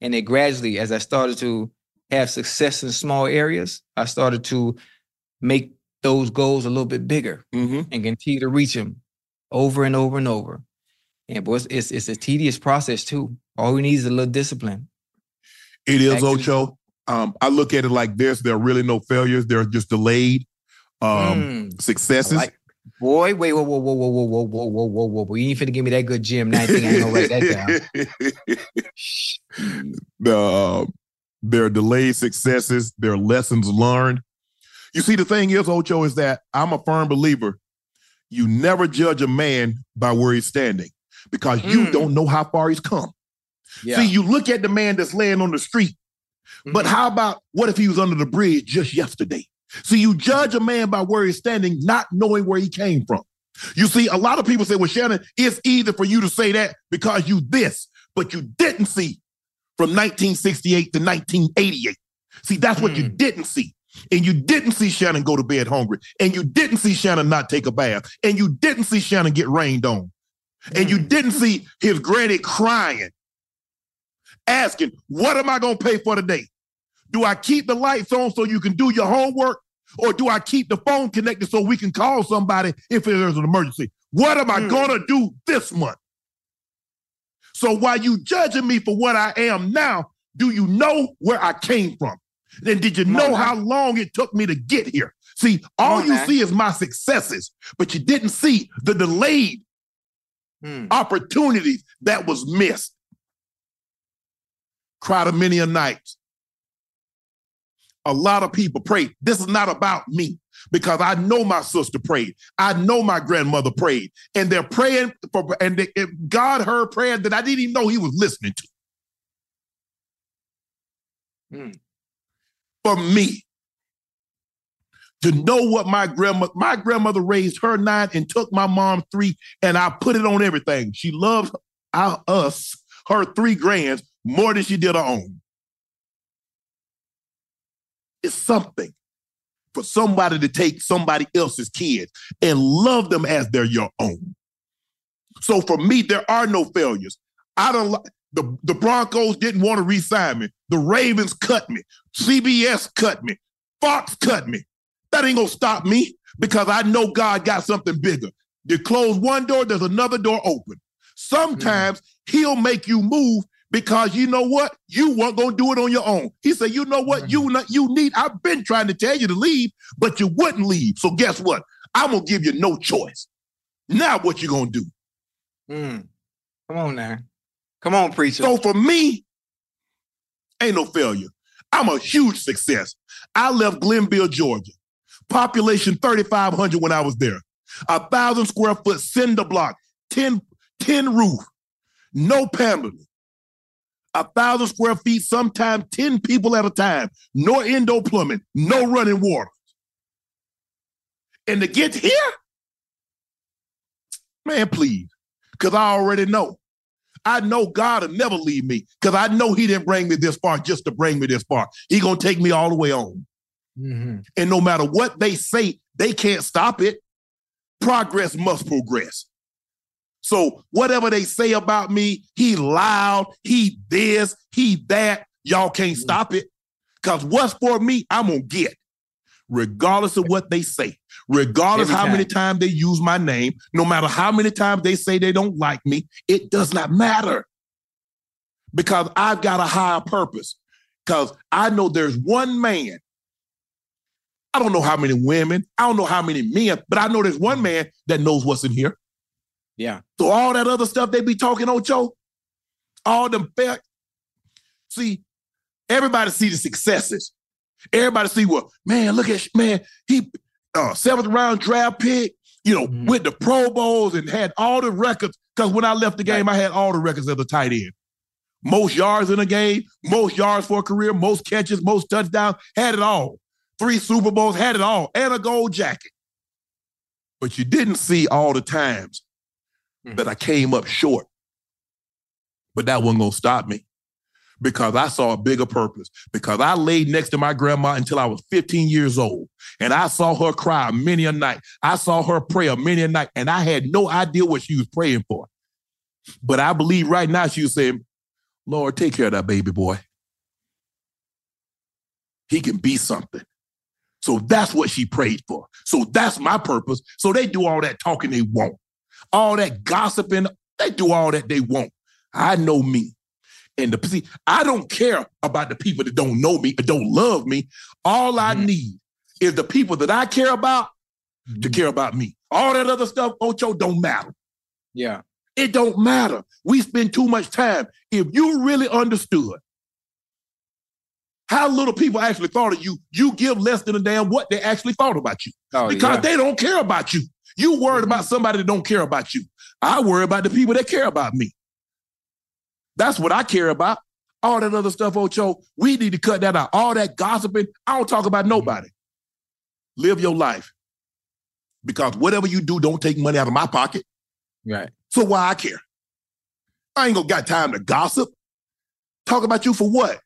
and then gradually, as I started to have success in small areas, I started to make those goals a little bit bigger Mm-hmm. and continue to reach them over and over and over. And boy, it's it's, a tedious process too. All we need is a little discipline. It is Actually- Ocho. Um, I look at it like this: there are really no failures; they're just delayed um, Mm. Successes. like- boy, wait, whoa, whoa, whoa, whoa, whoa, whoa, whoa, whoa, whoa, whoa, whoa. You ain't finna give me that good gym. Now I ain't gonna write that down. The uh, there are delayed successes, their lessons learned. You see, the thing is, Ocho, is that I'm a firm believer. You never judge a man by where he's standing because you Mm. don't know how far he's come. Yeah. See, you look at the man that's laying on the street, but Mhm. how about what if he was under the bridge just yesterday? See, you judge a man by where he's standing, not knowing where he came from. You see, a lot of people say, well, Shannon, it's easy for you to say that because you this, but you didn't see from 1968 to 1988. See, that's what you Mm. didn't see. And you didn't see Shannon go to bed hungry. And you didn't see Shannon not take a bath. And you didn't see Shannon get rained on. And you Mm. didn't see his granny crying asking, what am I going to pay for today? Do I keep the lights on so you can do your homework? Or do I keep the phone connected so we can call somebody if there's an emergency? What am I Hmm. going to do this month? So while you judging me for what I am now, do you know where I came from? And did you know now. how long it took me to get here? See, all you see is my successes, but you didn't see the delayed Hmm. opportunities that was missed. Cried a many a night. A lot of people prayed. This is not about me because I know my sister prayed. I know my grandmother prayed, and they're praying for. And they, God heard prayer that I didn't even know He was listening to. Hmm. For me to know what my grandmother, my grandmother raised her nine and took my mom three, and I put it on everything. She loved our, us, her three grands, more than she did her own. It's something for somebody to take somebody else's kids and love them as they're your own. So for me, there are no failures. I don't like the, the Broncos didn't want to re-sign me. The Ravens cut me. CBS cut me. Fox cut me. That ain't gonna stop me because I know God got something bigger. You close one door, there's another door open. Sometimes hmm. he'll make you move because you know what? You weren't gonna do it on your own. He said, you know what? You not, you need. I've been trying to tell you to leave, but you wouldn't leave. So guess what? I'm gonna give you no choice. Now what you gonna do? Hmm. Come on now. Come on, preacher. So for me, ain't no failure. I'm a huge success. I left Glennville, Georgia. Population 3,500 when I was there. A thousand square foot cinder block, 10, 10 roof, no paneling. A thousand square feet, sometimes 10 people at a time. No indoor plumbing, no running water. And to get here, man, please, because I already know. I know God will never leave me because I know He didn't bring me this far just to bring me this far. He gonna take me all the way on. Mhm. And no matter what they say, they can't stop it. Progress must progress. So whatever they say about me, he loud, he this, he that, y'all can't mm. stop it. Because what's for me, I'm gonna get, regardless of what they say, regardless Every how many time. times they use my name, no matter how many times they say they don't like me, it does not matter. Because I've got a higher purpose. Because I know there's one man I don't know how many women, I don't know how many men, but I know there's one mm. man that knows what's in here. Yeah. So all that other stuff they be talking on, Joe, all them fair. See, everybody see the successes. Everybody see what, man, look at man, he uh seventh round draft pick, you know, Mhm. with the Pro Bowls and had all the records. Because when I left the game, I had all the records of the tight end. Most yards in a game, most yards for a career, most catches, most touchdowns, had it all. Three Super Bowls, had it all, and a gold jacket. But you didn't see all the times that I came up short. But that wasn't gonna stop me because I saw a bigger purpose. Because I laid next to my grandma until I was 15 years old. And I saw her cry many a night. I saw her pray many a night. And I had no idea what she was praying for. But I believe right now she was saying, Lord, take care of that baby boy. He can be something. So that's what she prayed for. So that's my purpose. So they do all that talking they want, all that gossiping, they do all that they want. I know me. And the see, I don't care about the people that don't know me or don't love me. All I mm-hmm. need is the people that I care about to mm-hmm. care about me. All that other stuff, Ocho, don't matter. Yeah. It don't matter. We spend too much time. If you really understood how little people actually thought of you, you give less than a damn what they actually thought about you. Oh, because yeah. they don't care about you. You worried about mm-hmm. somebody that don't care about you. I worry about the people that care about me. That's what I care about. All that other stuff, Ocho, we need to cut that out. All that gossiping, I don't talk about mm-hmm. nobody. Live your life. Because whatever you do, don't take money out of my pocket. Right. So why I care? I ain't gonna got time to gossip. Talk about you for what?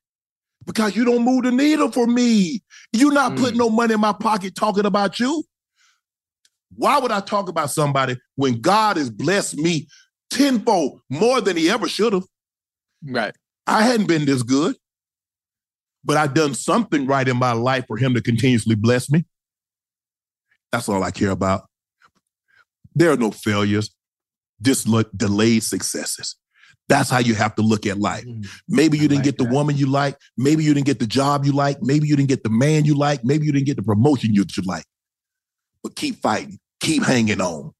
Because you don't move the needle for me. You're not putting mm. no money in my pocket talking about you. Why would I talk about somebody when God has blessed me tenfold more than he ever should have? Right. I hadn't been this good, but I've done something right in my life for him to continuously bless me. That's all I care about. There are no failures, just delayed successes. That's how you have to look at life. Mm, maybe you didn't like get the that. woman you like. Maybe you didn't get the job you like. Maybe you didn't get the man you like. Maybe you didn't get the promotion you should like. But keep fighting. Keep hanging on.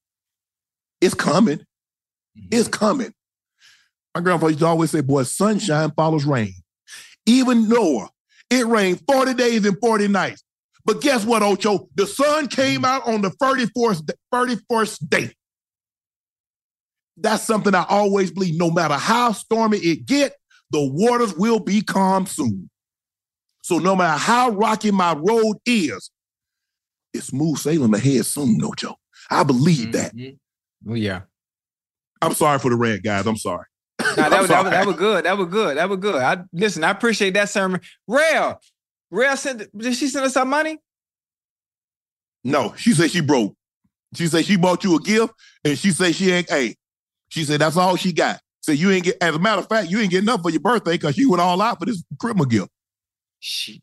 It's coming. Mm-hmm. It's coming. My grandfather used to always say, boy, sunshine follows rain. Even Noah, it rained 40 days and 40 nights. But guess what, Ocho? The sun came out on the 34th, 31st day. That's something I always believe. No matter how stormy it get, the waters will be calm soon. So no matter how rocky my road is, it's smooth sailing ahead soon, Ocho. I believe mm-hmm. that. Oh yeah. I'm sorry for the rant, guys. I'm sorry. Nah, that, was, that, was, that was good. That was good. That was good. I listen. I appreciate that sermon. Rail, Rail sent. Did she send us some money? No, she said she broke. She said she bought you a gift, and she said she ain't. Hey, she said that's all she got. So you ain't get. As a matter of fact, you ain't getting enough for your birthday because you went all out for this Christmas gift. She.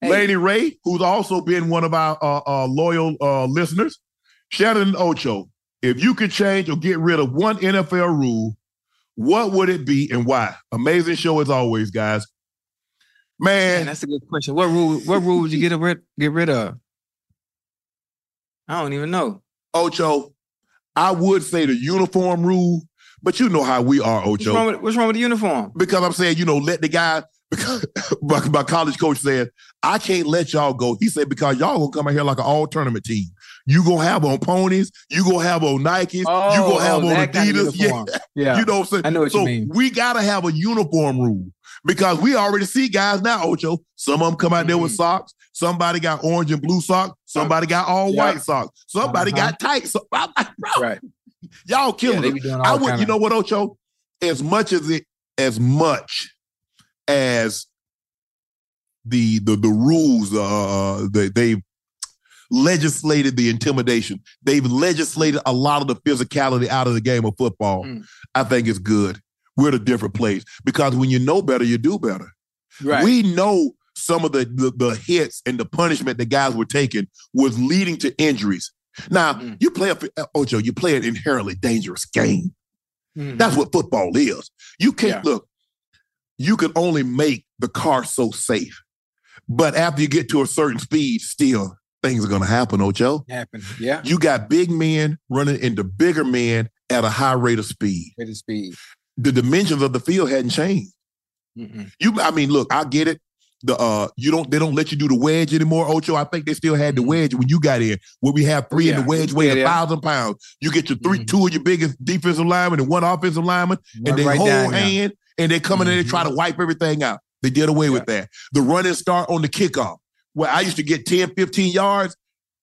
Hey. Lady Ray, who's also been one of our uh, uh, loyal uh, listeners, Shannon Ocho. If you could change or get rid of one NFL rule, what would it be and why? Amazing show as always, guys. Man, Man that's a good question. What rule? What rule would you get rid get rid of? I don't even know. Ocho, I would say the uniform rule, but you know how we are, Ocho. What's wrong with, what's wrong with the uniform? Because I'm saying, you know, let the guy. Because my, my college coach said, I can't let y'all go. He said, because y'all gonna come out here like an all tournament team. You gonna have on ponies, you gonna have on Nikes, oh, you gonna have oh, on Adidas. Kind of yeah. yeah. You know what I'm saying? I know what so you mean. We gotta have a uniform rule because we already see guys now, Ocho. Some of them come out mm-hmm. there with mm-hmm. socks. Somebody got orange and blue socks. Somebody got all yeah. white socks. Somebody uh-huh. got tight. So, I'm like, bro, right. y'all killing yeah, I would, you know what, Ocho? As much as it, as much as the the the rules uh that they've legislated the intimidation. They've legislated a lot of the physicality out of the game of football. Mm. I think it's good. We're at a different place because when you know better, you do better. Right. We know some of the, the, the hits and the punishment that guys were taking was leading to injuries. Now mm. you play a Ocho, you play an inherently dangerous game. Mm. That's what football is. You can't yeah. look. You can only make the car so safe, but after you get to a certain speed, still things are going to happen, Ocho. Happen, yeah. You got big men running into bigger men at a high rate of speed. Rate of speed the dimensions of the field hadn't changed. Mm-mm. You, I mean, look, I get it. The uh, you don't they don't let you do the wedge anymore, Ocho. I think they still had the wedge when you got in, where we have three yeah. in the wedge weighing a thousand pounds. You get your 3 mm-hmm. two of your biggest defensive linemen and one offensive lineman, and they right hold hand now. and they come in mm-hmm. and they try to mm-hmm. wipe everything out. They did away yeah. with that. The run and start on the kickoff, where I used to get 10, 15 yards,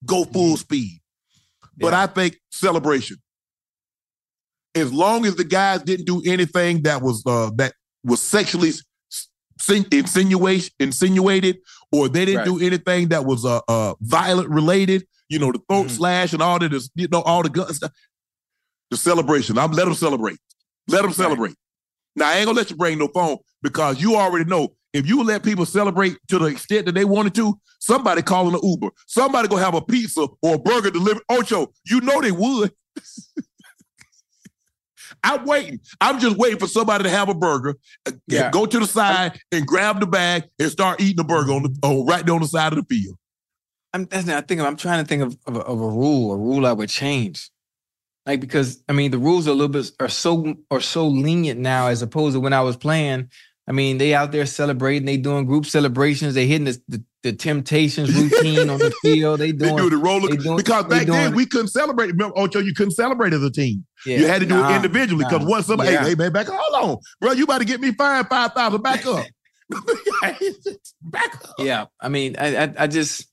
go full mm-hmm. speed. But yeah. I think celebration as long as the guys didn't do anything that was uh, that was sexually insinuation insinuated, or they didn't right. do anything that was uh, uh, violent related, you know, the throat mm-hmm. slash and all that is, you know, all the guns. The celebration. I'm let them celebrate. Let them celebrate. Now I ain't gonna let you bring no phone because you already know if you let people celebrate to the extent that they wanted to, somebody calling an Uber, somebody gonna have a pizza or a burger delivered. Ocho, you know they would. I'm waiting. I'm just waiting for somebody to have a burger, uh, yeah. go to the side and grab the bag and start eating the burger on the oh, right there on the side of the field. I'm that's not thinking. I'm trying to think of, of, of a rule, a rule I would change. Like because I mean the rules are a little bit are so are so lenient now as opposed to when I was playing. I mean, they out there celebrating, they doing group celebrations, they hitting the, the, the temptations routine on the field. They doing they do the roller doing, because back then we couldn't celebrate. Remember, Ocho, you couldn't celebrate as a team. Yeah, you had to do nah, it individually because nah, once somebody, yeah. hey, hey, man, back hold on, bro, you about to get me fined five thousand. Back up, back up. Yeah, I mean, I, I, I just.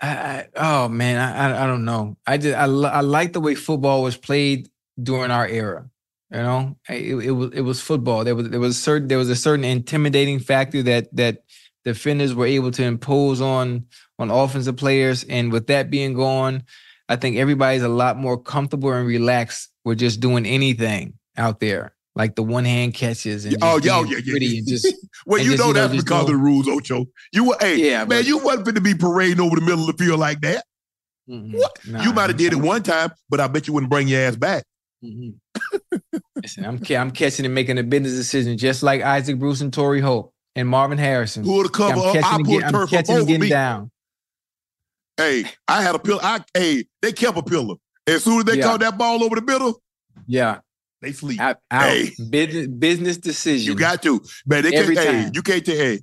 I, I, oh man, I, I don't know. I just I, I like the way football was played during our era. You know, it, it was it was football. There was there was certain there was a certain intimidating factor that that defenders were able to impose on on offensive players. And with that being gone, I think everybody's a lot more comfortable and relaxed with just doing anything out there. Like the one hand catches and Oh, yeah, oh, yeah, yeah, pretty yeah. and just Well, you just, know you know, that's just because of the rules, Ocho. You were, hey, Yeah, man, but- you wasn't fit to be parading over the middle of the field like that. What? Nah, you might have did it one time, but I bet you wouldn't bring your ass back. Mhm. Listen, I'm I'm catching and making a business decision just like Isaac Bruce and Torry Holt and Marvin Harrison. Pull the cover I'm up. I pull get, I'm turf up catching and over getting me. down. Hey, I had a pillar. I hey, they kept a pillar. As soon as they Yeah. caught that ball over the middle, Yeah, they sleep. Hey. Business, business decision. You got to, man. They can't. Hey, you can't take. Hey,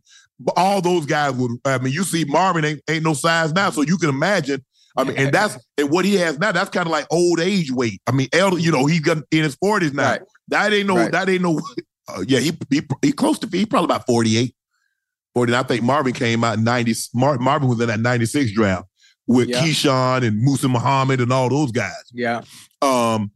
all those guys would. I mean, you see, Marvin ain't, ain't no size now, so you can imagine. I mean, and that's and what he has now. That's kind of like old age weight. I mean, elder. You know, he's got in his forties now. Right. That ain't no. Right. That ain't no. Uh, yeah, he, he he close to. He probably about 48. 40. I think Marvin came out in 90. Mar- Marvin was in that 96 draft with Yeah. Keyshawn and Muhsin Muhammad and all those guys. Yeah. Um,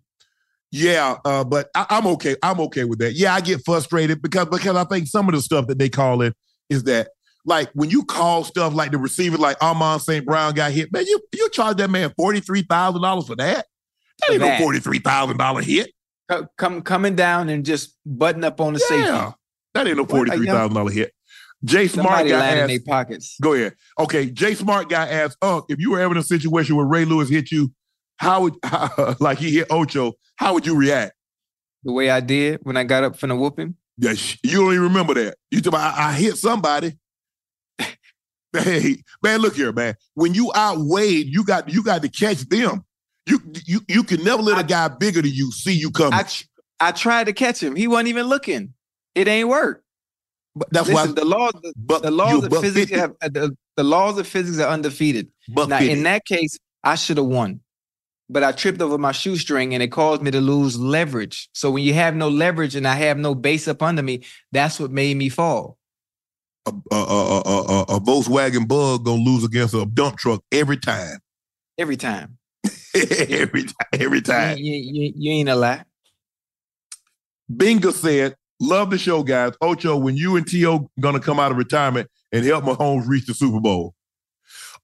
yeah, uh, but I, I'm okay. I'm okay with that. Yeah, I get frustrated because because I think some of the stuff that they call it is that like when you call stuff like the receiver, like Amon-Ra St. Brown got hit, man, you you charge that man forty three thousand dollars for that. That ain't no forty three thousand dollar hit. Come coming down and just button up on the safety. Yeah, that ain't no forty three thousand dollar hit. Jay Smart got lying in their pockets. Go ahead. Okay, Jay Smart guy asked, "Oh, if you were ever in a situation where Ray Lewis hit you, how would like he hit Ocho? How would you react?" The way I did when I got up from the whooping. Yeah, sh- you don't even remember that. You talk about I, I hit somebody. hey, man, look here, man. When you outweighed, you got you got to catch them. You you you can never let a guy bigger than you see you coming. I tr- I tried to catch him. He wasn't even looking. It ain't work. But that's Listen, why the laws the, buck, the laws of physics 50, have uh, the, the laws of physics are undefeated. buck Now, 50. in that case, I should have won. But I tripped over my shoestring and it caused me to lose leverage. So when you have no leverage and I have no base up under me, that's what made me fall. a, a, a, a, a, Volkswagen Bug gonna lose against a dump truck every time. Every time. every time. Every You, time. you, you, you ain't a lie. Binga said, "Love the show, guys. Ocho, when you and T.O. gonna come out of retirement and help Mahomes reach the Super Bowl?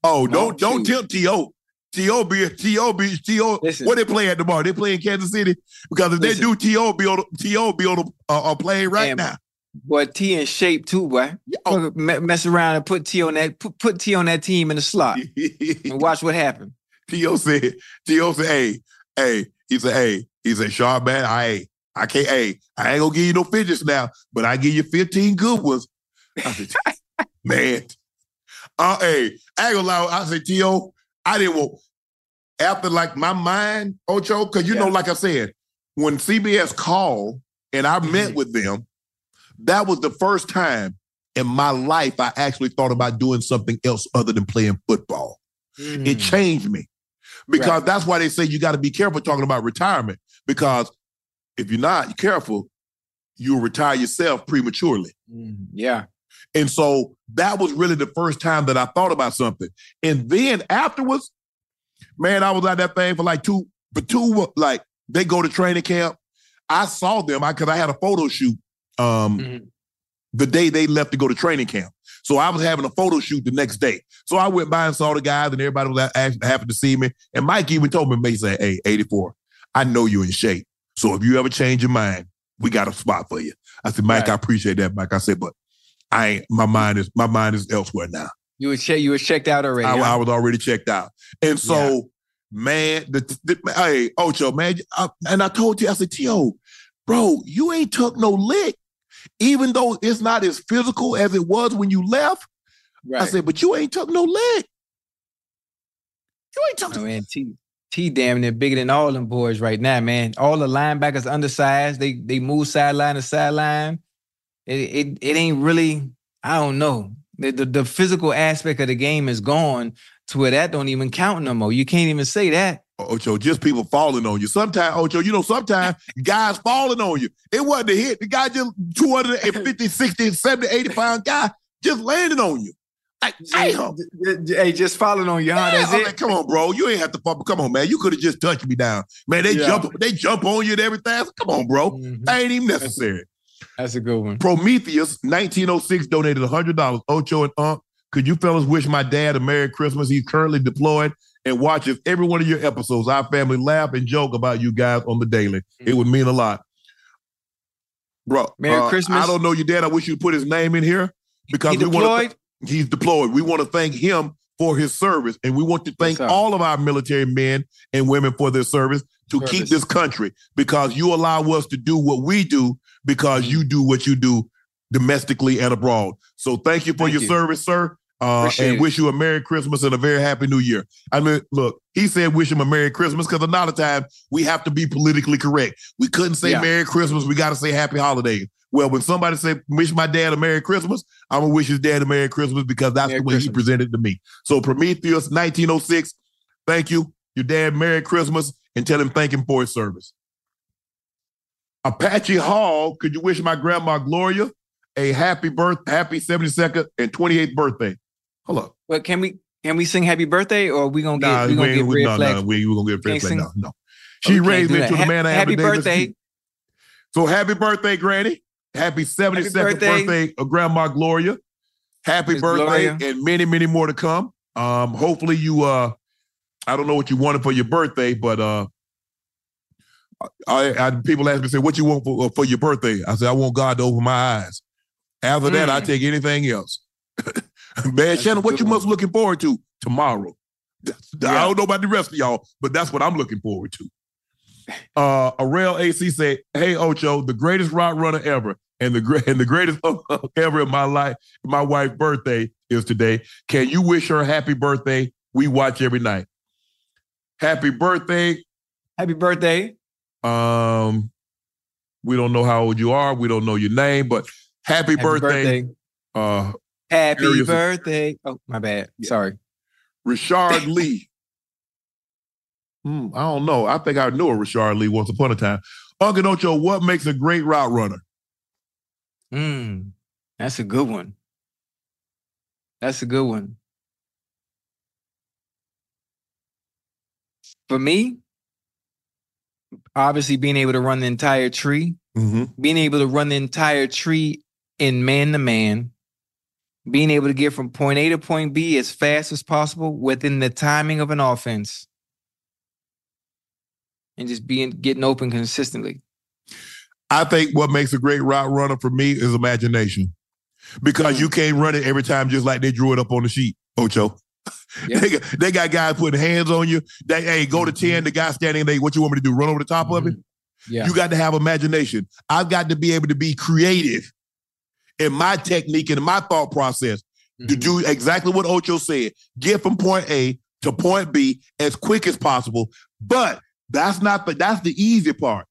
Oh, oh don't don't shoot. tempt T.O. T.O. be T.O. be T.O. What they play at tomorrow? They play in Kansas City because if Listen. they do, T.O. be on the- T.O. be on the uh, uh, plane right Damn. now. Boy, T in shape too, boy. Oh. Mess around and put T on that put, put T on that team in the slot and watch what happened. T.O. said, T.O. said, hey, hey, he said, hey, he said, sharp man, I I can't, hey, I ain't gonna give you no fidgets now, but I give you 15 good ones. I said, man. Uh hey, I ain't gonna lie, I said, T.O., I didn't want after like my mind, Ocho, because you know, like I said, when CBS called and I met Mhm. with them, that was the first time in my life I actually thought about doing something else other than playing football it Mm. changed me because Right. that's why they say you got to be careful talking about retirement because if you're not careful you'll retire yourself prematurely Mm, yeah. And so that was really the first time that i thought about something and then afterwards man i was at that thing for like two for two like they go to training camp i saw them i because i had a photo shoot um Mhm. the day they left to go to training camp. So I was having a photo shoot the next day. So I went by and saw the guys, and everybody was happy to see me. And Mike even told me, he said, "Hey, 84, I know you're in shape. So if you ever change your mind, we got a spot for you." I said, "Mike, Right. I appreciate that, Mike." I said, "But I ain't. My mind is my mind is elsewhere now. You were check you was checked out already. I, huh? I was already checked out. And so, man, the, the hey, Ocho, man, I, and I told you, I said, T.O., bro, you ain't took no lick, even though it's not as physical as it was when you left. right. I said, but you ain't took no lick. You ain't took Oh, no man, T T damn near bigger than all them boys right now, man. All the linebackers undersized. They they move sideline to sideline. It it it ain't really. I don't know. The, the the physical aspect of the game is gone to where that don't even count no more. You can't even say that. Ocho, just people falling on you. Sometimes, Ocho, you know, sometimes guys falling on you. It wasn't a hit. The guy just 250, 60, 70, 80 pound guy just landed on you. Like, damn. Hey, just falling on you, huh? Yeah, That's it. like, come on, bro. You ain't have to fall. Come on, man. You could have just touched me down. Man, they Yeah. jump, they jump on you and everything. I Come on, bro. Mhm. That ain't even necessary. That's a good one. Prometheus, 1906, donated $100. Ocho and Unc, could you fellas wish my dad a Merry Christmas? He's currently deployed and watches every one of your episodes. Our family laugh and joke about you guys on the daily. It would mean a lot. bro. Merry uh, Christmas. I don't know your dad. I wish you put his name in here because He we want deployed? He's deployed. We want to thank him for his service, and we want to thank all of our military men and women for their service to keep this country because you allow us to do what we do because you do what you do domestically and abroad. So thank you for Thank your you. service, sir. Uh, and wish you a Merry Christmas and a very Happy New Year. I mean, look, he said wish him a Merry Christmas because a lot of times we have to be politically correct. We couldn't say Yeah. Merry Christmas. We got to say Happy Holidays. Well, when somebody say wish my dad a Merry Christmas, I'm gonna wish his dad a Merry Christmas because that's Merry the way he presented to me. So Prometheus 1906, thank you. Your dad Merry Christmas and tell him thank him for his service. Apache Hall, could you wish my grandma Gloria a happy birth, happy 72nd and 28th birthday? Hold up. Well, can we can we sing happy birthday or we gonna get Nah, we gonna get red no, flag? no, we, we gonna get red flag. No, no. She we raised me that. into the man I am Happy today. Birthday. So happy birthday, Granny. Happy 72nd birthday. birthday of Grandma Gloria. Happy Miss birthday Gloria. and many, many more to come. Um, hopefully you uh I don't know what you wanted for your birthday, but uh I, I people ask me say what you want for, for your birthday. I said I want God to open my eyes. After that, I Mm. take anything else. Man, Shannon, what you one. most looking forward to tomorrow? I Yeah. don't know about the rest of y'all, but that's what I'm looking forward to. Uh, Arel AC said, "Hey Ocho, the greatest route runner ever, and the great and the greatest ever in my life. My wife's birthday is today. Can you wish her a happy birthday? We watch every night. Happy birthday. Happy birthday. Um, we don't know how old you are. We don't know your name, but happy, Happy birthday, birthday. uh, Happy birthday. Oh, my bad. Sorry. Richard Lee. Hmm, I don't know. I think I knew a Richard Lee once upon a time. Uncle Ocho, what makes a great route runner? Mm, that's a good one. That's a good one. For me, obviously being able to run the entire tree, Mm-hmm. being able to run the entire tree in man to man, being able to get from point A to point B as fast as possible within the timing of an offense, and just being getting open consistently. I think what makes a great route runner for me is imagination. Because you can't run it every time just like they drew it up on the sheet, Ocho. Yeah. they, got, they got guys putting hands on you. They, hey, go to 10, the guy standing there, what you want me to do? Run over the top of him? Yeah. You got to have imagination. I've got to be able to be creative in my technique and my thought process to Mhm. do exactly what Ocho said. Get from point A to point B as quick as possible. But that's not the that's the easy part.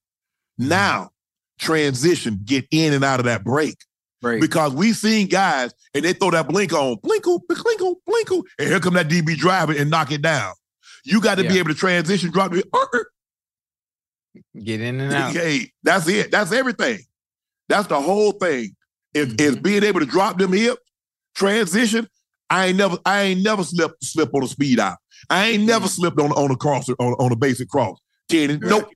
Now, transition, get in and out of that break. Right. Because we've seen guys and they throw that blink on, blink on, blink on, and here come that DB driving and knock it down. You got to be able to transition, drop it. Uh, uh. Get in and out. Hey, that's it. That's everything. That's the whole thing. Is Mm-hmm. is being able to drop them hips, transition. I ain't never, I ain't never slipped slip on a speed out. I ain't never mm-hmm. slipped on on a cross on, on a basic cross. Kenny, nope.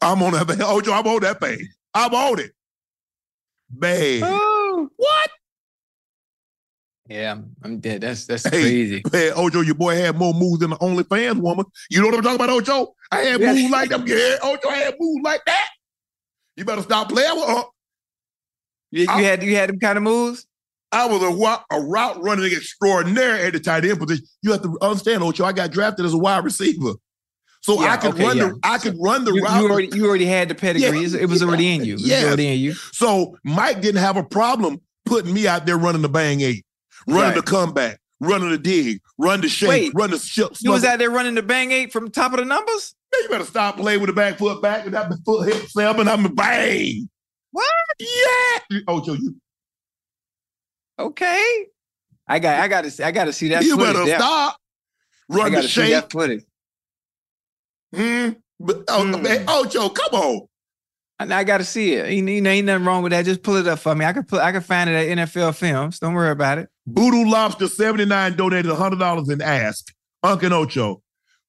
I'm on that. Ojo, oh, I'm on that thing. I'm on it. Man. Oh, What? yeah, I'm, I'm dead. That's that's Hey, crazy. Man, Ojo, your boy had more moves than the OnlyFans woman. You know what I'm talking about, Ojo? I had Yeah. moves like them. Yeah, Ojo had moves like that. You better stop playing with her. You, you I- had you had them kind of moves. I was a, a route running extraordinaire at the tight end position. You have to understand, Ocho. I got drafted as a wide receiver, so I could okay, run yeah. the I could run the You, route. you already you already had the pedigree. Yeah, it was already in you. It was yes. already in you. so Mike didn't have a problem putting me out there running the bang eight, running Right. the comeback, running the dig, run the shake, Wait, run the sh- You was out there running the bang eight from top of the numbers. Man, you better stop playing with the back foot back and that foot hip seven. I'm a bang. What? Yeah, Ocho, you Okay. I got I got to see I got to see that. you footage better there. stop. I Run got the to see shake. that footage. Hmm. But oh, Hmm. man, Ocho, come on. I got to see it. Ain't, ain't, ain't nothing wrong with that. Just pull it up for me. I can put I can find it at NFL Films. Don't worry about it. Voodoo Lobster 79 donated $100 and asked, Uncle Ocho,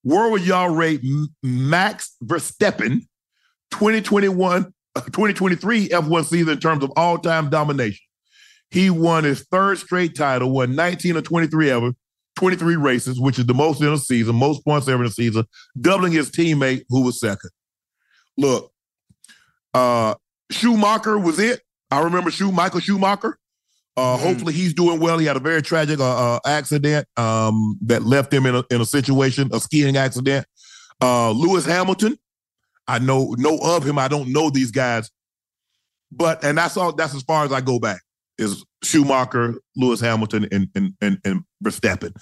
where would y'all rate Max Verstappen 2021, uh, 2023 F1 season in terms of all-time domination? He won his third straight title, won 19 or 23 ever, 23 races, which is the most in a season, most points ever in a season, doubling his teammate who was second. Look, uh, Schumacher was it. I remember Schu Michael Schumacher. Uh, Mm-hmm. Hopefully he's doing well. He had a very tragic uh, uh, accident um, that left him in a, in a situation, a skiing accident. Uh, Lewis Hamilton, I know know of him. I don't know these guys, but and that's all. That's as far as I go back is Schumacher, Lewis Hamilton, and and and, and Verstappen.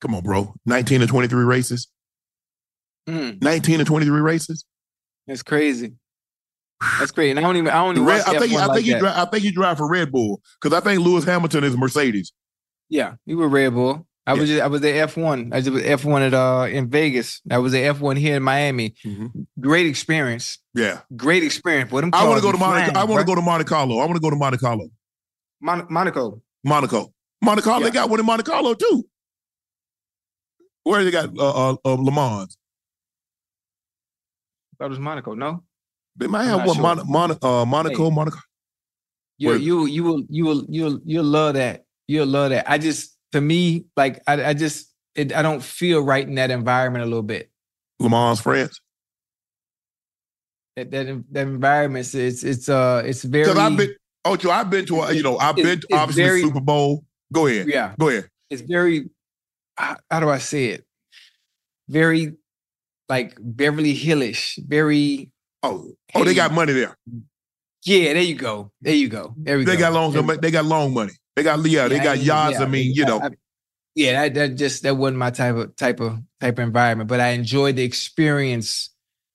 Come on, bro. Nineteen to twenty three races. Mm, Nineteen to twenty three races. that's crazy. That's crazy. And I don't even. I don't even. Red, I think F1 I like think dri- I think he drive for Red Bull because I think Lewis Hamilton is Mercedes. Yeah, you were Red Bull. I was Yeah. just, I was at F one. I was F one at uh in Vegas. I was at F one here in Miami. Great experience. Yeah, Great experience. What I want to go to Monaco. I want to go to Monte Carlo. I want to go to Monte Carlo. Mon- Monaco. Monaco. Monte Carlo. Yeah. They got one in Monte Carlo too. Where they got uh, uh, uh, Le Mans? That was Monaco. No, They might have one sure. Mon- Mon- uh, Monaco. Hey. Monaco. you Wait. you you will you will you'll you'll love that. You'll love that. I just to me like I I just it, I don't feel right in that environment a little bit. Le friends. That that, that environment it's it's uh it's very Because I've been. Oh, Joe, I've been to. A, you know, I've been to obviously very- Super Bowl. Go ahead. yeah Go ahead. it's very how, how do I say it? Very like Beverly Hillish. Very Oh, oh, they got money there. yeah. There you go. There you go. There we They go. got long. They got long money. They got yeah. They got I- yeah, I mean, you know. I- yeah, that, that just that wasn't my type of type of type of environment. But I enjoyed the experience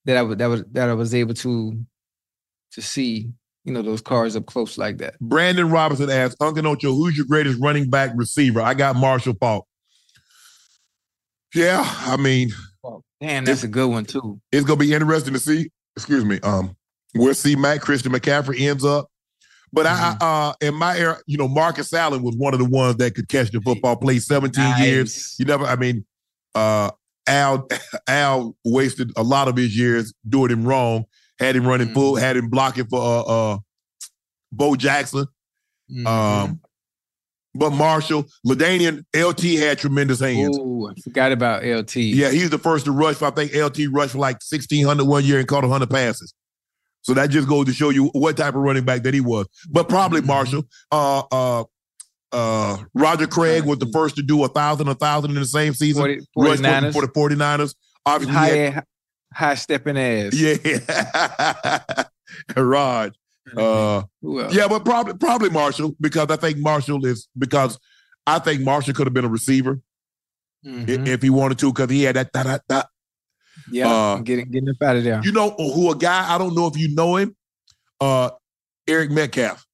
that I was that was that I was able to to see, you know, those cars up close like that. Brandon Robinson asks, Uncle Ocho, who's your greatest running back receiver? I got Marshall Faulk. Yeah, I mean, Damn, that's a good one too. it's gonna be interesting to see. Excuse me. Um, we'll see Matt Christian McCaffrey ends up. But I, uh, in my era, you know, Marcus Allen was one of the ones that could catch the football. Played 17 years. You never. I mean, uh, Al Al wasted a lot of his years doing him wrong. Had him running full. Had him blocking for uh, uh, Bo Jackson. Mhm. Um, but Marshall, LaDainian, LT had tremendous hands. Ooh, I forgot about LT. Yeah, he's the first to rush. For, I think LT rushed for like 1,600 one year and caught 100 passes. So that just goes to show you what type of running back that he was. But probably Mm-hmm. Marshall. Uh, uh, uh, Roger Craig was the first to do a thousand, a thousand in the same season. 40, Rushed 49ers. for, the 49ers. Obviously, he had- high high stepping ass. yeah. Raj. Uh, yeah, but probably probably Marshall because I think Marshall is because I think Marshall could have been a receiver Mhm. if he wanted to because he had that that that. Yeah, uh, getting getting up out of there. You know who a guy I don't know if you know him, uh, Eric Metcalf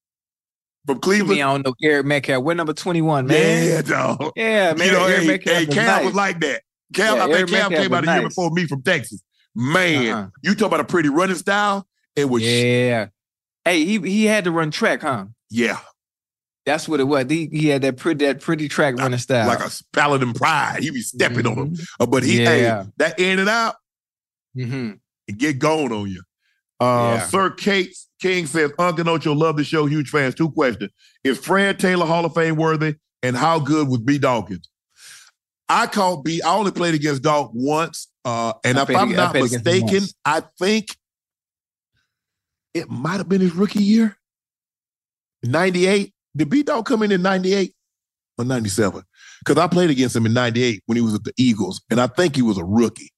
from Me, Cleveland. I don't know Eric Metcalf. We're number twenty one, man. Yeah, dog. Yeah, man. you know, Eric hey, Metcalf hey, was nice. was like that. Cam, Yeah, I think Metcalf came out a year before me from Texas. Man, Uh-huh. you talk about a pretty running style. It was Yeah. Hey, he he had to run track, huh? yeah, That's what it was. He, he had that pretty that pretty track running style. like a Paladin Pride. He be stepping on him, Uh, but he Mm-hmm. Yeah. hey, that in and out. hmm and get going on you. Uh, Yeah. Sir Kate King says, Uncle Ocho, love the show. Huge fans. Two questions. Is Fred Taylor Hall of Fame worthy? And how good was B Dawkins? I called B. I only played against Dawk once. Uh, and I if I'm I not played mistaken. I think it might have been his rookie year. 98. Did B Dog come in in 98 or 97? Because I played against him in 98 when he was at the Eagles, and I think he was a rookie.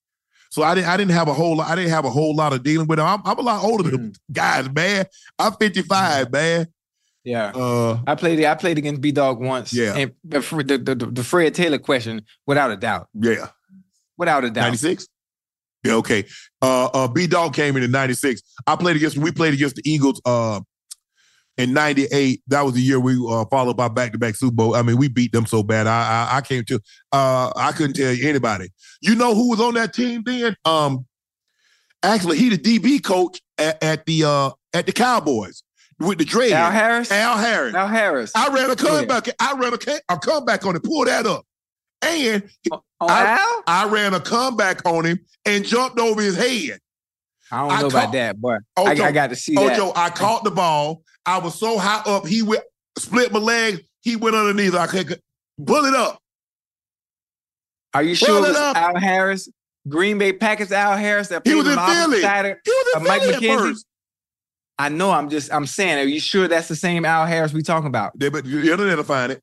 So I didn't I didn't have a whole lot, I didn't have a whole lot of dealing with him. I'm, I'm a lot older than them guys, man. I'm 55, man. Yeah. Uh I played I played against B Dog once. Yeah. And the, the, the, the Fred Taylor question, without a doubt. yeah. Without a doubt. 96? Yeah, okay. Uh uh B Dog came in in 96. I played against we played against the Eagles uh in 98. That was the year we uh followed by back-to-back Super Bowl. I mean, we beat them so bad. I I, I came to uh I couldn't tell you anybody. You know who was on that team then? Um actually he the DB coach at, at the uh at the Cowboys with the dread. Al Harris? Al Harris. Al Harris. I ran a comeback. I ran a, a comeback on it. Pull that up. And On I? I ran a comeback on him and jumped over his head. I don't I know caught- about that, but I, I got to see that. Ocho, I caught the ball. I was so high up. He went, split my leg. He went underneath. I could pull it up. Are you sure it was up. Al Harris? Green Bay Packers Al Harris that He was in Philly. side He was Uh, in Mike Philly at McKenzie? first. I know. I'm just. I'm saying. Are you sure that's the same Al Harris we talking about? They, but the internet will find it.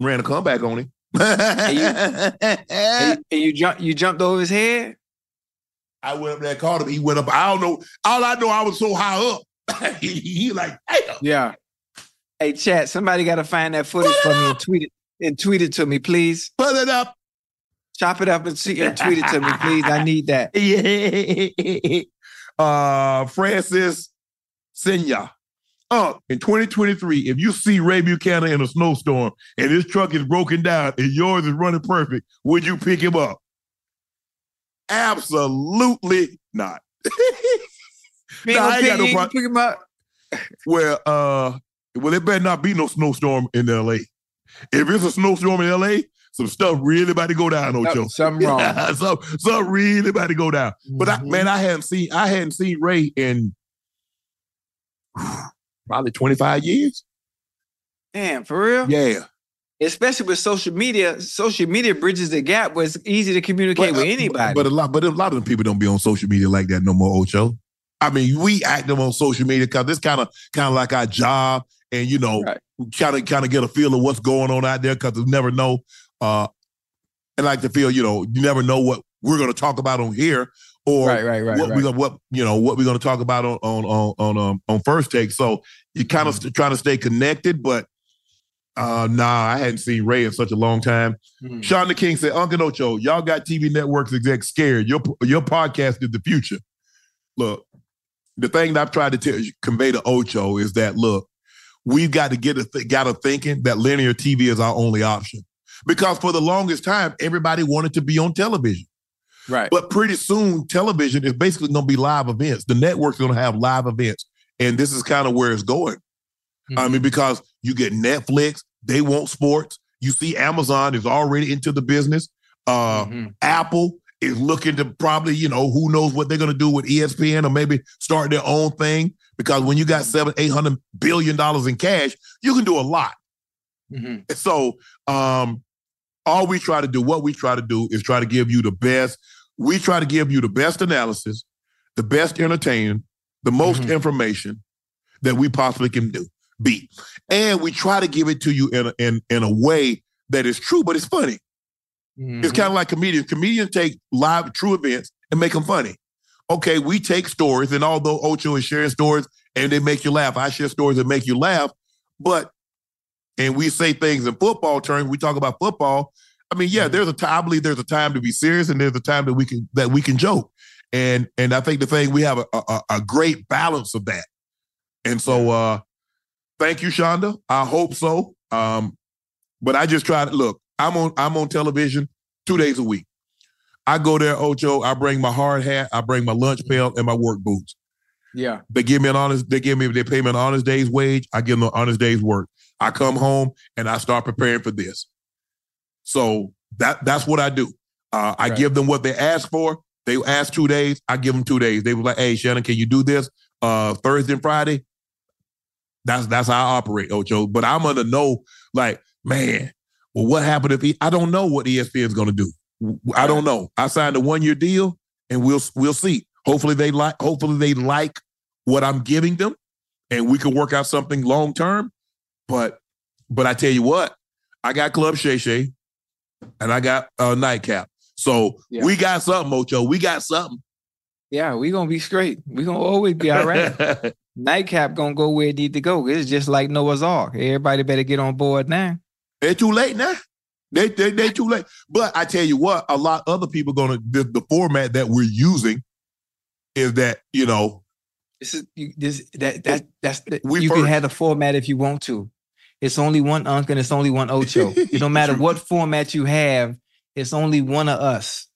Ran a comeback on him. And, and you jump. You jumped over his head. I went up there and called him. He went up. I don't know. All I know, I was so high up. he, he like, damn. Yeah. Hey, chat. Somebody got to find that footage for me and tweet it and tweet it to me, please. Put it up. Chop it up and, see, and tweet it to me, please. I need that. Yeah. Uh, Francis Senya. Uh, in 2023, if you see Ray Buchanan in a snowstorm and his truck is broken down and yours is running perfect, would you pick him up? Absolutely not. Nah, I ain't got no pick, pro- pick him up. well, uh, well, it better not be no snowstorm in LA. If it's a snowstorm in LA, some stuff really about to go down, Ocho. Something wrong. some, some really about to go down. But I, Mhm. man, I hadn't seen I hadn't seen Ray in probably 25 years. Damn, for real? Yeah. Especially with social media. Social media bridges the gap where it's easy to communicate with uh, anybody. But a lot, but a lot of them people don't be on social media like that no more, Ocho. I mean, we active on social media because it's kind of kind of like our job, and you know, kind of kind of get a feel of what's going on out there because you never know. Uh, and like to feel, you know, you never know what we're going to talk about on here, or Right, right, right, what right. we what you know what we're going to talk about on on on on um, on first take. So you kind of Mm-hmm. st- trying to stay connected, but uh, nah, I hadn't seen Ray in such a long time. Mhm. Sean the King said, Uncle Ocho, y'all got TV networks exec scared. Your your podcast is the future. Look, the thing that I've tried to tell, convey to Ocho is that look, we've got to get a th- got a thinking that linear TV is our only option. Because for the longest time, everybody wanted to be on television. right. But pretty soon, television is basically going to be live events. The network's going to have live events. And this is kind of where it's going. I mean, because you get Netflix, they want sports. You see, Amazon is already into the business. Uh, Mhm. Apple is looking to probably, you know, who knows what they're going to do with ESPN or maybe start their own thing. Because when you got seven, eight hundred billion dollars in cash, you can do a lot. Mhm. So, um, all we try to do, what we try to do, is try to give you the best. We try to give you the best analysis, the best entertainment, the most Mhm. information that we possibly can do. Be, and we try to give it to you in a, in in a way that is true, but it's funny. Mhm. It's kind of like comedians. Comedians take live true events and make them funny. Okay, we take stories, and although Ocho is sharing stories and they make you laugh, I share stories that make you laugh. But and we say things in football terms. We talk about football. I mean, yeah, there's a time. I believe there's a time to be serious, and there's a time that we can that we can joke. And and I think the thing we have a a, a great balance of that. And so, uh thank you, Shonda. I hope so. Um, but I just try to look. I'm on I'm on television two days a week. I go there, Ocho. I bring my hard hat, I bring my lunch pail, and my work boots. Yeah. They give me an honest. They give me. They pay me an honest day's wage. I give them an honest day's work. I come home and I start preparing for this. So that that's what I do. Uh, I Right. give them what they ask for. They ask two days. I give them two days. They were like, "Hey, Shannon, can you do this uh, Thursday and Friday?" That's that's how I operate, Ocho. But I'm gonna know, like, man, well, what happened if he? I don't know what ESPN is gonna do. I don't know. I signed a one year deal, and we'll we'll see. Hopefully they like. Hopefully they like what I'm giving them, and we can work out something long term. But but I tell you what, I got Club Shay Shay, and I got uh, Nightcap. So Yeah. we got something, Mocho. We got something. Yeah, we gonna be straight. We gonna always be all right. Nightcap gonna go where it need to go. It's just like Noah's Ark. Everybody better get on board now. They're too late now. They they they too late. But I tell you what, a lot other people gonna the, the format that we're using is that you know This is you, this that that that's the, We you first. can have the format if you want to. It's only one Unc and it's only one Ocho. it don't matter what format you have, it's only one of us.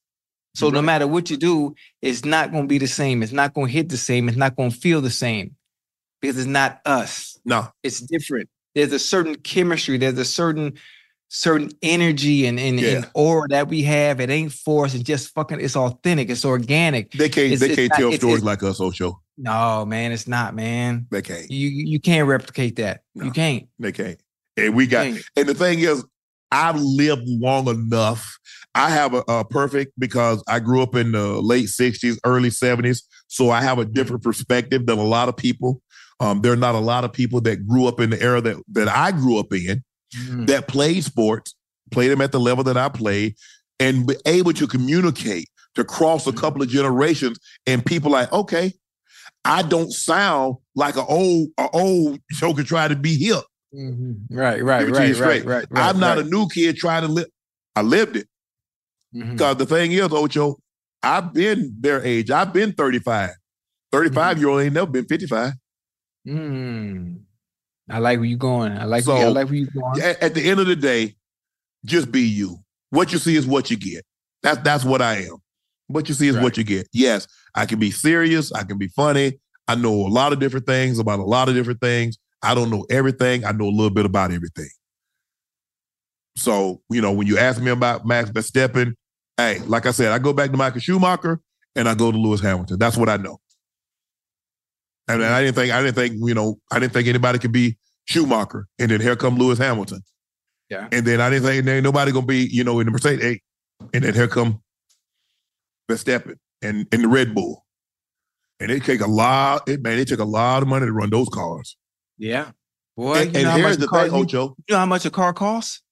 So no matter what you do, it's not gonna be the same. It's not gonna hit the same. It's not gonna feel the same because it's not us. no It's different. There's a certain chemistry. There's a certain certain energy and, and, Yeah. and aura that we have. It ain't forced. It's just fucking. It's authentic. It's organic. they can't It's- they it's can't not- tell it's- stories like us, Ocho. No, man, it's not, man. They can't. You you you can't replicate that. No. You can't. They can't. And we got and the thing is, I've lived long enough. I have a, a, perfect because I grew up in the late 60s, early 70s. So I have a different perspective than a lot of people. Um, there are not a lot of people that grew up in the era that, that I grew up in mm. that played sports, played them at the level that I played, and be able to communicate to cross a couple of generations. And people like, okay, I don't sound like an old, an old joker trying to be hip. Mm-hmm. Right, right, right, right, right, right, I'm not right. a new kid trying to live. I lived it. Because mm-hmm. the thing is, Ocho, I've been their age. I've been 35. 35 mm-hmm. year old ain't never been 55. Mm. I like where you're going. I like, so, I like where you're going. At, at, the end of the day, just be you. What you see is what you get. That's that's what I am. What you see is right. what you get. Yes, I can be serious. I can be funny. I know a lot of different things about a lot of different things. I don't know everything. I know a little bit about everything. So, you know, when you ask me about Max Verstappen, hey, like I said, I go back to Michael Schumacher and I go to Lewis Hamilton. That's what I know. And I didn't think I didn't think you know I didn't think anybody could be Schumacher, and then here come Lewis Hamilton. Yeah. And then I didn't think there ain't nobody gonna be you know in the Mercedes, hey, and then here come Verstappen and in the Red Bull, and it take a lot. It man, it took a lot of money to run those cars. Yeah, boy. And, and here's the thing, Ocho. You know how much a car costs?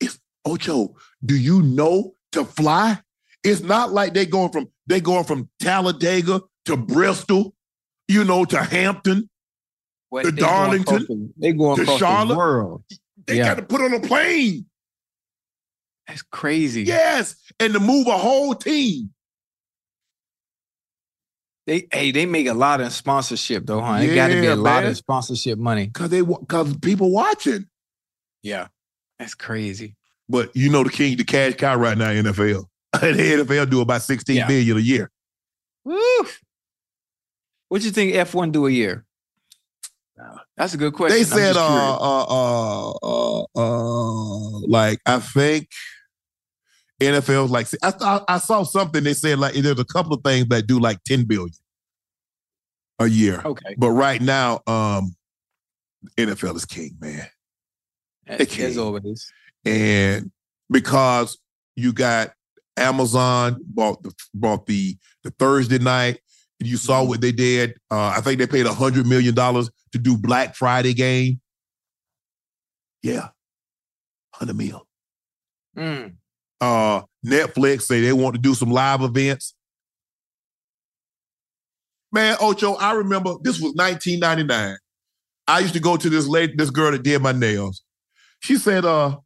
If Ocho, do you know to fly? It's not like they going from they going from Talladega to Bristol you know, to Hampton, what, to Darlington, they going to Charlotte. The world. They yeah. got to put on a plane. That's crazy. Yes, and to move a whole team. They hey, they make a lot of sponsorship though, huh? It got to be a man. lot of sponsorship money because they because people watching. Yeah, that's crazy. But you know the king, the cash cow right now, NFL. the NFL do about sixteen yeah. billion a year. Woo! What do you think F1 do a year? That's a good question. They said, uh, uh, uh, uh, uh, like I think NFL like I thought I saw something. They said like there's a couple of things that do like ten billion a year. Okay, but right now, um, NFL is king, man. As, king. as always, and because you got Amazon bought the bought the the Thursday night you saw what they did. Uh, I think they paid a hundred million dollars to do Black Friday game. Yeah, hundred mil. Mm. Uh, Netflix say they want to do some live events. Man, Ocho, I remember this was 1999. I used to go to this lady, this girl that did my nails. She said, uh,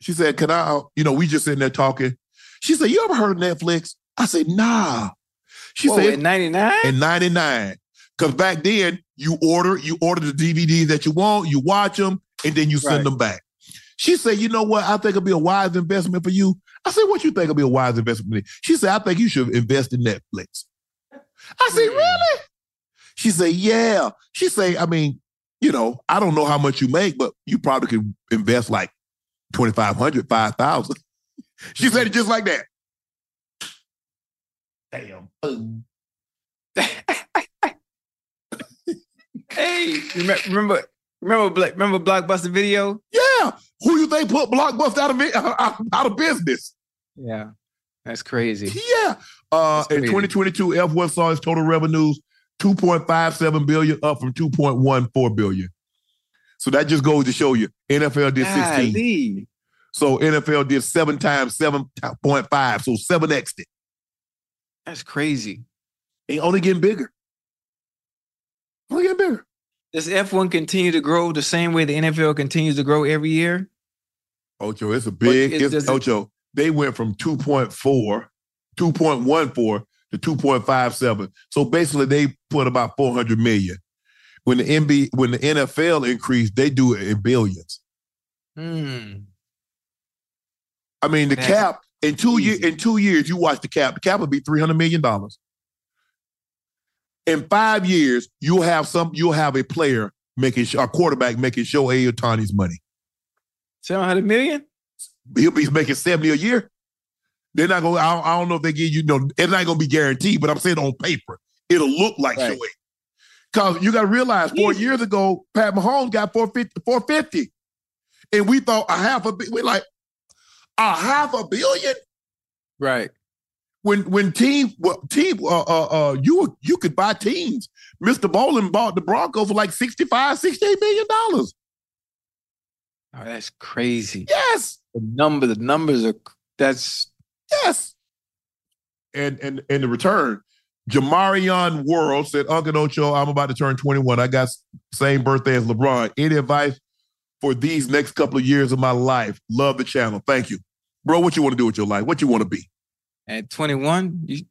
she said, can I, you know, we just sitting there talking. She said, you ever heard of Netflix? I said, nah. She Whoa, said in 99? In 99. Because back then you order, you order the DVDs that you want, you watch them, and then you send right. them back. She said, you know what? I think it'll be a wise investment for you. I said, what you think will be a wise investment for me? She said, I think you should invest in Netflix. I said, mm. really? She said, yeah. She said, I mean, you know, I don't know how much you make, but you probably could invest like 2,500, 5,000. She said it just like that. Damn. hey, remember remember remember Blockbuster Video? Yeah. Who you think put Blockbuster out of out, out of business? Yeah. That's crazy. Yeah. Uh, crazy. in 2022, F1 saw its total revenues 2.57 billion, up from 2.14 billion. So that just goes to show you NFL did 16. Golly. So NFL did seven times 7.5. So 7x it. That's crazy. They only getting bigger. Only getting bigger. Does F1 continue to grow the same way the NFL continues to grow every year? Ocho, it's a big, is, it's, Ocho, it, they went from 2.4, 2.14 to 2.57. So basically they put about 400 million. When the NBA, when the NFL increased, they do it in billions. Hmm. I mean, the cap in two years, in two years, you watch the cap. The cap will be three hundred million dollars. In five years, you'll have some. You'll have a player making a quarterback making Shohei Ohtani's money. Seven hundred million. He'll be making seventy a year. They're not going. I, I don't know if they give you. No, it's not going to be guaranteed. But I'm saying on paper, it'll look like right. Shohei. Because you got to realize, four years ago, Pat Mahomes got 450, 450. and we thought a half a we're like a half a billion. Right. When when team well, team uh, uh uh you you could buy teams. Mr. Bowlen bought the Broncos for like 65, 68 million dollars. Oh, that's crazy. Yes. The number, the numbers are that's yes. And and and the return, Jamarion World said, Uncle Ocho, I'm about to turn 21. I got same birthday as LeBron. Any advice for these next couple of years of my life? Love the channel. Thank you. Bro, what you want to do with your life? What you want to be? At 21, you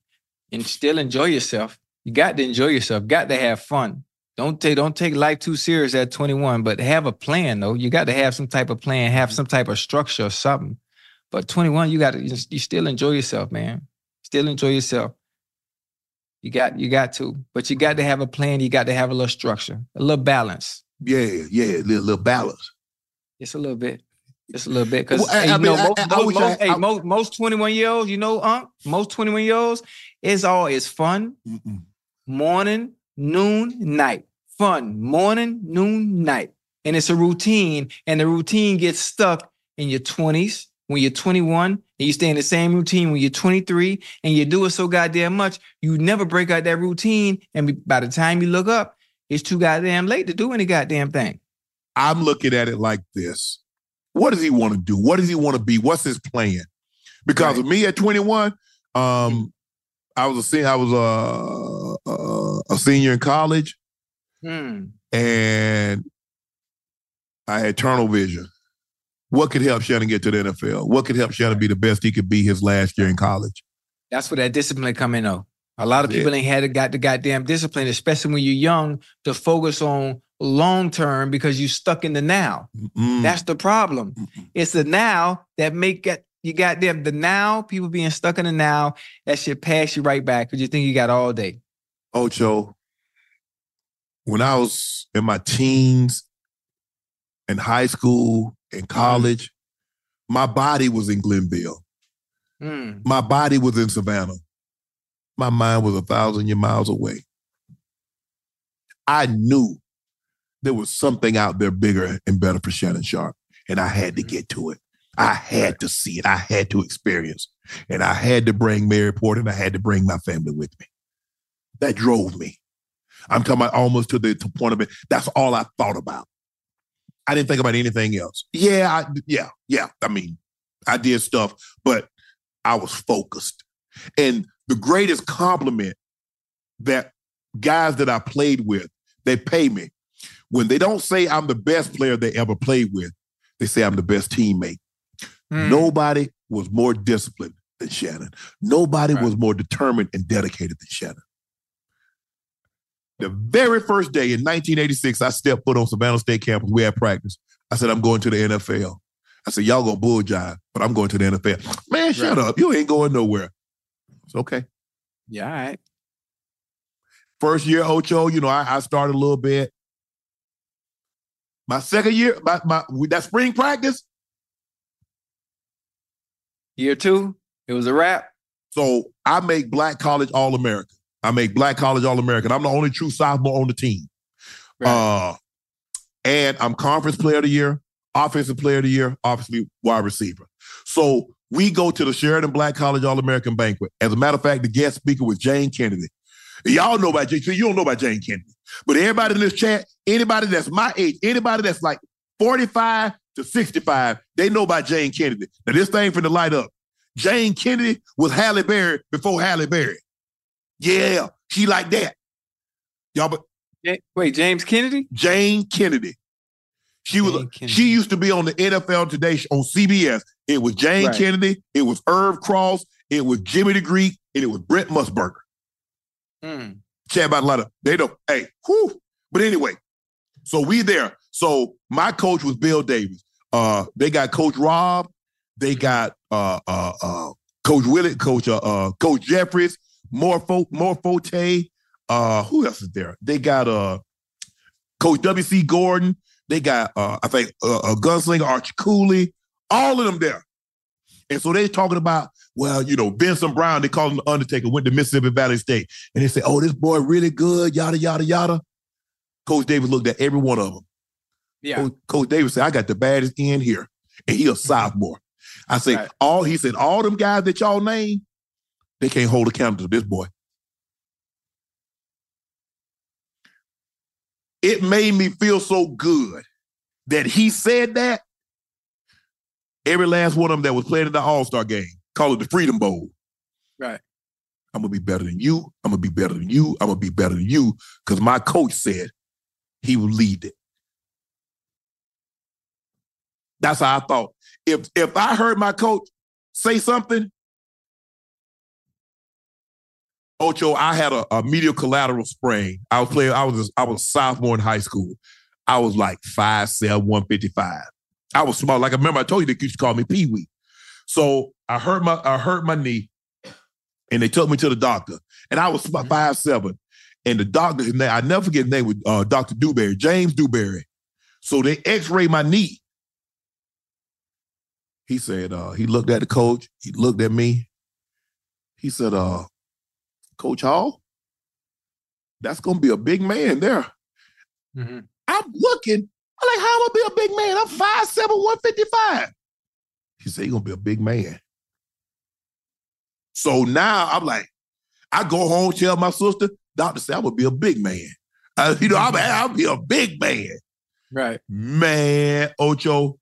and still enjoy yourself. You got to enjoy yourself. Got to have fun. Don't take don't take life too serious at 21, but have a plan though. You got to have some type of plan, have some type of structure or something. But 21, you got to you, you still enjoy yourself, man. Still enjoy yourself. You got you got to, but you got to have a plan. You got to have a little structure, a little balance. Yeah, yeah, a little, little balance. Just a little bit. Just a little bit. Because Well, hey, you mean, I- most, I- I most, wish I- hey, most, most 21 year olds, you know, Unc, most 21 year olds, it's all it's fun, Mm-mm. morning, noon, night. Fun, morning, noon, night. And it's a routine. And the routine gets stuck in your 20s. When you're 21 and you stay in the same routine when you're 23 and you do it so goddamn much, you never break out that routine. And by the time you look up, it's too goddamn late to do any goddamn thing. I'm looking at it like this. What does he want to do? What does he want to be? What's his plan? Because Right. of me at 21, um, I was a senior, I was a, a, a senior in college Hmm. and I had tunnel vision. What could help Shannon get to the NFL? What could help Shannon be the best he could be his last year in college? That's where that discipline come in though. A lot of Yeah. people ain't had got the goddamn discipline, especially when you're young, to focus on long term because you stuck in the now. Mm. That's the problem. Mm-mm. It's the now that make it you got them the now, people being stuck in the now, that should pass you right back because you think you got all day. Ocho, when I was in my teens, in high school, in college, my body was in Glennville. Hmm. My body was in Savannah. My mind was a thousand miles away. I knew there was something out there bigger and better for Shannon Sharpe, and I had to mm-hmm. get to it. I had to see it. I had to experience, and I had to bring Mary Port, and I had to bring my family with me. That drove me. I'm talking about almost to the to point of it. That's all I thought about. I didn't think about anything else. Yeah, I, yeah, yeah. I mean, I did stuff, but I was focused. And the greatest compliment that guys that I played with, they pay me. When they don't say I'm the best player they ever played with, they say I'm the best teammate. Hmm. Nobody was more disciplined than Shannon. Nobody Right. was more determined and dedicated than Shannon. The very first day in 1986, I stepped foot on Savannah State campus. We had practice. I said, I'm going to the NFL. I said, y'all gonna bull jive, but I'm going to the NFL. Man, shut up. You ain't going nowhere. It's okay. Yeah, all right. First year Ocho, you know, I, I started a little bit. My second year, my, my that spring practice, Year two, it was a wrap. So I make black college all American. I make black college all American. I'm the only true sophomore on the team. Uh, and I'm conference player of the year, offensive player of the year, obviously wide receiver. So we go to the Sheridan Black College All American banquet. As a matter of fact, the guest speaker was Jayne Kennedy. Y'all know about Jayne. So you don't know about Jayne Kennedy, but everybody in this chat, anybody that's my age, anybody that's like 45 to 65, they know about Jayne Kennedy. Now this thing for the light up. Jayne Kennedy was Halle Berry before Halle Berry. Yeah, she like that. Y'all, but Wait, James Kennedy? Jayne Kennedy. She was. Kennedy. She used to be on the NFL Today on CBS. It was Jayne Right. Kennedy. It was Irv Cross. It was Jimmy the Greek, and it was Brent Musburger. Hmm. Chat about a lot of they don't. Hey, whew. But anyway, so we there. So my coach was Bill Davis. Uh, they got Coach Rob. They got uh uh uh Coach Willett, Coach uh, uh Coach Jeffries, more Fo- more Uh, who else is there? They got uh Coach W.C. Gordon. They got uh I think uh, a gunslinger Archie Cooley. All of them there. And so they talking about, well, you know, Benson Brown, they call him the Undertaker, went to Mississippi Valley State. And they say, oh, this boy really good, yada, yada, yada. Coach Davis looked at every one of them. Yeah. Coach, Coach Davis said, I got the baddest end here. And he a mm-hmm. sophomore. I say, Right. all he said, all them guys that y'all name, they can't hold a candle to this boy. It made me feel so good that he said that. Every last one of them that was playing in the All-Star game, call it the Freedom Bowl. Right. I'm gonna be better than you. I'm gonna be better than you. I'm gonna be better than you. Because my coach said he would lead it. That's how I thought. If if I heard my coach say something, Ocho, I had a, a medial collateral sprain. I was playing, I was I was a sophomore in high school. I was like 5'7, 155. I was small. Like I remember I told you they used to call me Pee Wee. So I hurt my I hurt my knee and they took me to the doctor. And I was about five seven. And the doctor, his name, I never forget his name was uh, Dr. Dewberry, James Dewberry. So they x-rayed my knee. He said, uh, he looked at the coach, he looked at me. He said, uh, Coach Hall, that's gonna be a big man there. Mhm. I'm looking, I'm like, how am I gonna be a big man? I'm 5'7, 155. He said, You're gonna be a big man. So now I'm like, I go home, tell my sister, doctor said, I'm gonna be a big man. Uh, you know, I'm, I'll be a big man. Right. Man, Ocho,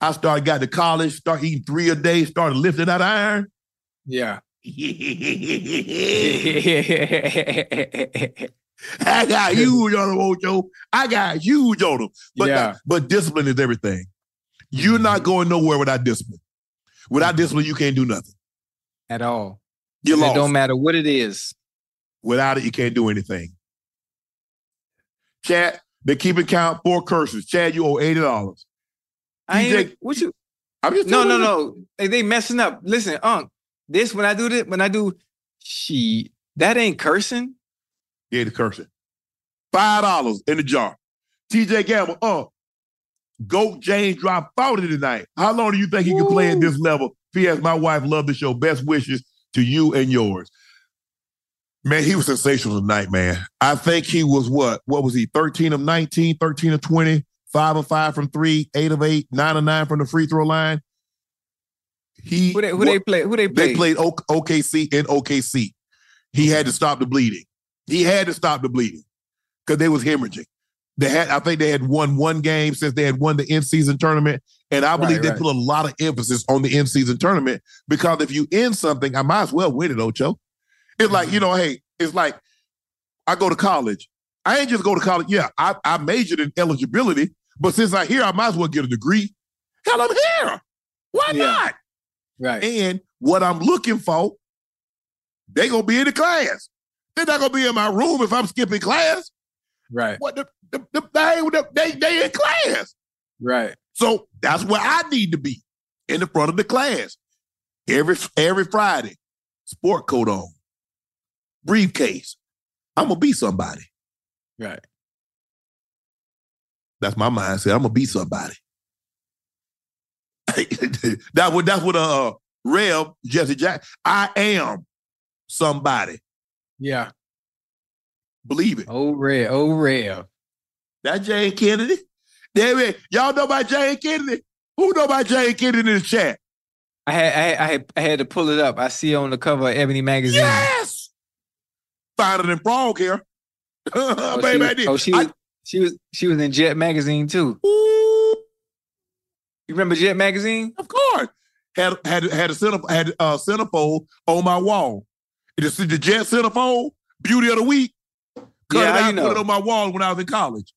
I started got to college, started eating three a day, started lifting that iron. Yeah. I got huge on them, Ocho. I got huge on them. But Yeah. but discipline is everything. You're not going nowhere without discipline. Without discipline, you can't do nothing. At all. You're lost. It don't matter what it is. Without it, you can't do anything. Chad, they keep it count four curses. Chad, you owe eighty dollars. I DJ ain't what you I'm just no, no, no. They, they messing up. Listen, Unc, this when I do this, when I do she that ain't cursing. Yeah, the cursing. Five dollars in the jar. TJ Gamble, uh, Goat James dropped 40 tonight. How long do you think he can play at this level? P.S. My wife loved the show. Best wishes to you and yours. Man, he was sensational tonight, man. I think he was what? What was he? 13 of 19, 13 of 20, 5 of 5 from 3, 8 of 8, 9 of 9 from the free throw line. He Who they who they play? Who they play? they played O- OKC in OKC. He had to stop the bleeding. He had to stop the bleeding because they was hemorrhaging. They had, I think they had won one game since they had won the in-season tournament, and I believe Right, they right. put a lot of emphasis on the in-season tournament because if you end something, I might as well win it, Ocho. It's like Mm-hmm. you know, hey, it's like I go to college. I ain't just go to college. Yeah, I, I majored in eligibility, but since I here, I might as well get a degree. Hell, I'm here. Why Yeah. not? right. And what I'm looking for, they gonna be in the class. They're not gonna be in my room if I'm skipping class. Right. What the, the, the thing the, they they in class. Right. So that's where I need to be in the front of the class. Every every Friday, sport coat on, briefcase. I'm gonna be somebody. Right. That's my mindset. I'm gonna be somebody. that what that's what uh Rev Jesse Jack. I am somebody. Yeah. Believe it. Oh red. Oh red. That Jayne Kennedy. Damn it. Y'all know about Jayne Kennedy? Who know about Jayne Kennedy in the chat? I had, I had I had to pull it up. I see it on the cover of Ebony magazine. Yes. Finer than frog here. Oh, Baby, she, I did. oh, she I- was she was she was in Jet magazine too. Ooh, You remember Jet magazine? of course. Had had had a center had a centerfold on my wall. The, the Jet centerfold, beauty of the week. Cut Yeah, it out, you know? put it on my wall when I was in college.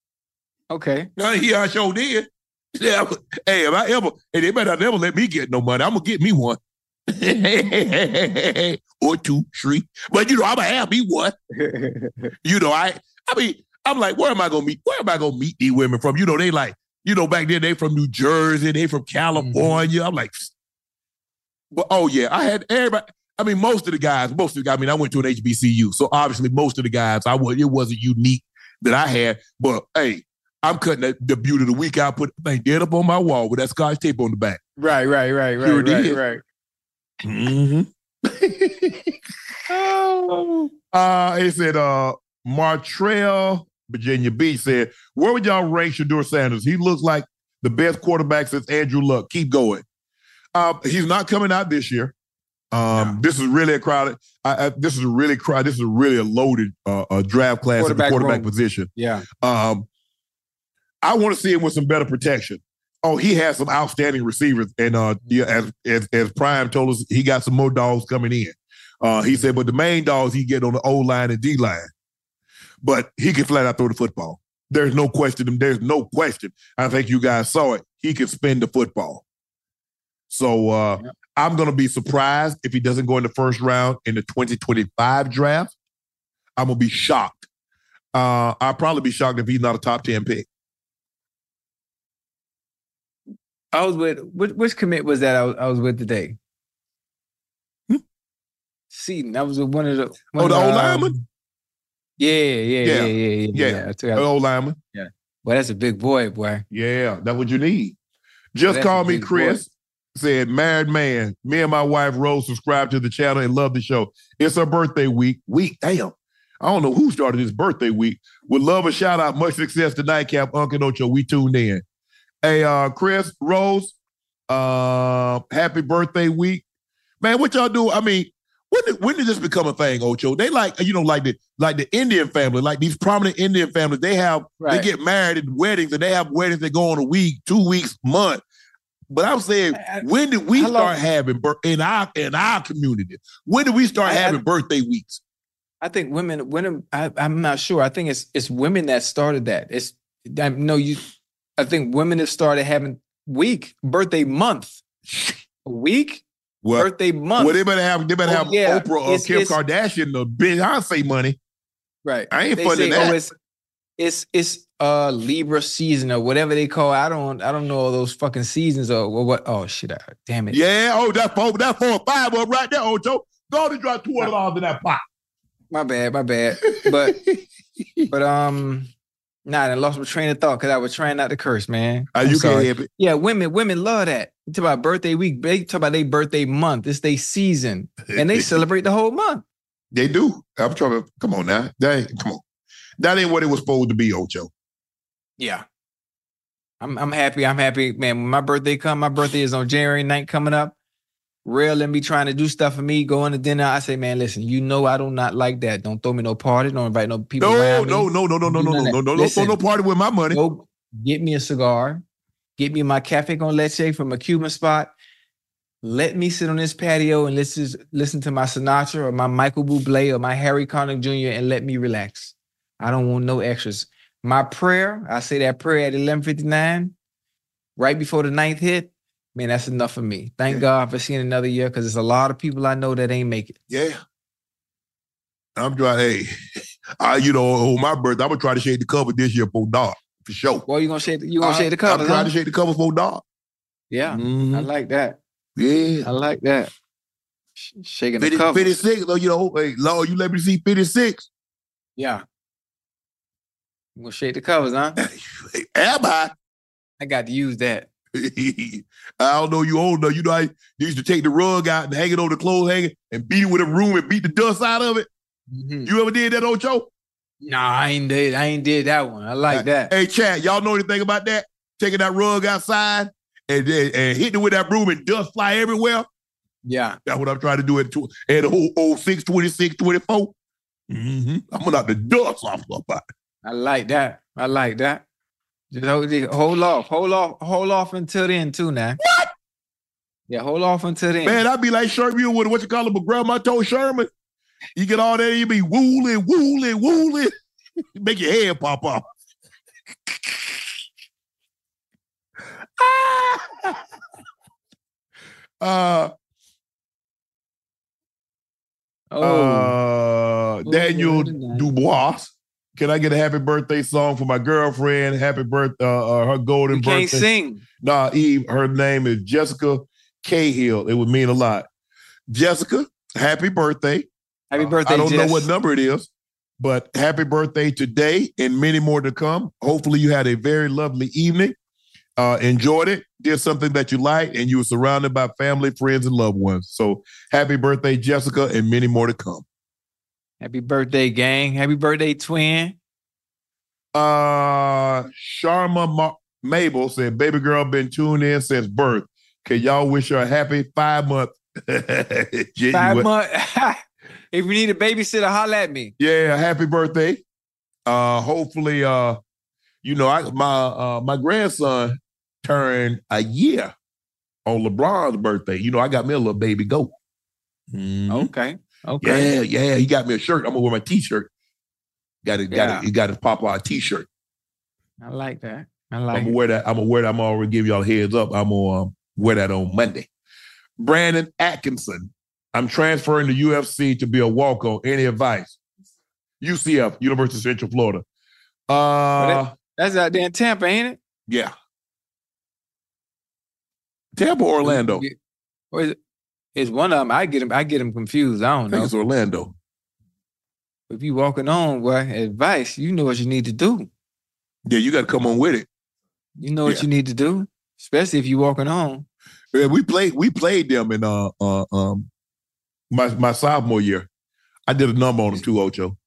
Okay. Uh, yeah, I sure did. Yeah, hey, if I ever, hey, they better never let me get no money. I'm gonna get me one. or two, three. But you know, I'm gonna have me one. You know, I I mean, I'm like, where am I gonna meet? Where am I gonna meet these women from? You know, they like, you know, back then they from New Jersey, they from California. I'm like, but oh yeah, I had everybody. I mean, most of the guys, most of the guys, I mean, I went to an HBCU, so obviously most of the guys, I was it wasn't unique that I had, but hey, I'm cutting the, the beauty of the week. I put the thing dead up on my wall with that scotch tape on the back. right, right, right, right, Sure right, did. right. Mm-hmm. uh, it said, uh, Martrell Virginia Beach, said, Where would y'all rank Shedeur Sanders? He looks like the best quarterback since Andrew Luck. Keep going. Uh, he's not coming out this year. Um, This is really a crowded. I, I, this is a really crowded. This is really a loaded uh, uh, draft class at the Quarterback room. position. Yeah. Um, I want to see him with some better protection. Oh, he has some outstanding receivers, and uh, yeah, as, as as Prime told us, he got some more dogs coming in. Uh, he said, but the main dogs he get on the O line and D line, but he can flat out throw the football. There's no question. There's no question. I think you guys saw it. He can spin the football. So uh, I'm going to be surprised if he doesn't go in the first round in the 2025 draft. I'm going to be shocked. Uh, I'll probably be shocked if he's not a top 10 pick. I was with which, which commit was that I was, I was with today? Seaton. That was with one of the one Oh, the of old um, lineman? Yeah, yeah, yeah, Yeah. yeah, yeah. yeah, Yeah. The old lineman. Yeah. Well, that's a big boy, boy. Yeah, that's what you need. Just That's call me Chris. Said married man. Me and my wife Rose subscribe to the channel and love the show. It's her birthday week. Week, damn. I don't know who started this birthday week. Would love a shout out. Much success to Nightcap, Uncle Ocho. We tuned in. Hey, uh, Chris Rose. Uh, happy birthday week, man. What y'all do? I mean, when did when did this become a thing, Ocho? They like you know like the like the Indian family, like these prominent Indian families. They have Right. they get married at weddings, and they have weddings that go on a week, two weeks, month. But I'm saying, when did we start having in our in our community? When did we start I- I- having birthday weeks? I think women, women. I, I'm not sure. I think it's it's women that started that. It's I know you. I think women have started having week birthday month, a week What? birthday month. Well, they better have they better Oh, have yeah. Oprah or It's- Kim it's- Kardashian the Beyonce money. Right. I ain't funding that. Oh, it's it's it's uh Libra season or whatever they call. It. I don't I don't know all those fucking seasons or what. what oh shit! I, damn it. Yeah, oh, that four, that four five up right there, Oh, Ocho. Go to drop two hundred dollars in that pot. My bad. My bad. But but um. Nah, I lost my train of thought because I was trying not to curse, man. Uh, I'm you sorry. can't it. Yeah, women women love that. You talk about birthday week. They talk about their birthday month. It's their season, and they celebrate the whole month. They do. I'm trying to come on now. Ain't, come on. That ain't what it was supposed to be, Ocho. Yeah. I'm I'm happy. I'm happy, man. When my birthday come, my birthday is on January 9th coming up. Real and me trying to do stuff for me, going to dinner. I say, man, listen, you know I do not like that. Don't throw me no party. Don't invite no people No, no, no, no, no, no, no, no, no, no, Listen, no party with my money. Go get me a cigar. Get me my cafe con leche from a Cuban spot. Let me sit on this patio and listen listen to my Sinatra or my Michael Bublé or my Harry Connick Jr. and let me relax. I don't want no extras. My prayer, I say that prayer at 11:59, right before the ninth hit. Man, that's enough for me. Thank God for seeing another year because there's a lot of people I know that ain't make it. Yeah. I'm trying, hey, I, you know, on my birthday, I'm gonna try to shade the cover this year for dog, for sure. Boy, you gonna shade you gonna I- shade the colors? I'm trying huh? to shade the cover for dog. Yeah, Mhm. I like that. Yeah. I like that. Sh- Shaking the cover. 56, though, you know, hey, Lord, you let me see 56. Yeah. I'm gonna shake the covers, huh? Am I? I got to use that. I don't know you old enough. You know, I used to take the rug out and hang it on the clothes hanger and beat it with a broom and beat the dust out of it. You ever did that, Ocho? Nah, I ain't did. I ain't did that one. I like that. Hey, Chad, y'all know anything about that? Taking that rug outside and then and hitting it with that broom and dust fly everywhere. Yeah. That's what I'm trying to do at, at the whole old 6, 26, 24. Mm-hmm. I'm gonna knock the dust off of my I like that. I like that. Just hold, just hold off. Hold off. Hold off until then, too, now. What? Yeah, hold off until then. Man, I'd be like Sherman with what you call him, but grandma told Sherman. You get all that, you be wooling, wooling, wooling. Make your head pop off. uh, Oh. uh, Daniel Dubois. Can I get a happy birthday song for my girlfriend? Happy birthday, uh, uh, her golden You birthday. can't sing. Nah, Eve, her name is Jessica Cahill. It would mean a lot. Jessica, happy birthday. Happy birthday, I don't Jess. know what number it is, but happy birthday today and many more to come. Hopefully, you had a very lovely evening. Uh, enjoyed it, did something that you liked, and you were surrounded by family, friends, and loved ones. So, happy birthday, Jessica, and many more to come. Happy birthday, gang. Happy birthday, twin. Uh, Sharma Ma- Mabel said, "Baby girl been tuned in since birth. Can y'all wish her a happy five month? Five months. if you need a babysitter, holla at me. Yeah, happy birthday. Uh, hopefully, uh, you know, I my uh my grandson turned a year on LeBron's birthday. You know, I got me a little baby goat. Mhm. Okay. Okay. Yeah, yeah. He got me a shirt. I'm gonna wear my t-shirt. Got it, got Yeah. it. He got his Popeye t-shirt. I like that. I like I'm gonna wear that. I'm gonna wear that. I'm gonna already give y'all a heads up. I'm gonna um, wear that on Monday. Brandon Atkinson. I'm transferring to UFC to be a walk-on. Any advice? UCF, University of Central Florida. Uh, That's out there in Tampa, ain't it? yeah. Tampa, Orlando. Or is it? It's one of them. I get him. I get him confused. I I don't think know. it's Orlando. If you walking on, boy, advice. You know what you need to do. Yeah, you got to come on with it. You know what Yeah. you need to do, especially if you walking on. Yeah, we played. We played them in uh, uh um my my sophomore year. I did a number on them too, Ocho.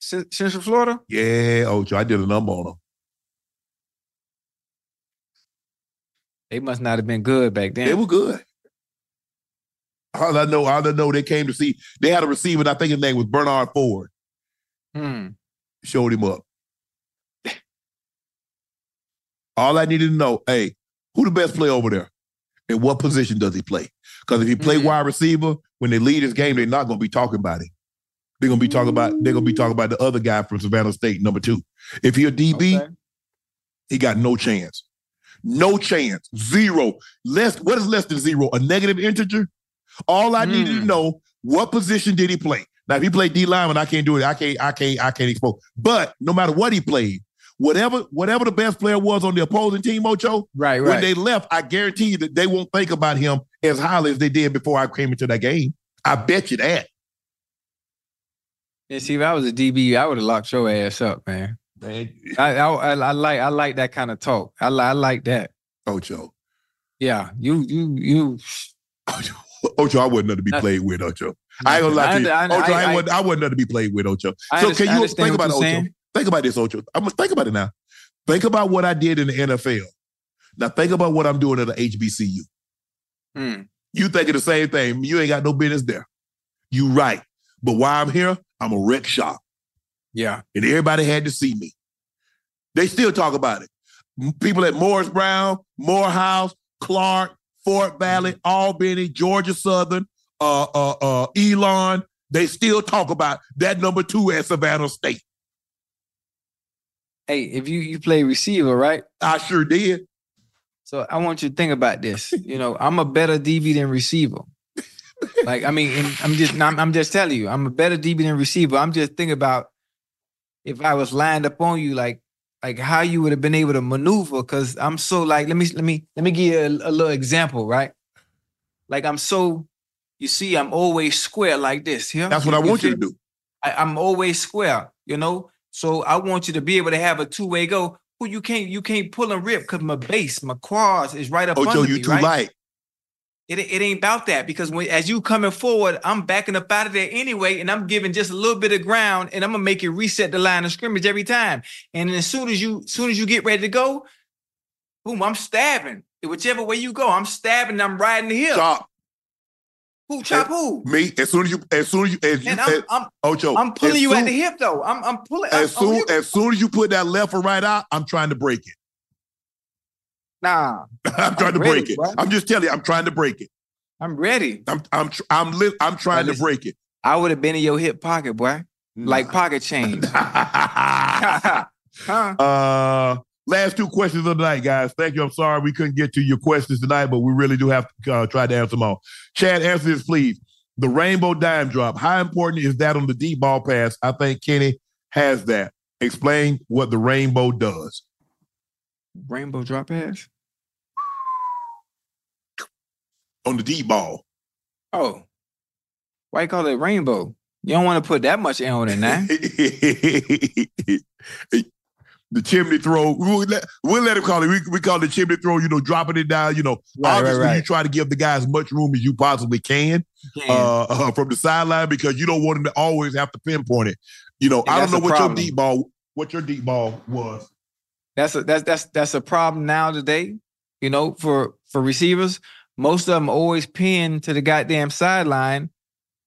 Cen- Central Florida. Yeah, Ocho. I did a number on them. They must not have been good back then. They were good. All I know, all I know, they came to see. They had a receiver. and I think his name was Bernard Ford. Hmm. Showed him up. All I needed to know, hey, who the best player over there, and what position does he play? Because if he play Mhm. wide receiver, when they lead his game, they're not going to be talking about it. They're going to be talking about. They're going to be talking about the other guy from Savannah State, number two. If he a DB, Okay. he got no chance. No chance. Zero. Less. What is less than zero? A negative integer. All I needed to Mm. know what position did he play. Now, if he played D lineman, I can't do it. I can't. I can't. I can't expose. But no matter what he played, whatever whatever the best player was on the opposing team, Ocho, Right. Right. when they left, I guarantee you that they won't think about him as highly as they did before I came into that game. I bet you that. yeah, see, if I was a DB, I would have locked your ass up, man. Man, I, I, I, I like I like that kind of talk. I, I like that. Ocho. Yeah, you you you. Ocho, I wasn't nothing to be played with, Ocho. I ain't gonna lie to you. I, I, Ocho, I, I, wasn't, I wasn't nothing to be played with, Ocho. So can you think about it, Ocho? saying. Think about this, Ocho. I'm gonna think about it now. Think about what I did in the NFL. Now think about what I'm doing at the HBCU. Hmm. You thinking the same thing. You ain't got no business there. You right. But why I'm here, I'm a wreck shop. Yeah. And everybody had to see me. They still talk about it. People at Morris Brown, Morehouse, Clark, Fort Valley, Albany, Georgia Southern, uh, uh, uh, Elon, they still talk about that number two at Savannah State. Hey, if you you play receiver, right? I sure did. So I want you to think about this. You know, I'm a better DB than receiver. Like I mean, I'm just I'm, I'm just telling you, I'm a better DB than receiver. I'm just thinking about if I was lined up on you, like like how you would have been able to maneuver. Because I'm so like, let me let me let me give you a, a little example, right? Like I'm so, you see, I'm always square like this. Here, That's what I want you to do. I, I'm always square, you know. So I want you to be able to have a two way go. Who you can't you can't pull and rip because my base, my quads is right up Ocho, under you me, too right? light. It, it ain't about that because when as you coming forward, I'm backing up out of there anyway, and I'm giving just a little bit of ground, and I'm gonna make you reset the line of scrimmage every time. And as soon as you, as soon as you get ready to go, boom, I'm stabbing. Whichever way you go, I'm stabbing. I'm riding the hill. Chop Who chop who? me as soon as you as soon as you as you I'm, as, I'm, Ocho. I'm pulling you at the hip though. I'm, I'm pulling. As I'm soon as soon as you put that left or right out, I'm trying to break it. Nah, I'm trying to ready, break it. bro. I'm just telling you, I'm trying to break it. I'm ready. I'm I'm tr- I'm li- I'm trying to break it. I would have been in your hip pocket, boy, like pocket change. huh? uh, last two questions of the night, guys. Thank you. I'm sorry we couldn't get to your questions tonight, but we really do have to uh, try to answer them all. Chad, answer this, please. The rainbow dime drop. How important is that on the deep ball pass? I think Kenny has that. Explain what the rainbow does. Rainbow drop pass. On the deep ball. Oh, why you call it rainbow? You don't want to put that much air on it now. the chimney throw. We'll let, we'll let him call it. We, we call it chimney throw, you know, dropping it down. You know, Right, right, obviously you try to give the guy as much room as you possibly can, uh, uh, from the sideline because you don't want him to always have to pinpoint it. You know, And I don't know what problem. your deep ball. what your deep ball was. That's a that's that's that's a problem now today. You know, for for receivers, most of them always pin to the goddamn sideline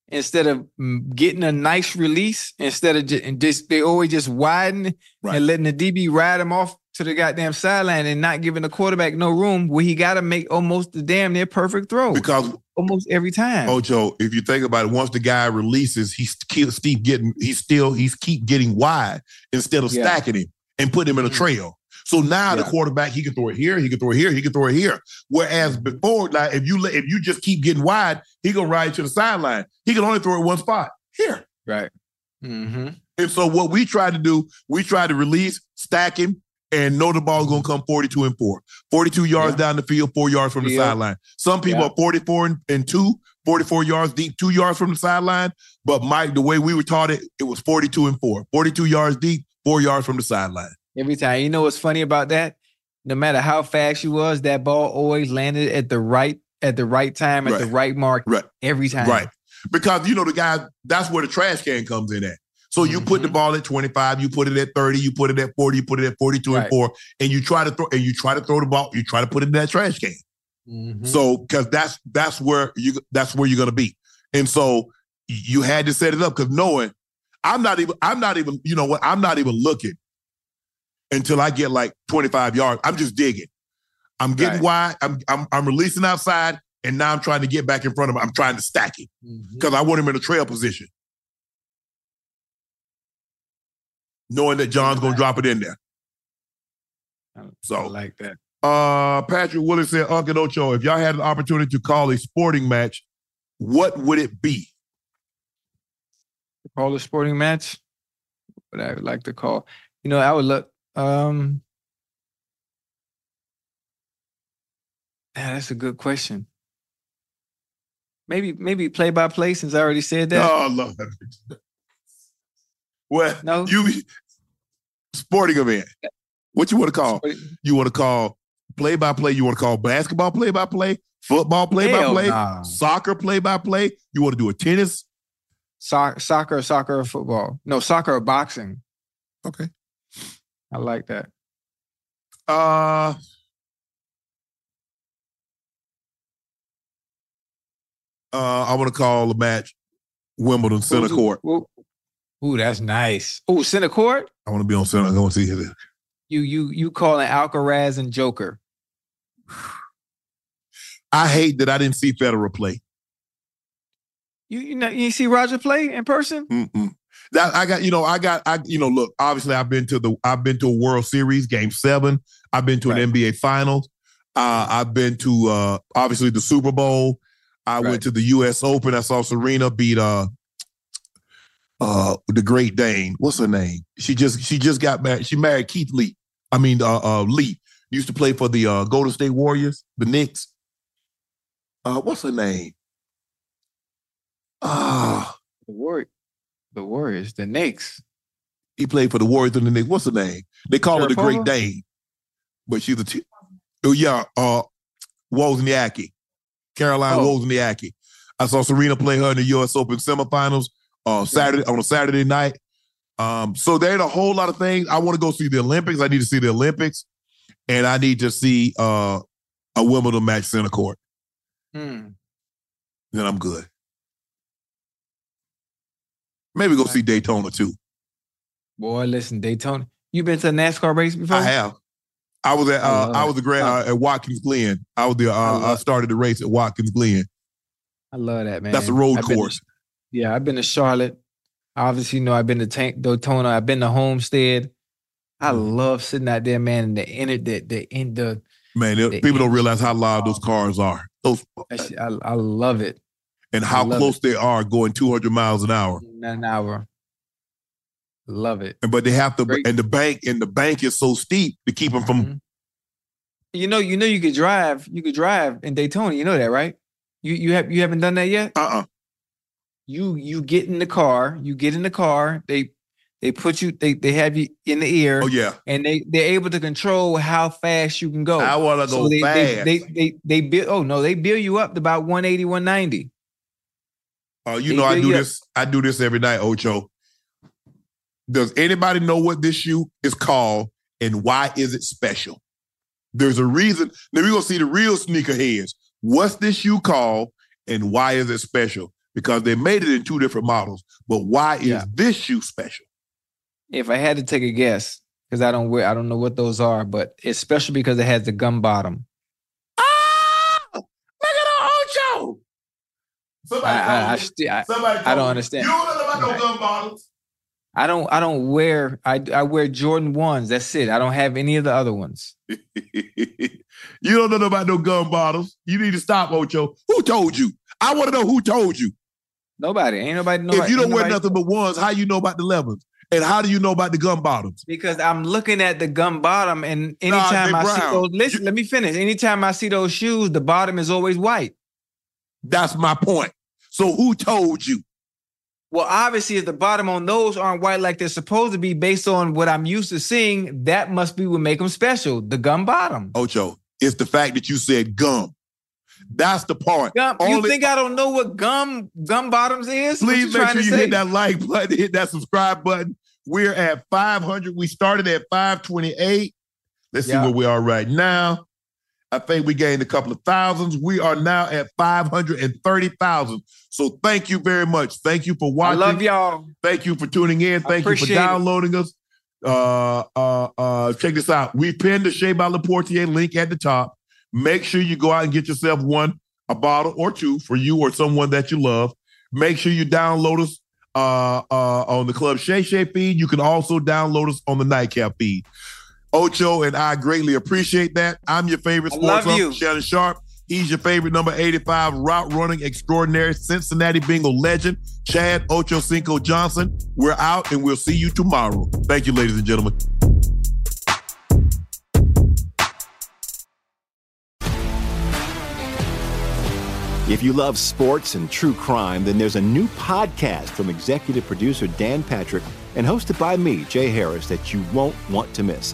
instead of mm, getting a nice release. Instead of just, just they always just widen Right. and letting the DB ride them off to the goddamn sideline and not giving the quarterback no room where he got to make almost the damn near perfect throw Because almost every time. Ocho, if you think about it, once the guy releases, he's keep Steve getting he's still he's keep getting wide instead of Yeah. stacking him and putting him in a Mhm. trail. So now the quarterback he can throw it here, he can throw it here, he can throw it here. Whereas before, like if you let if you just keep getting wide, he gonna ride to the sideline. He can only throw it one spot here. Right. Mm-hmm. And so what we tried to do, we tried to release, stack him, and know the ball's gonna come 42 and four. 42 yards Yeah. down the field, four yards from the Yeah. sideline. Some people Yeah. are 44 and, and two, 44 yards deep, two yards from the sideline. But Mike, the way we were taught it, it was 42 and four. 42 yards deep, four yards from the sideline. Every time. You know what's funny about that? No matter how fast she was, that ball always landed at the right at the right time at the Right. right mark Right. every time. Right. Because you know the guy, that's where the trash can comes in at. So you put the Mhm. ball at 25, you put it at 30, you put it at 40, you put it at 42 and four, and you try to throw and you try to throw the ball, you try to put it in that trash can. Mhm. So because that's that's where you that's where you're gonna be. And so you had to set it up because knowing I'm not even I'm not even you know what I'm not even looking until I get like 25 yards. I'm just digging. I'm getting wide. I'm, I'm I'm releasing outside, and now I'm trying to get back in front of him. I'm trying to stack it Mhm. because I want him in a trail position, knowing that John's gonna drop it in there. I So like that. uh, Patrick Willis said, Uncle Ocho, if y'all had an opportunity to call a sporting match, what would it be? Call a sporting match. What I would like to call. You know, I would look. Um yeah, that's a good question. Maybe, maybe play by play since I already said that. Oh, Lord. Well, No. you sporting event. What you want to call? You want to call play by play? You want to call basketball play by play? Football play by play, nah. Soccer play by play? You want to do a tennis? Soc- soccer, soccer, or football. No, soccer or boxing. Okay. I like that. Uh uh I want to call the match Wimbledon center court. Ooh, that's nice. Ooh, center court. I want to be on center. I want to see it. You you you calling Alcaraz and Joker? I hate that I didn't see Federer play. You you know you see Roger play in person? Mm-mm. That I got, you know, I got, I, you know, look. Obviously, I've been to the, I've been to a World Series Game Seven. I've been to Right. an NBA Finals. Uh, I've been to, uh, obviously, the Super Bowl. I Right. went to the U.S. Open. I saw Serena beat, uh, uh, the Great Dane. What's her name? She just, she just got married. She married Keith Lee. I mean, uh, uh Lee used to play for the uh, Golden State Warriors, the Knicks. Uh, what's her name? Ah. The Warriors, the Warriors, the Knicks. He played for the Warriors and the Knicks. What's her name? They call her the Great Dane, but she's a. T- oh yeah, uh, Wozniacki, Caroline Oh. Wozniacki. I saw Serena play her in the U.S. Open semifinals uh, Saturday on a Saturday night. Um, so there ain't a whole lot of things. I want to go see the Olympics. I need to see the Olympics, and I need to see uh, a Wimbledon match center court. Hmm. Then I'm good. Maybe go see Daytona too. Boy, listen, Daytona. You been to a NASCAR race before? I have. I was at I uh, love I was the grand uh, at Watkins Glen. I was the uh, I, love- started the race at Watkins Glen. I love that man. That's a road I've been to- course. yeah, I've been to Charlotte. Obviously, you know I've been to Tank Daytona. I've been to Homestead. I Mm. love sitting out there, man. And the in it, the the in the Man, The people don't realize how loud those cars are. Those that I I love it. And how close they are going 200 miles an hour. An hour. Love it. And but they have to Great. and the bank and the bank is so steep to keep them from Mhm. You know, you know, you could drive. You could drive in Daytona. You know that, right? You you have you haven't done that yet. uh-uh. You you get in the car. You get in the car. They they put you. They they have you in the ear. Oh yeah. and they they're able to control how fast you can go. I want to go they, fast. They, they they they build. Oh no, they build you up to about 180, 190. Uh, you know I do this. I do this every night, Ocho. Does anybody know what this shoe is called and why is it special? There's a reason. Now we're gonna see the real sneakerheads. What's this shoe called and why is it special? Because they made it in two different models, but why is Yeah. this shoe special? If I had to take a guess, because I don't wear, I don't know what those are, but it's special because it has the gum bottom. Ah! Look at Ocho! I, Somebody, I, I, me- I, somebody I don't understand. You don't know about Right. no gun bottles. I don't, I don't wear, I, I wear Jordan ones. That's it. I don't have any of the other ones. you don't know about no gun bottles. You need to stop, Ocho. Who told you? I want to know who told you. Nobody, ain't nobody. nobody if you don't wear nothing but ones, how you know about the levels? And how do you know about the gun bottoms? Because I'm looking at the gum bottom, and anytime they I see those, listen, let me finish. Anytime I see those shoes, the bottom is always white. That's my point. So who told you? Well, obviously, if the bottom on those aren't white like they're supposed to be, based on what I'm used to seeing, that must be what make them special. The gum bottom. Ocho, it's the fact that you said gum. That's the part. Gum, you Only- think I don't know what gum gum bottoms is? Please make sure you say? hit that like button, hit that subscribe button. We're at 500. We started at 528. Let's see where we are right now. I think we gained a couple of thousands. We are now at 530,000. So thank you very much. Thank you for watching. I love y'all. Thank you for tuning in. Thank you for appreciate it. downloading us. Uh, uh, uh, check this out. We pinned the Shea by Laportier link at the top. Make sure you go out and get yourself one, a bottle or two for you or someone that you love. Make sure you download us uh, uh, on the Club Shay Shay feed. You can also download us on the Nightcap feed. Ocho and I greatly appreciate that. I'm your favorite I sports love uncle, you. Shannon Sharpe. He's your favorite number 85 route running extraordinary Cincinnati Bingo legend, Chad Ochocinco Johnson. We're out and we'll see you tomorrow. Thank you, ladies and gentlemen. If you love sports and true crime, then there's a new podcast from executive producer Dan Patrick and hosted by me, Jay Harris, that you won't want to miss.